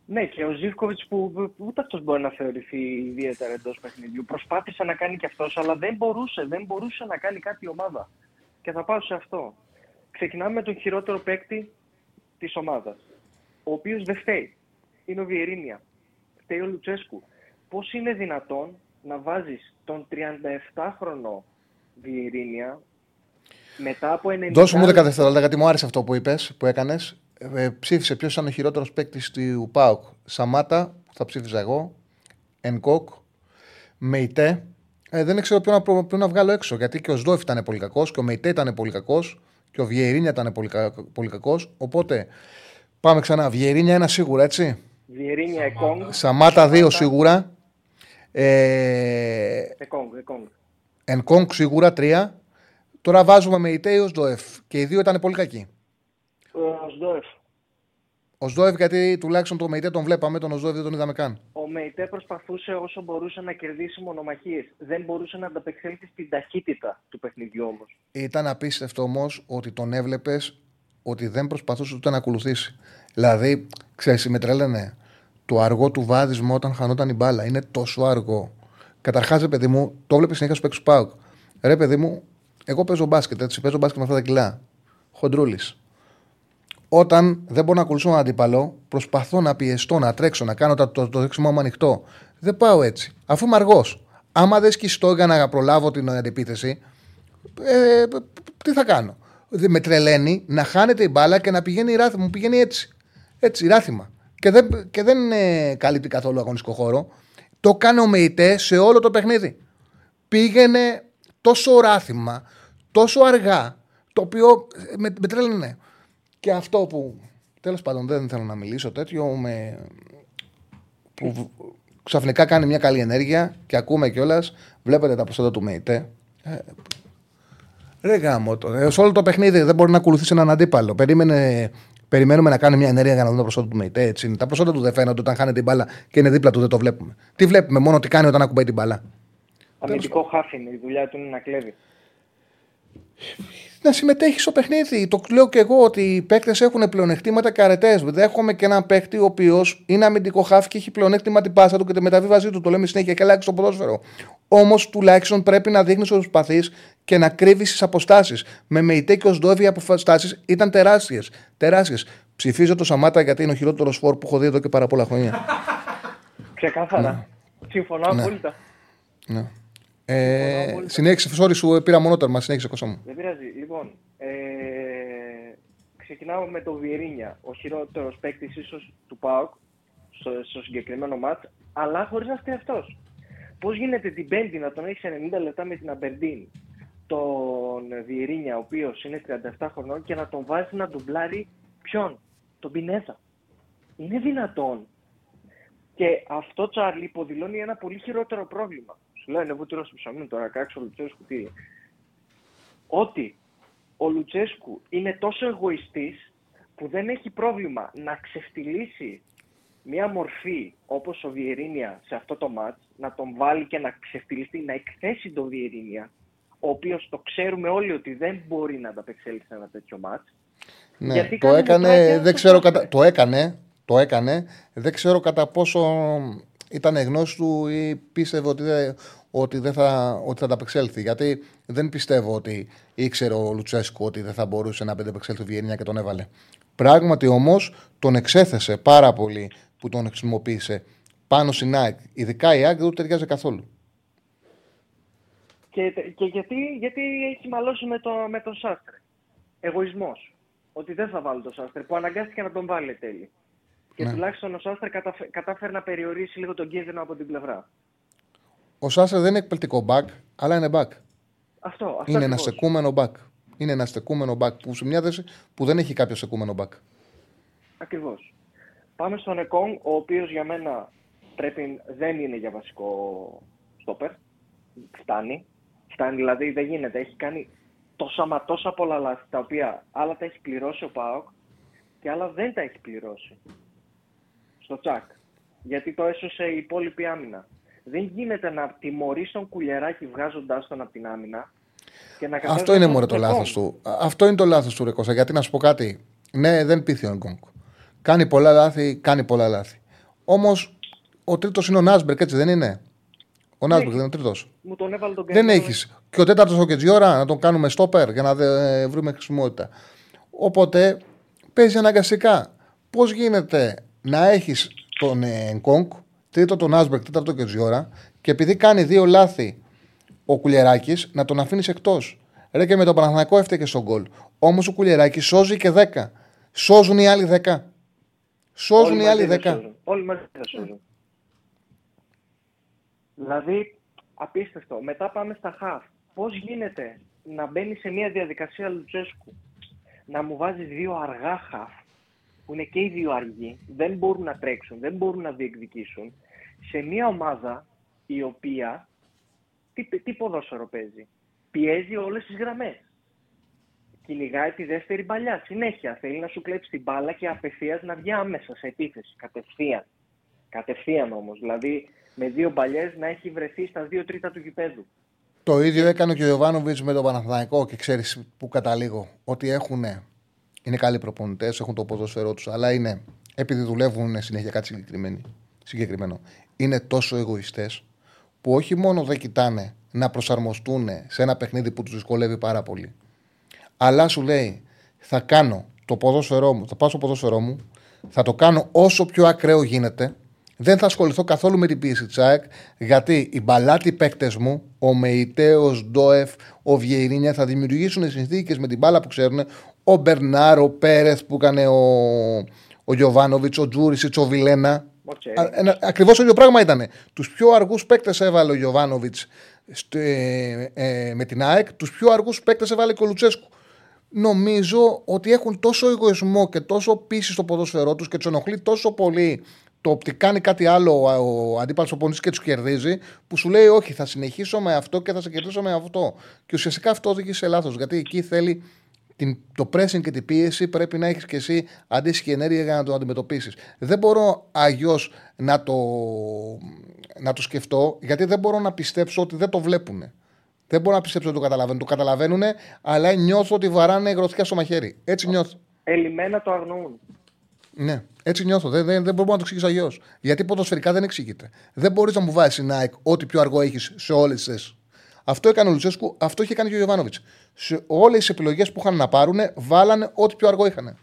Ναι, και ο Ζήφκοβιτς που που ούτε αυτός μπορεί να θεωρηθεί ιδιαίτερα εντός παιχνιδιού. Προσπάθησε να κάνει και αυτός, αλλά δεν μπορούσε, δεν μπορούσε να κάνει κάτι η ομάδα. Και θα πάω σε αυτό. Ξεκινάμε με τον χειρότερο παίκτη της ομάδας. Ο οποίος δεν φταίει. Είναι ο Βιερίνια. Φταίει ο Λουτσέσκου. Πώς είναι δυνατόν να βάζεις τον 37χρονο Βιερίνια μετά από 90. Δώσου μου 10 δευτερόλεπτα γιατί μου άρεσε αυτό που είπες, που έκανες. Ε, ψήφισε ποιος ήταν ο χειρότερος παίκτης του ΠΑΟΚ. Σαμάτα, που θα ψήφιζα εγώ. Ενκόκ. Μεϊτέ. Ε, δεν ξέρω ποιον να, προ- ποιον να βγάλω έξω. Γιατί και ο Σδόεφ ήταν πολύ κακός και ο Μεϊτέ ήταν πολύ κακός και ο Βιερίνια ήταν πολύ, κα, πολύ κακός. Οπότε πάμε ξανά. Βιερίνια ένα σίγουρα, έτσι; Βιερίνια Εκόνγκ. Σαμάτα δύο σίγουρα. Ε, Εκόνγκ, Εκόνγκ. Ενκόγκ σίγουρα τρία. Τώρα βάζουμε Μεϊτέ ή ο Σδόεφ. Και οι δύο ήταν πολύ κακοί. Ο Σδόεφ. Ο Σδόεφ, γιατί τουλάχιστον το Μεϊτέ τον βλέπαμε, τον Σδόεφ δεν τον είδαμε καν. Ο Μεϊτέ προσπαθούσε όσο μπορούσε να κερδίσει μονομαχίες. Δεν μπορούσε να ανταπεξέλθει στην ταχύτητα του παιχνιδιού όμως. Ήταν απίστευτο όμως ότι τον έβλεπες ότι δεν προσπαθούσε ούτε να ακολουθήσει. Δηλαδή, ξέρεις, με τρέλαινε το αργό του βάδισμα όταν χανόταν η μπάλα. Είναι τόσο αργό. Καταρχάς, ρε παιδί μου, το βλέπεις συνέχεια στο παίξου Πάουκ. Ρε παιδί μου, εγώ παίζω μπάσκετ, έτσι, παίζω μπάσκετ με αυτά τα κιλά. Χοντρούλης. Όταν δεν μπορώ να ακολουθήσω έναν αντίπαλο, προσπαθώ να πιεστώ, να τρέξω, να κάνω το, το, το δεξιμό μου ανοιχτό. Δεν πάω έτσι. Αφού είμαι αργός. Άμα δεν σκιστώ για να προλάβω την αντεπίθεση, ε, τι θα κάνω; Δεν με τρελαίνει να χάνεται η μπάλα και να πηγαίνει η ράθυμα. Μου πηγαίνει έτσι. Έτσι, ράθυμα. Και δεν, και δεν ε, καλύπτει καθόλου αγωνιστικό χώρο. Το κάνει ο ΜΕΙΤΕ σε όλο το παιχνίδι. Πήγαινε τόσο ράθυμα, τόσο αργά, το οποίο ε, με, με τρέλαινε. Και αυτό που τέλος πάντων δεν θέλω να μιλήσω τέτοιο, με, που ξαφνικά κάνει μια καλή ενέργεια και ακούμε κιόλας, βλέπετε τα ποσότητα του ΜΕΙΤΕ. Ε, Ρε γάμο το. Ε, σε όλο το παιχνίδι δεν μπορεί να ακολουθήσει έναν αντίπαλο. Περίμενε, περιμένουμε να κάνει μια ενέργεια για να δούμε τα προσόντα του ΜΕΙΤΕ. Έτσι είναι. Τα προσόντα του δεν φαίνονται όταν χάνεται την μπάλα και είναι δίπλα του, δεν το βλέπουμε. Τι βλέπουμε, μόνο τι κάνει όταν ακουμπάει την μπάλα. Αμυντικό χάφ είναι. Η δουλειά του είναι να κλέβει. *laughs* Να συμμετέχεις στο παιχνίδι. Το λέω και εγώ ότι οι παίκτες έχουν πλεονεκτήματα και αρετές. Δέχομαι και έναν παίκτη ο οποίος είναι αμυντικό χάφ και έχει πλεονέκτημα την πάσα του και τη μεταβίβασή του. Το λέμε συνέχεια και αλλάξει το ποδόσφαιρο. Όμως τουλάχιστον πρέπει να δείχνεις ότι προσπαθείς και να κρύβεις τις αποστάσεις. Με Μεϊτέ και ω Ντόβι οι αποστάσεις ήταν τεράστιες. Τεράστιες. Ψηφίζω το Σαμάτα γιατί είναι ο χειρότερος φόρ που έχω δει εδώ και πάρα πολλά χρόνια. Ξεκάθαρα. Συμφωνώ Ναι. απόλυτα. ναι. Ε, συνέχισε, sorry σου πήρα μονότερμα, συνέχισε κόσα μου. Δεν πειράζει. Λοιπόν, ε, ξεκινάω με τον Βιερίνια. Ο χειρότερος παίκτης ίσως του ΠΑΟΚ στο, στο συγκεκριμένο μάτς, αλλά χωρίς να φταίει αυτός. Πώς γίνεται την Πέμπτη να τον έχεις 90 λεπτά με την Αμπερντίν, τον Βιερίνια, ο οποίος είναι 37 χρονών, και να τον βάζεις να ντουμπλάρει ποιον, τον Πινέζα. Είναι δυνατόν. Και αυτό, Τσάρλι, υποδηλώνει ένα πολύ χειρότερο πρόβλημα. Σου λέω, είναι βούτυρο στο ψωμί τώρα, κάξω Λουτσέσκου τι. Ότι ο Λουτσέσκου είναι τόσο εγωιστής που δεν έχει πρόβλημα να ξεφτυλίσει μια μορφή όπως ο Βιερίνια σε αυτό το μάτς, να τον βάλει και να ξεφτυλιστεί, να εκθέσει τον Βιερίνια, ο οποίος το ξέρουμε όλοι ότι δεν μπορεί να ανταπεξέλθει σε ένα τέτοιο μάτς. Ναι, Γιατί το κάνει έκανε, μουτράκια δεν στο ξέρω στόπερ. κατά, το έκανε, το έκανε, δεν ξέρω κατά πόσο ήταν γνώση του ή πίστευε ότι δεν, ότι δεν θα, ότι θα ανταπεξέλθει. Γιατί δεν πιστεύω ότι ήξερε ο Λουτσέσκο ότι δεν θα μπορούσε να ανταπεξέλθει ο Βιερίνια και τον έβαλε. Πράγματι όμως τον εξέθεσε πάρα πολύ που τον χρησιμοποίησε πάνω στην ΑΕΚ. Ειδικά η ΑΕΚ δεν του ταιριάζει καθόλου. Και, και γιατί, γιατί έχει μαλώσει με, το, με τον Σάστρε. Εγωισμός. Ότι δεν θα βάλει τον Σάστρε, που αναγκάστηκε να τον βάλει εν τέλει. Και Ναι. τουλάχιστον ο Σάστρε καταφε- κατάφερε να περιορίσει λίγο τον κίνδυνο από την πλευρά. Ο Σάσερ δεν είναι εκπληκτικό back, αλλά είναι back. Αυτό, αυτό Είναι ένα ακριβώς. στεκούμενο back. Είναι ένα στεκούμενο back που σε μια θέση που δεν έχει κάποιο στεκούμενο back. Ακριβώς. Πάμε στον Εκόνγκ, ο οποίος για μένα πρέπει, δεν είναι για βασικό στόπερ. Φτάνει. Φτάνει, δηλαδή δεν γίνεται. Έχει κάνει τόσα μα τόσα πολλά λάθη, τα οποία άλλα τα έχει πληρώσει ο ΠΑΟΚ και άλλα δεν τα έχει πληρώσει. Στο τσακ. Γιατί το έσωσε η υπόλοιπη άμυνα. Δεν γίνεται να τιμωρείς τον κουλεράκι βγάζοντάς τον από την άμυνα και να Αυτό κατέβει είναι τον μόνο το Εκόνγκ. λάθος του. Α- Αυτό είναι το λάθος του Ρεκόσα. Γιατί να σου πω κάτι. Ναι, δεν πείθει ο Εγκόγκ. Κάνει πολλά λάθη, κάνει πολλά λάθη. Όμως ο τρίτος είναι ο Νάσμπερκ, έτσι δεν είναι; Ο Νάσμπερκ δεν είναι ο τρίτος. Μου τον έβαλε τον Δεν καημένο έχεις. Και ο τέταρτος ο Κετζιόρα να τον κάνουμε στόπερ για να δε- βρούμε χρησιμότητα. Οπότε παίζει αναγκαστικά. Πώς γίνεται να έχεις τον Εγκόγκ, τρίτο τον Νάσμπερκ, τέταρτο τον Κετζιόρα και επειδή κάνει δύο λάθη ο Κουλιεράκη να τον αφήνεις εκτός. Ρε και με τον Παναθηναϊκό έφταιγε στον γκολ. Όμως ο Κουλιεράκη σώζει και 10. Σώζουν οι άλλοι 10. Σώζουν Όλοι οι άλλοι μαζί 10. δεν σώζουν. Όλοι μαζί δεν σώζουν. Δηλαδή, απίστευτο. Μετά πάμε στα χαφ. Πώς γίνεται να μπαίνει σε μια διαδικασία Λουτσέσκου να μου βάζεις δύο αργά χαφ που είναι και οι δύο αργοί, δεν μπορούν να τρέξουν, δεν μπορούν να διεκδικήσουν σε μια ομάδα η οποία τι, τι ποδόσφαιρο παίζει. Πιέζει όλες τις γραμμές. Κυνηγάει τη δεύτερη παλιά. Συνέχεια θέλει να σου κλέψει την μπάλα και απευθείας να βγει άμεσα σε επίθεση. Κατευθείαν. Κατευθείαν όμως. Δηλαδή με δύο παλιέ να έχει βρεθεί στα δύο τρίτα του γηπέδου. Το ίδιο έκανε και ο Ιωβάνοβιτς με τον Παναθηναϊκό και ξέρεις που καταλήγω. Ότι έχουν. Είναι καλοί προπονητές, έχουν το ποδόσφαιρό τους, αλλά είναι. Επειδή δουλεύουν συνέχεια κάτι συγκεκριμένο, συγκεκριμένο είναι τόσο εγωιστές που όχι μόνο δεν κοιτάνε να προσαρμοστούν σε ένα παιχνίδι που τους δυσκολεύει πάρα πολύ, αλλά σου λέει θα κάνω το ποδόσφαιρό μου, θα πάω στο ποδόσφαιρό μου, θα το κάνω όσο πιο ακραίο γίνεται, δεν θα ασχοληθώ καθόλου με την πίεση της ΑΕΚ, γιατί οι μπαλάτοι παίκτες μου, ο Μεϊτέος, Ντόεφ, ο Βιερίνια, θα δημιουργήσουν συνθήκες με την μπάλα που ξέρουν. Ο Μπερνάρ, ο Πέρεθ που έκανε ο, ο Γιωβάνοβιτς, ο Τζούρισιτς, ο Βιλένα. Ακριβώς το ίδιο πράγμα ήταν. Τους πιο αργούς παίκτες έβαλε ο Γιωβάνοβιτς ε, ε, με την ΑΕΚ, τους πιο αργούς παίκτες έβαλε και ο Λουτσέσκου. Νομίζω ότι έχουν τόσο εγωισμό και τόσο πίστη στο ποδόσφαιρό τους και τους ενοχλεί τόσο πολύ το ότι κάνει κάτι άλλο ο αντίπαλος οπονητή και τους κερδίζει, που σου λέει: Όχι, θα συνεχίσω με αυτό και θα σε κερδίσω με αυτό. Και ουσιαστικά αυτό οδηγεί σε λάθος. Γιατί εκεί θέλει την, το pressing και την πίεση, πρέπει να έχεις και εσύ αντίστοιχη ενέργεια για να το αντιμετωπίσεις. Δεν μπορώ αγιώ να το, να το σκεφτώ, γιατί δεν μπορώ να πιστέψω ότι δεν το βλέπουν. Δεν μπορώ να πιστέψω ότι το καταλαβαίνουν. Το καταλαβαίνουν, αλλά νιώθω ότι βαράνε γροθιά στο μαχαίρι. Έτσι νιώθω. Ελλημένα το αγνοούν. Ναι, έτσι νιώθω. Δεν, δεν, δεν μπορώ να το εξηγήσω αλλιώς. Γιατί ποδοσφαιρικά δεν εξηγείται. Δεν μπορείς να μου βάζεις στην ΑΕΚ ό,τι πιο αργό έχεις σε όλες τις θέσει. Αυτό έκανε ο Λουτσέσκου, αυτό είχε κάνει και ο Ιωβάνοβιτς. Σε όλες τις επιλογές που είχαν να πάρουν, βάλανε ό,τι πιο αργό είχαν.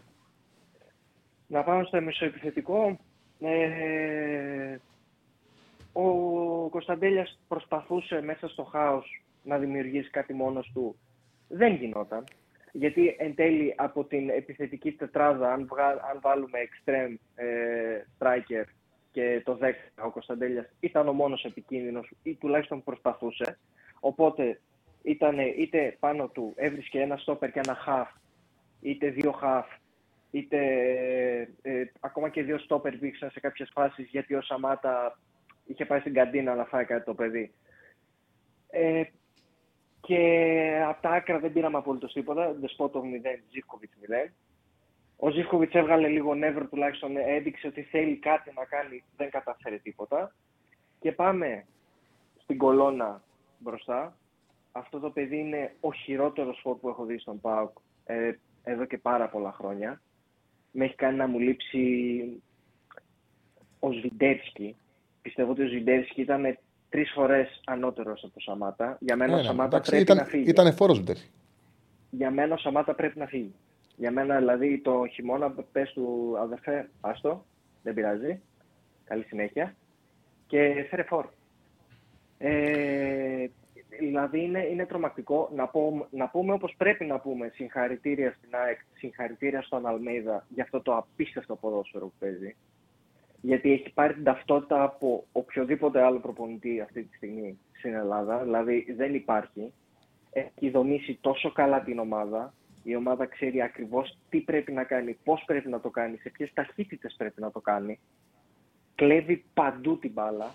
Να πάμε στο μισοεπιθετικό. Ε, ο Κωνσταντέλιας προσπαθούσε μέσα στο χάος να δημιουργήσει κάτι μόνος του. Δεν γινόταν. Γιατί εν τέλει από την επιθετική τετράδα, αν, βγα... αν βάλουμε extreme ε, striker, και το 10 ο Κωνσταντέλιας ήταν ο μόνος επικίνδυνος ή τουλάχιστον προσπαθούσε. Οπότε ήταν είτε πάνω του έβρισκε ένα στόπερ και ένα half, είτε δύο half, είτε ε, ακόμα και δύο στόπερ βήξαν σε κάποιες φάσεις γιατί ο Σαμάτα είχε πάει στην καντίνα να φάει κάτι το παιδί. Ε, και από τα άκρα δεν πήραμε απολύτως τίποτα. Δεσπότο 0, Ζήφκοβιτς 0. Ο Ζήφκοβιτς έβγαλε λίγο νεύρο τουλάχιστον, έδειξε ότι θέλει κάτι να κάνει, δεν καταφέρει τίποτα. Και πάμε στην κολόνα μπροστά. Αυτό το παιδί είναι ο χειρότερος φόρ που έχω δει στον ΠΑΟΚ ε, εδώ και πάρα πολλά χρόνια. Με έχει κάνει να μου λείψει ο Σβιντεύσκι. Πιστεύω ότι ο Σβιντεύσκι ήταν τρεις φορές ανώτερος από το Σαμάτα. Για μένα Ναι, ο ναι, Σαμάτα εντάξει, πρέπει ήταν, να φύγει. Ήταν φόρο Βιντέρη. Για μένα ο Σαμάτα πρέπει να φύγει. Για μένα δηλαδή το χειμώνα πες του αδερφέ, άστο, δεν πειράζει. Καλή συνέχεια. Και φέρε φόρ. Ε, δηλαδή είναι, είναι τρομακτικό να, πω, να πούμε όπως πρέπει να πούμε συγχαρητήρια στην ΑΕΚ, συγχαρητήρια στον Αλμέιδα για αυτό το απίστευτο ποδόσφαιρο που παίζει. Γιατί έχει πάρει την ταυτότητα από οποιοδήποτε άλλο προπονητή αυτή τη στιγμή στην Ελλάδα. Δηλαδή δεν υπάρχει. Έχει δομήσει τόσο καλά την ομάδα. Η ομάδα ξέρει ακριβώς τι πρέπει να κάνει, πώς πρέπει να το κάνει, σε ποιες ταχύτητες πρέπει να το κάνει. Κλέβει παντού την μπάλα.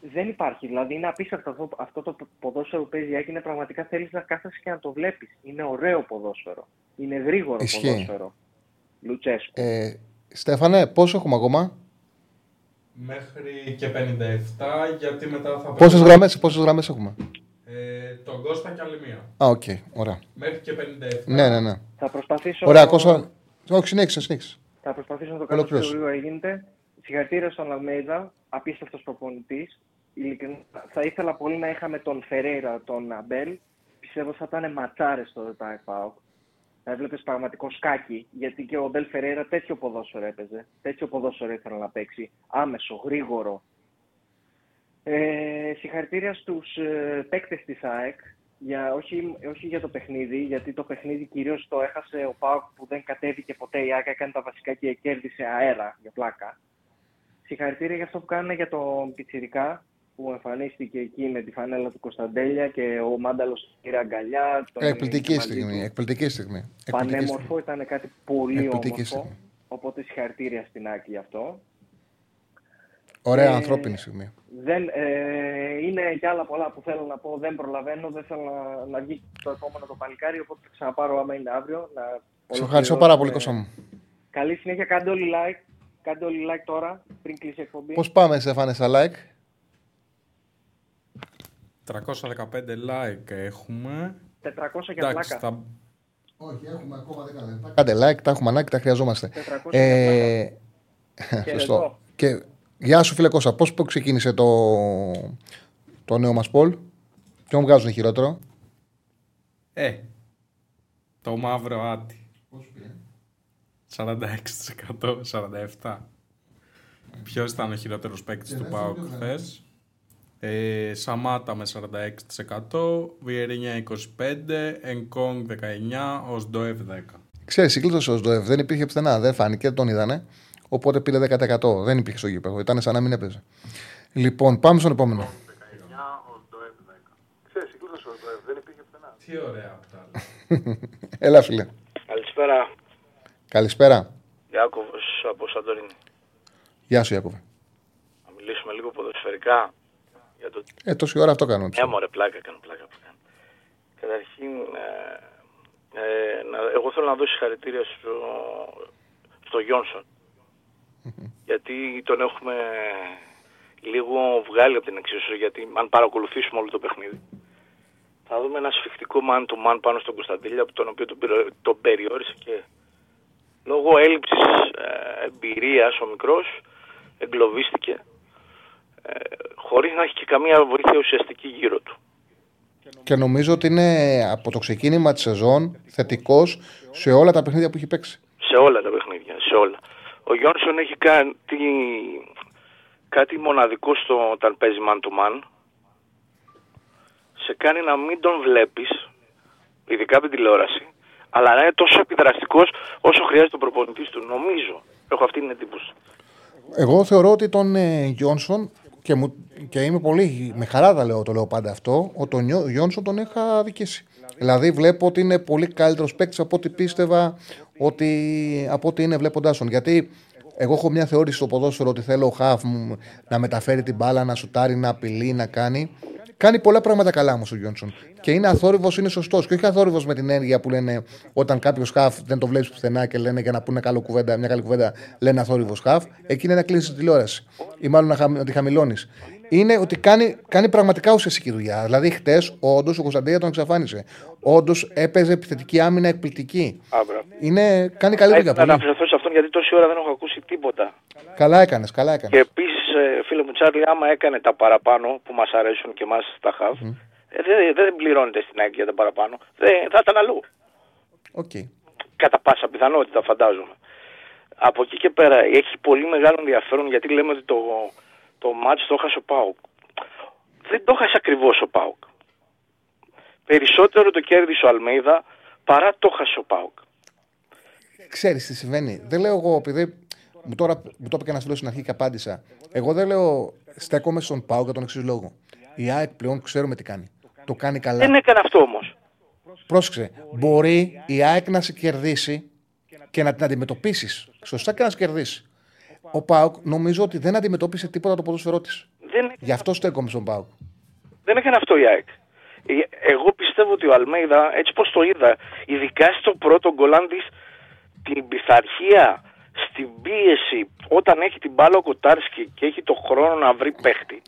Δεν υπάρχει. Δηλαδή είναι απίστευτο αυτό, αυτό το ποδόσφαιρο που παίζει η ΑΕΚ είναι πραγματικά θέλεις να κάθεσαι και να το βλέπεις. Είναι ωραίο ποδόσφαιρο. Είναι γρήγορο Ισχύει. ποδόσφαιρο. Λουτσέσκου. Ε, Στέφανε, πόσο έχουμε ακόμα; Μέχρι και 57, γιατί μετά θα Πόσες γραμμές πόσες γραμμές έχουμε; Ε, τον Κώστα και άλλη μία. Α, οκ, ωραία. Μέχρι και 57. Ναι, ναι, ναι. Θα προσπαθήσω, Ωραία, Κώστα. Όχι, συνέχισε, συνέχισε. θα προσπαθήσω να το κάνω Ολοκλήρωσε. πιο γρήγορα γίνεται. Συγχαρητήρια στον Αλμέιδα, απίστευτος προπονητής. Ειλικρινά, θα ήθελα πολύ να είχαμε τον Φερέιρα, τον Αμπέλ. Πιστεύω θα ήταν ματσάρες στο ΤΑΕ ΠΑΟΚ. Θα έβλεπες πραγματικό σκάκι, γιατί και ο Αμπέλ Φερέιρα τέτοιο ποδόσφαιρο έπαιζε. Τέτοιο ποδόσφαιρο ήθελε να παίξει. Άμεσο, γρήγορο. Ε, συγχαρητήρια στους ε, παίκτες της ΑΕΚ, για, όχι, όχι για το παιχνίδι, γιατί το παιχνίδι κυρίως το έχασε ο ΠΑΟΚ που δεν κατέβηκε ποτέ. Η ΑΕΚ έκανε τα βασικά και κέρδισε αέρα για πλάκα. Συγχαρητήρια για αυτό που κάνουν για τον Πιτσιρικά που εμφανίστηκε εκεί με τη φανέλα του Κωνσταντέλια και ο Μάνταλος πήρε αγκαλιά. τον Εκπληκτική είχε μαζί στιγμή. του. Εκπληκτική στιγμή. Εκπληκτική Πανέμορφο, στιγμή. ήταν κάτι πολύ Εκπληκτική όμορφο. στιγμή. Οπότε συγχαρητήρια στην Άκη γι' αυτό. Ωραία Ε, ανθρώπινη στιγμή. Δεν, ε, είναι κι άλλα πολλά που θέλω να πω, δεν προλαβαίνω, δεν θέλω να, να βγει το επόμενο το παλικάρι, οπότε θα ξαναπάρω άμα είναι αύριο. Να Σε ευχαριστώ πάρα πολύ, ολοκληρώσουμε. Κώστα μου. Καλή συνέχεια, κάντε όλοι like, κάντε όλοι like τώρα, πριν κλείσει η εκπομπή. Πώς πάμε, Στέφανε, στα like; 315 like έχουμε. 400 για Εντάξει, πλάκα. θα... Όχι, έχουμε ακόμα 10 λεπτά. Κάντε like, τα έχουμε ανάγκη, τα χρειαζόμαστε. 400 Ε, Χαιρετώ. *laughs* σωστό. Και γεια σου, φίλε Κώστα. Πώς ξεκίνησε το, το νέο μας πολ, Ποιον βγάζουν χειρότερο; Ε, το μαύρο άτι. 46%, 47%. Ποιος ήταν ο χειρότερος παίκτης του ΠΑΟΚ χθες; Ε, Σαμάτα με 46%, Βιερίνια 25%, Ενκόγκ 19%, Οσντοεύ 10%. Ξέρεις, συγκλήτωσε ο ΣΔΟΕΒ. Δεν υπήρχε πουθενά. Δεν φάνηκε, δεν τον είδανε. Οπότε πήρε 10%. Δεν υπήρχε στο γήπεδο. Ήταν σαν να μην έπαιζε. Λοιπόν, πάμε στον επόμενο. Τι ωραία αυτά. *laughs* Έλα, φίλε. Καλησπέρα, Καλησπέρα. Ιάκωβος από Σαντορίνη. Γεια σου, Ιάκωβε. Να μιλήσουμε λίγο ποδοσφαιρικά για το... Ε, τόση ώρα αυτό κάνουμε. Ναι, μωρέ, πλάκα κάνω, πλάκα που κάνω. Καταρχήν, ε, ε, να, εγώ θέλω να δώσω συγχαρητήρια στο, στο Γιόνσον. γιατί τον έχουμε λίγο βγάλει από την εξίσωση, γιατί αν παρακολουθήσουμε όλο το παιχνίδι, θα δούμε ένα σφιχτικό man to man πάνω στον Κωνσταντήλια, από τον οποίο τον, πυρο- τον περιόρισε και λόγω έλλειψης ε, εμπειρίας ο μικρός εγκλωβίστηκε ε, χωρίς να έχει και καμία βοήθεια ουσιαστική γύρω του. Και νομίζω ότι είναι από το ξεκίνημα της σεζόν θετικός σε όλα τα παιχνίδια που έχει παίξει. Σε όλα τα παιχνίδια, σε όλα. Ο Γιόνσον έχει κάνει κάτι μοναδικό στο όταν παίζει man to man. Σε κάνει να μην τον βλέπεις, ειδικά από την τηλεόραση, αλλά να είναι τόσο επιδραστικός όσο χρειάζεται ο προπονητής του. Νομίζω. Έχω αυτή την εντύπωση. Εγώ θεωρώ ότι τον ε, Γιόνσον και, μου, και είμαι πολύ με χαρά τα λέω, το λέω πάντα αυτό, ότι τον Νιό- Γιόνσον τον είχα δικήσει. Δηλαδή βλέπω ότι είναι πολύ καλύτερος παίκτης από ό,τι πίστευα ότι, από ό,τι είναι βλέποντάς τον. Γιατί εγώ έχω μια θεώρηση στο ποδόσφαιρο ότι θέλω ο Χαφ μου να μεταφέρει την μπάλα, να σουτάρει, να απειλεί, να κάνει. Κάνει πολλά πράγματα καλά όμως ο Γιόνσον. Και είναι αθόρυβος, είναι σωστός. Και όχι αθόρυβος με την έννοια που λένε όταν κάποιος χαφ δεν το βλέπεις πουθενά και λένε για να πούνε καλό κουβέντα, μια καλή κουβέντα, λένε αθόρυβος χαφ. Εκεί είναι να κλείσει τη τηλεόραση. Ή μάλλον να, χαμ- να τη χαμηλώνεις. Είναι ότι κάνει, κάνει πραγματικά ουσιαστική δουλειά. Δηλαδή, χτες, όντως, ο Κωνσταντέλια τον εξαφάνισε. Όντως, έπαιζε επιθετική άμυνα εκπληκτική. Α, μπράβο. Είναι, κάνει καλή δουλειά. Θα Πολύ. αναφερθώς σε αυτόν γιατί τόση ώρα δεν έχω ακούσει τίποτα. Καλά έκανες, καλά έκανες. Και επίσης, φίλε μου Τσάρλι, άμα έκανε τα παραπάνω που μας αρέσουν και εμάς τα χαφ, ε, δεν, δεν πληρώνεται στην ΑΕΚ για τα παραπάνω. Δεν, θα ήταν αλλού. Οκ. Κατά πάσα πιθανότητα, φαντάζομαι. Από εκεί και πέρα έχει πολύ μεγάλο ενδιαφέρον γιατί λέμε ότι το, το ματς το έχασε ο ΠΑΟΚ. Δεν το έχασε ακριβώς ο ΠΑΟΚ. Περισσότερο το κέρδισε ο Αλμέιδα παρά το έχασε ο Πάουκ. Ξέρεις τι συμβαίνει. Δεν λέω εγώ, επειδή μου, τώρα, μου το είπε και ένας φίλος στην αρχή και απάντησα. Εγώ δεν λέω στέκομαι στον Πάο για τον εξής λόγο. Η ΑΕΚ πλέον ξέρουμε τι κάνει. Το κάνει καλά. Δεν έκανε αυτό όμως. Πρόσεξε. Μπορεί η ΑΕΚ να σε κερδίσει και να την αντιμετωπίσεις. Σωστά και να σε κερδίσει. Ο Πάουκ νομίζω ότι δεν αντιμετώπισε τίποτα το ποδόσφαιρό της. Δεν, Γι' αυτό στέκομαι στον Πάουκ. δεν έκανε αυτό η ΑΕΚ. Ε, Εγώ πιστεύω ότι ο Αλμέιδα, έτσι πως το είδα, ειδικά στο πρώτο γκολάν της, την πειθαρχία στην πίεση, όταν έχει την μπάλα ο Κοτάρσκι και έχει το χρόνο να βρει παίχτη.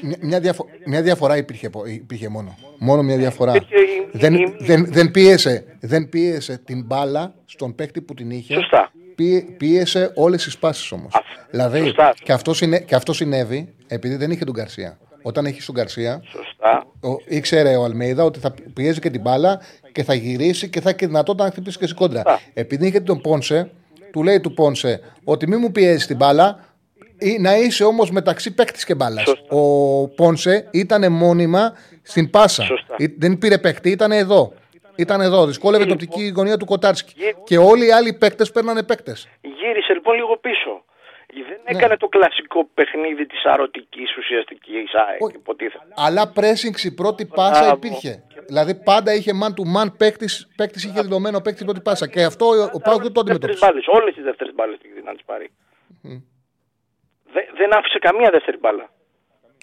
Μια, μια, διαφο- μια διαφορά υπήρχε, πο- υπήρχε μόνο. Μόνο μια διαφορά. Υπήρχε η- δεν, η- δεν, δεν, πίεσε, δεν πίεσε την μπάλα στον παίκτη που την είχε. Σωστά. Πίε- πίεσε όλες τις πάσει όμως. Δηλαδή, σωστά. και αυτό, συνε, και αυτό συνέβη επειδή δεν είχε τον Γκαρσία. Όταν έχει τον Γκαρσία, Σωστά. ο, ήξερε ο Αλμέιδα ότι θα πιέζει και την μπάλα και θα γυρίσει και θα έχει δυνατότητα να χτυπήσει και στην κόντρα. Επειδή είχε τον Πόνσε, του λέει του Πόνσε ότι μην μου πιέζει την μπάλα, ή να είσαι όμως μεταξύ παίκτης και μπάλας. Ο Πόνσε ήταν μόνιμα στην πάσα. Ή- Δεν πήρε παίκτη, ήταν εδώ. Ήταν εδώ. Δυσκόλευε την οπτική γωνία του Κοτάρσκι. Και όλοι οι άλλοι παίκτες παίρνανε παίκτες. Γύρισε λοιπόν λίγο πίσω. Δεν Ναι. έκανε το κλασικό παιχνίδι της αρωτικής ουσιαστικής ΑΕΚ, υποτίθεται. Αλλά pressing η πρώτη πάσα Μπράβο. υπήρχε. Δηλαδή πάντα είχε man to man παίκτης, παίκτης είχε δηλωμένο παίκτης στην πρώτη πάσα. Και αυτό ο- ο Πάουκ δεν το Δεύτερες αντιμετώπισε. μπάλες, όλες τις δεύτερες μπάλες πήγε να τις πάρει. Δε- δεν άφησε καμία δεύτερη μπάλα.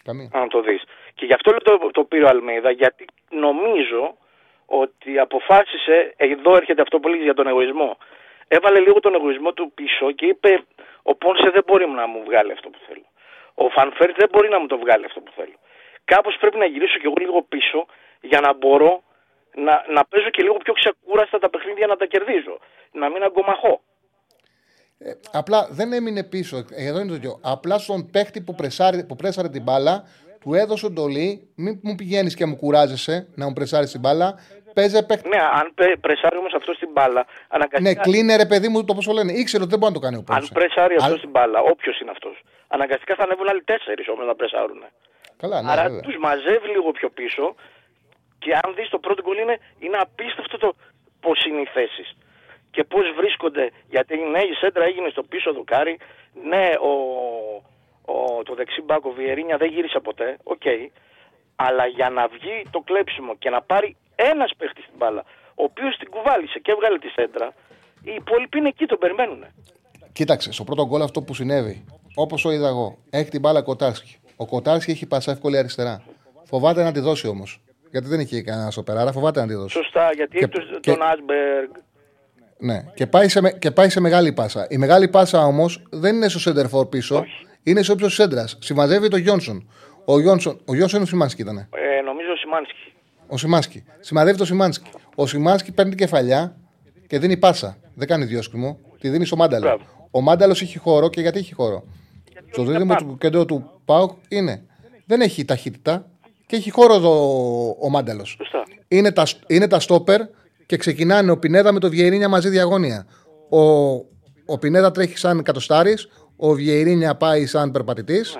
Καμία. Αν το δεις. Και γι' αυτό λέω το, το πήρε ο Αλμέιδα, γιατί νομίζω ότι αποφάσισε, εδώ έρχεται αυτό που λέγεις για τον εγωισμό. Έβαλε λίγο τον εγωισμό του πίσω και είπε ο Πόνσε δεν μπορεί να μου βγάλει αυτό που θέλω. Ο Φανφέρ δεν μπορεί να μου το βγάλει αυτό που θέλω. Κάπως πρέπει να γυρίσω κι εγώ λίγο πίσω για να μπορώ να, να παίζω και λίγο πιο ξεκούραστα τα παιχνίδια να τα κερδίζω. Να μην αγκομαχώ. Απλά δεν έμεινε πίσω. Ε, Εδώ είναι το ίδιο. Απλά στον παίκτη που, πρεσάρει, που πρέσαρε την μπάλα, του έδωσε εντολή. Μην μου πηγαίνεις και μου κουράζεσαι να μου πρεσάρεις την μπάλα. Παίζε παίκτη. Ναι, αν πε- πρεσάρει όμως αυτό στην μπάλα, Ναι, αναγκαστικά... κλείνε ρε παιδί μου το πώς λένε. Ήξερε ότι δεν μπορεί να το κάνει ο Αν Πόνσε. πρεσάρει αυτό Αλλά- στην μπάλα, όποιος είναι αυτός, αναγκαστικά θα ανέβουν άλλοι τέσσερις όμως να πρεσάρουν. Καλά, ναι, Άρα βέβαια. τους μαζεύει λίγο πιο πίσω και αν δεις το πρώτο γκολ είναι, είναι απίστευτο το πώς είναι οι θέσεις. Και πώς βρίσκονται. Γιατί ναι, η σέντρα έγινε στο πίσω δοκάρι. Ναι, ο, ο, το δεξί μπακ ο Βιερίνια δεν γύρισε ποτέ. Οκ. Αλλά για να βγει το κλέψιμο και να πάρει ένας παίχτης την μπάλα, ο οποίος την κουβάλισε και έβγαλε τη σέντρα, οι υπόλοιποι είναι εκεί, τον περιμένουν. Κοίταξε, στο πρώτο γκολ αυτό που συνέβη, όπως το είδα εγώ, έχει την μπάλα Κοτάρσκι. Ο Κοτάρσκι έχει πάσα εύκολη αριστερά. Φοβάται να τη δώσει όμως. Γιατί δεν έχει κανένα στόπερ, άρα φοβάται να τη δώσει. Σωστά, γιατί Και- έχει τους- και- τον Άσμπεργκ. Ναι, και πάει, σε, με- και πάει σε μεγάλη πάσα. Η μεγάλη πάσα όμως δεν είναι στο center for πίσω, είναι στο ύψο της σέντρας. Συμμαζεύει το Γιόνσον. Ο Γιόνσον, ο Γιόνσον είναι ο Σιμάνσκι ήταν. Ε, νομίζω ο Σιμάνσκι. Ο Σιμάνσκι. Σημαδεύει το Σιμάνσκι. Ο Σιμάνσκι παίρνει την κεφαλιά και δίνει πάσα. Δεν κάνει διόσκημο. Τη δίνει στο Μάνταλο. Ο Μάνταλος έχει χώρο και γιατί έχει χώρο. Στο δίδυμο του κέντρο του Πάουκ είναι. Δεν έχει ταχύτητα και έχει χώρο εδώ ο Μάνταλος. Είναι τα, είναι τα στόπερ και ξεκινάνε ο Πινέδα με το Βιερίνια μαζί διαγώνια. Ο, ο Πινέδα τρέχει σαν κατοστάρης, ο Βιερίνια πάει σαν περπατητής.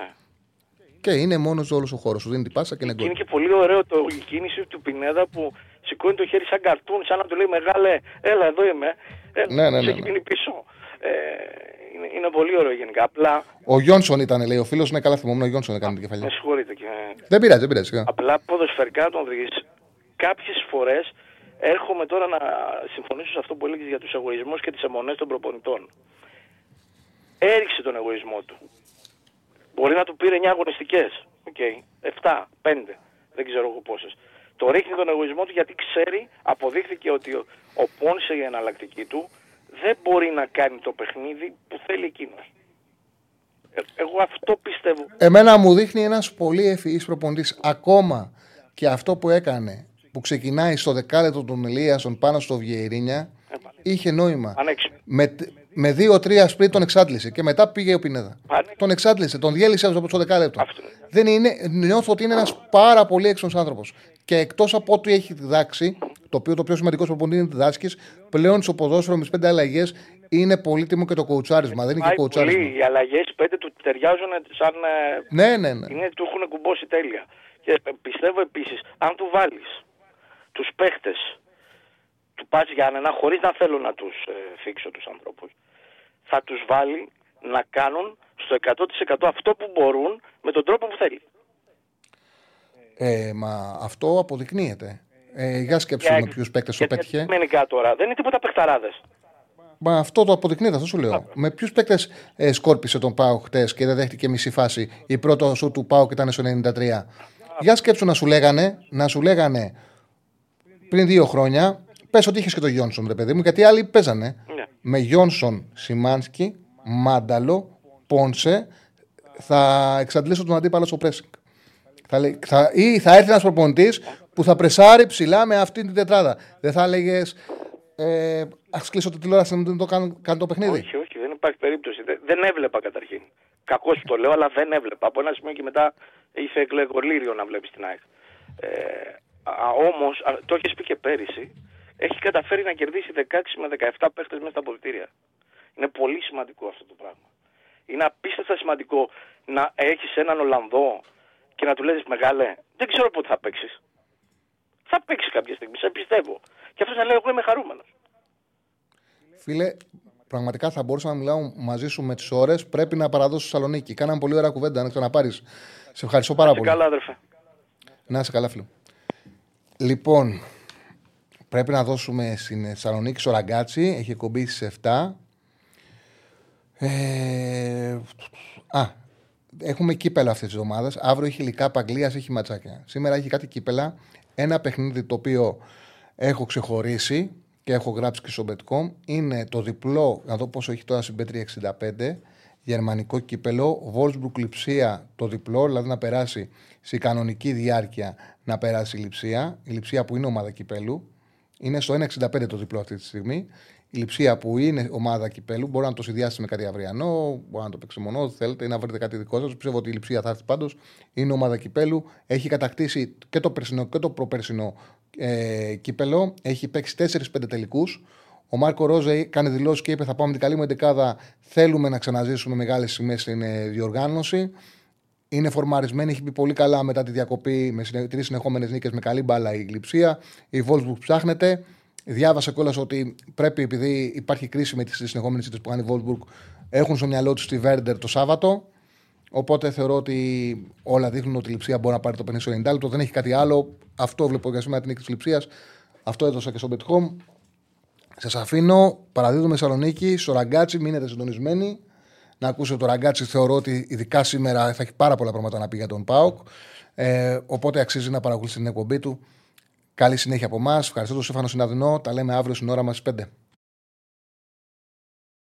Και είναι μόνος όλος ο χώρος. Σου δίνει την πάσα και είναι Και γκολ. είναι και πολύ ωραίο το, η κίνηση του Πινέδα που σηκώνει το χέρι σαν καρτούν, σαν να του λέει μεγάλε, έλα εδώ είμαι. Ε, Ναι, ναι, σε ναι, έχει ναι. μείνει πίσω. Ε, είναι, είναι πολύ ωραίο γενικά. Απλά Ο Γιόνσον ήταν, λέει ο φίλος, είναι καλά θυμόμουν. Ο Γιόνσον έκανε την με κεφαλιά. συγχωρείτε και. Δεν πειράζει, δεν πειράζει. σιγά. Απλά ποδοσφαιρικά τον δεις. Κάποιες φορές έρχομαι τώρα να συμφωνήσω σε αυτό που έλεγες για τους εγωισμούς και τις εμμονές των προπονητών. Έριξε τον εγωισμό του. Μπορεί να του πήρε 9 αγωνιστικές. Οκ. 7, 5, δεν ξέρω εγώ πόσες. Το ρίχνει τον εγωισμό του γιατί ξέρει, αποδείχθηκε ότι ο, ο Πόνσε η εναλλακτική του δεν μπορεί να κάνει το παιχνίδι που θέλει εκείνος. εγώ αυτό πιστεύω. Εμένα μου δείχνει ένας πολύ ευφυής προπονητής. Ακόμα και αυτό που έκανε, που ξεκινάει στο δεκάλεπτο των Ελίασον πάνω στο Βιερίνια, είχε νόημα. Ανέξυπνο. Με, με δύο-τρία σπρίτ τον εξάντλησε και μετά πήγε ο Πινέδα. Τον εξάντλησε, τον διέλυσε από το δεκάλεπτο. Δεν είναι, νιώθω ότι είναι ένας πάρα πολύ έξυπνος άνθρωπος. Και εκτός από ό,τι έχει διδάξει, το οποίο το πιο σημαντικό προπονητή είναι διδάσκεις, πλέον στο ποδόσφαιρο με τις πέντε αλλαγές είναι πολύτιμο και το κοουτσάρισμα. Δεν είναι και Πάει κοουτσάρισμα. πολύ. Οι αλλαγές πέντε του ταιριάζουν σαν. ε, Ναι, ναι, ναι. Είναι, του έχουν κουμπώσει τέλεια. Και ε, πιστεύω επίσης, αν του βάλεις τους παίχτες του Πάτζ Γιάννενα, χωρίς να θέλω να τους ε, θίξω τους ανθρώπους, θα τους βάλει να κάνουν στο 100% αυτό που μπορούν με τον τρόπο που θέλει. Ε, μα αυτό αποδεικνύεται. Ε, για σκέψου με ποιους παίκτες το Γιατί πέτυχε. μενικά τώρα δεν είναι τίποτα παιχταράδες. Μα αυτό το αποδεικνύεται, αυτό σου λέω. Με ποιους παίκτες ε, σκόρπισε τον Πάο χτες και δεν δέχτηκε μισή φάση; Η πρώτο σου του Πάο ήταν στο 93. Για σκέψου να σου λέγανε, να σου λέγανε πριν δύο χρόνια, πες ότι είχες και τον Γιόνσον, ρε παιδί μου, γιατί άλλοι παίζανε. Ναι. Με Γιόνσον, Σιμάνσκι, Μάνταλο, Πόνσε, θα εξαντλήσω τον αντίπαλο στο pressing. Θα, λέ- θα, ή θα έρθει ένας προπονητής που θα πρεσάρει ψηλά με αυτή την τετράδα. Δεν θα έλεγε. Ε, Α κλείσω τη τηλεόραση να μην το κάνω, κάνω το παιχνίδι. Όχι, όχι, δεν υπάρχει περίπτωση. Δεν, δεν έβλεπα καταρχήν. Κακώς το λέω, αλλά δεν έβλεπα. Από ένα σημείο και μετά ήρθε εκλεγολύριο να βλέπεις την ΑΕΚ. Ε, Όμως, το έχεις πει και πέρυσι, έχει καταφέρει να κερδίσει 16 με 17 παίχτες μέσα στα αποδητήρια. Είναι πολύ σημαντικό αυτό το πράγμα. Είναι απίστευτα σημαντικό να έχεις έναν Ολλανδό και να του λες μεγάλε, δεν ξέρω πότε θα παίξεις. Θα παίξει κάποια στιγμή, σε πιστεύω. Και αυτός να λέει: Εγώ είμαι χαρούμενος. Φίλε, πραγματικά θα μπορούσα να μιλάω μαζί σου με τις ώρες. Πρέπει να παραδώσω στη Θεσσαλονίκη. Κάναμε πολύ ωραία κουβέντα. Να ξαναπάρεις. Σε ευχαριστώ πάρα πολύ. Καλά, αδερφέ. Να είσαι καλά, φίλο. Λοιπόν, πρέπει να δώσουμε στην Θεσσαλονίκη στο Ραγκάτσι. Έχει εκπομπή στις 7. Ε, α, έχουμε κύπελα αυτέ τι εβδομάδε. Αύριο έχει υλικά Αγγλία, έχει ματσάκια. Σήμερα έχει κάτι κύπελα. Ένα παιχνίδι το οποίο έχω ξεχωρίσει και έχω γράψει και στο Betcom είναι το διπλό, να δω πόσο έχει τώρα στην B365, γερμανικό κύπελο, Wolfsburg λειψία το διπλό, δηλαδή να περάσει σε κανονική διάρκεια να περάσει η λειψία. Η λειψία που είναι ομάδα κυπέλου, είναι στο 1,65 το διπλό αυτή τη στιγμή. Η λειψία που είναι ομάδα κυπέλου μπορεί να το συνδυάσει με κάτι αυριανό, μπορεί να το παίξει μονό, θέλετε, ή να βρείτε κάτι δικό σας. Πιστεύω ότι η λειψία θα έρθει πάντως. Είναι ομάδα κυπέλου. Έχει κατακτήσει και το περσινό και το προπερσινό ε, κύπελο. Έχει παίξει 4-5 τελικούς. Ο Μάρκο Ρόζε κάνει δηλώσεις και είπε: Θα πάμε την καλή μου εντεκάδα. Θέλουμε να ξαναζήσουμε μεγάλες σημαίες στην ε, διοργάνωση. Είναι φορμαρισμένη, έχει πει πολύ καλά μετά τη διακοπή με τρεις συνεχόμενες νίκες με καλή μπάλα η γλυψία. Η Wolfsburg ψάχνεται. Διάβασα κιόλας ότι πρέπει, επειδή υπάρχει κρίση με τις συνεχόμενες ήττε που κάνει η Wolfsburg, έχουν στο μυαλό τους τη Βέρντερ το Σάββατο. Οπότε θεωρώ ότι όλα δείχνουν ότι η λειψία μπορεί να πάρει το 50 λεπτό. Δεν έχει κάτι άλλο. Αυτό βλέπω για σήμερα την νίκη της λειψία. Αυτό έδωσα και στο Bet Home. Σας αφήνω. Παραδίδουμε Θεσσαλονίκη. Στο ραγκάτσι, μείνετε συντονισμένοι. Να ακούσετε το ραγκάτσι. Θεωρώ ότι ειδικά σήμερα θα έχει πάρα πολλά πράγματα να πει για τον Πάοκ. Ε, οπότε αξίζει να παρακολουθήσει την εκπομπή του. Καλή συνέχεια από εμάς. Ευχαριστώ τον Στέφανο Συναδεινό. Τα λέμε αύριο στην ώρα μας 5.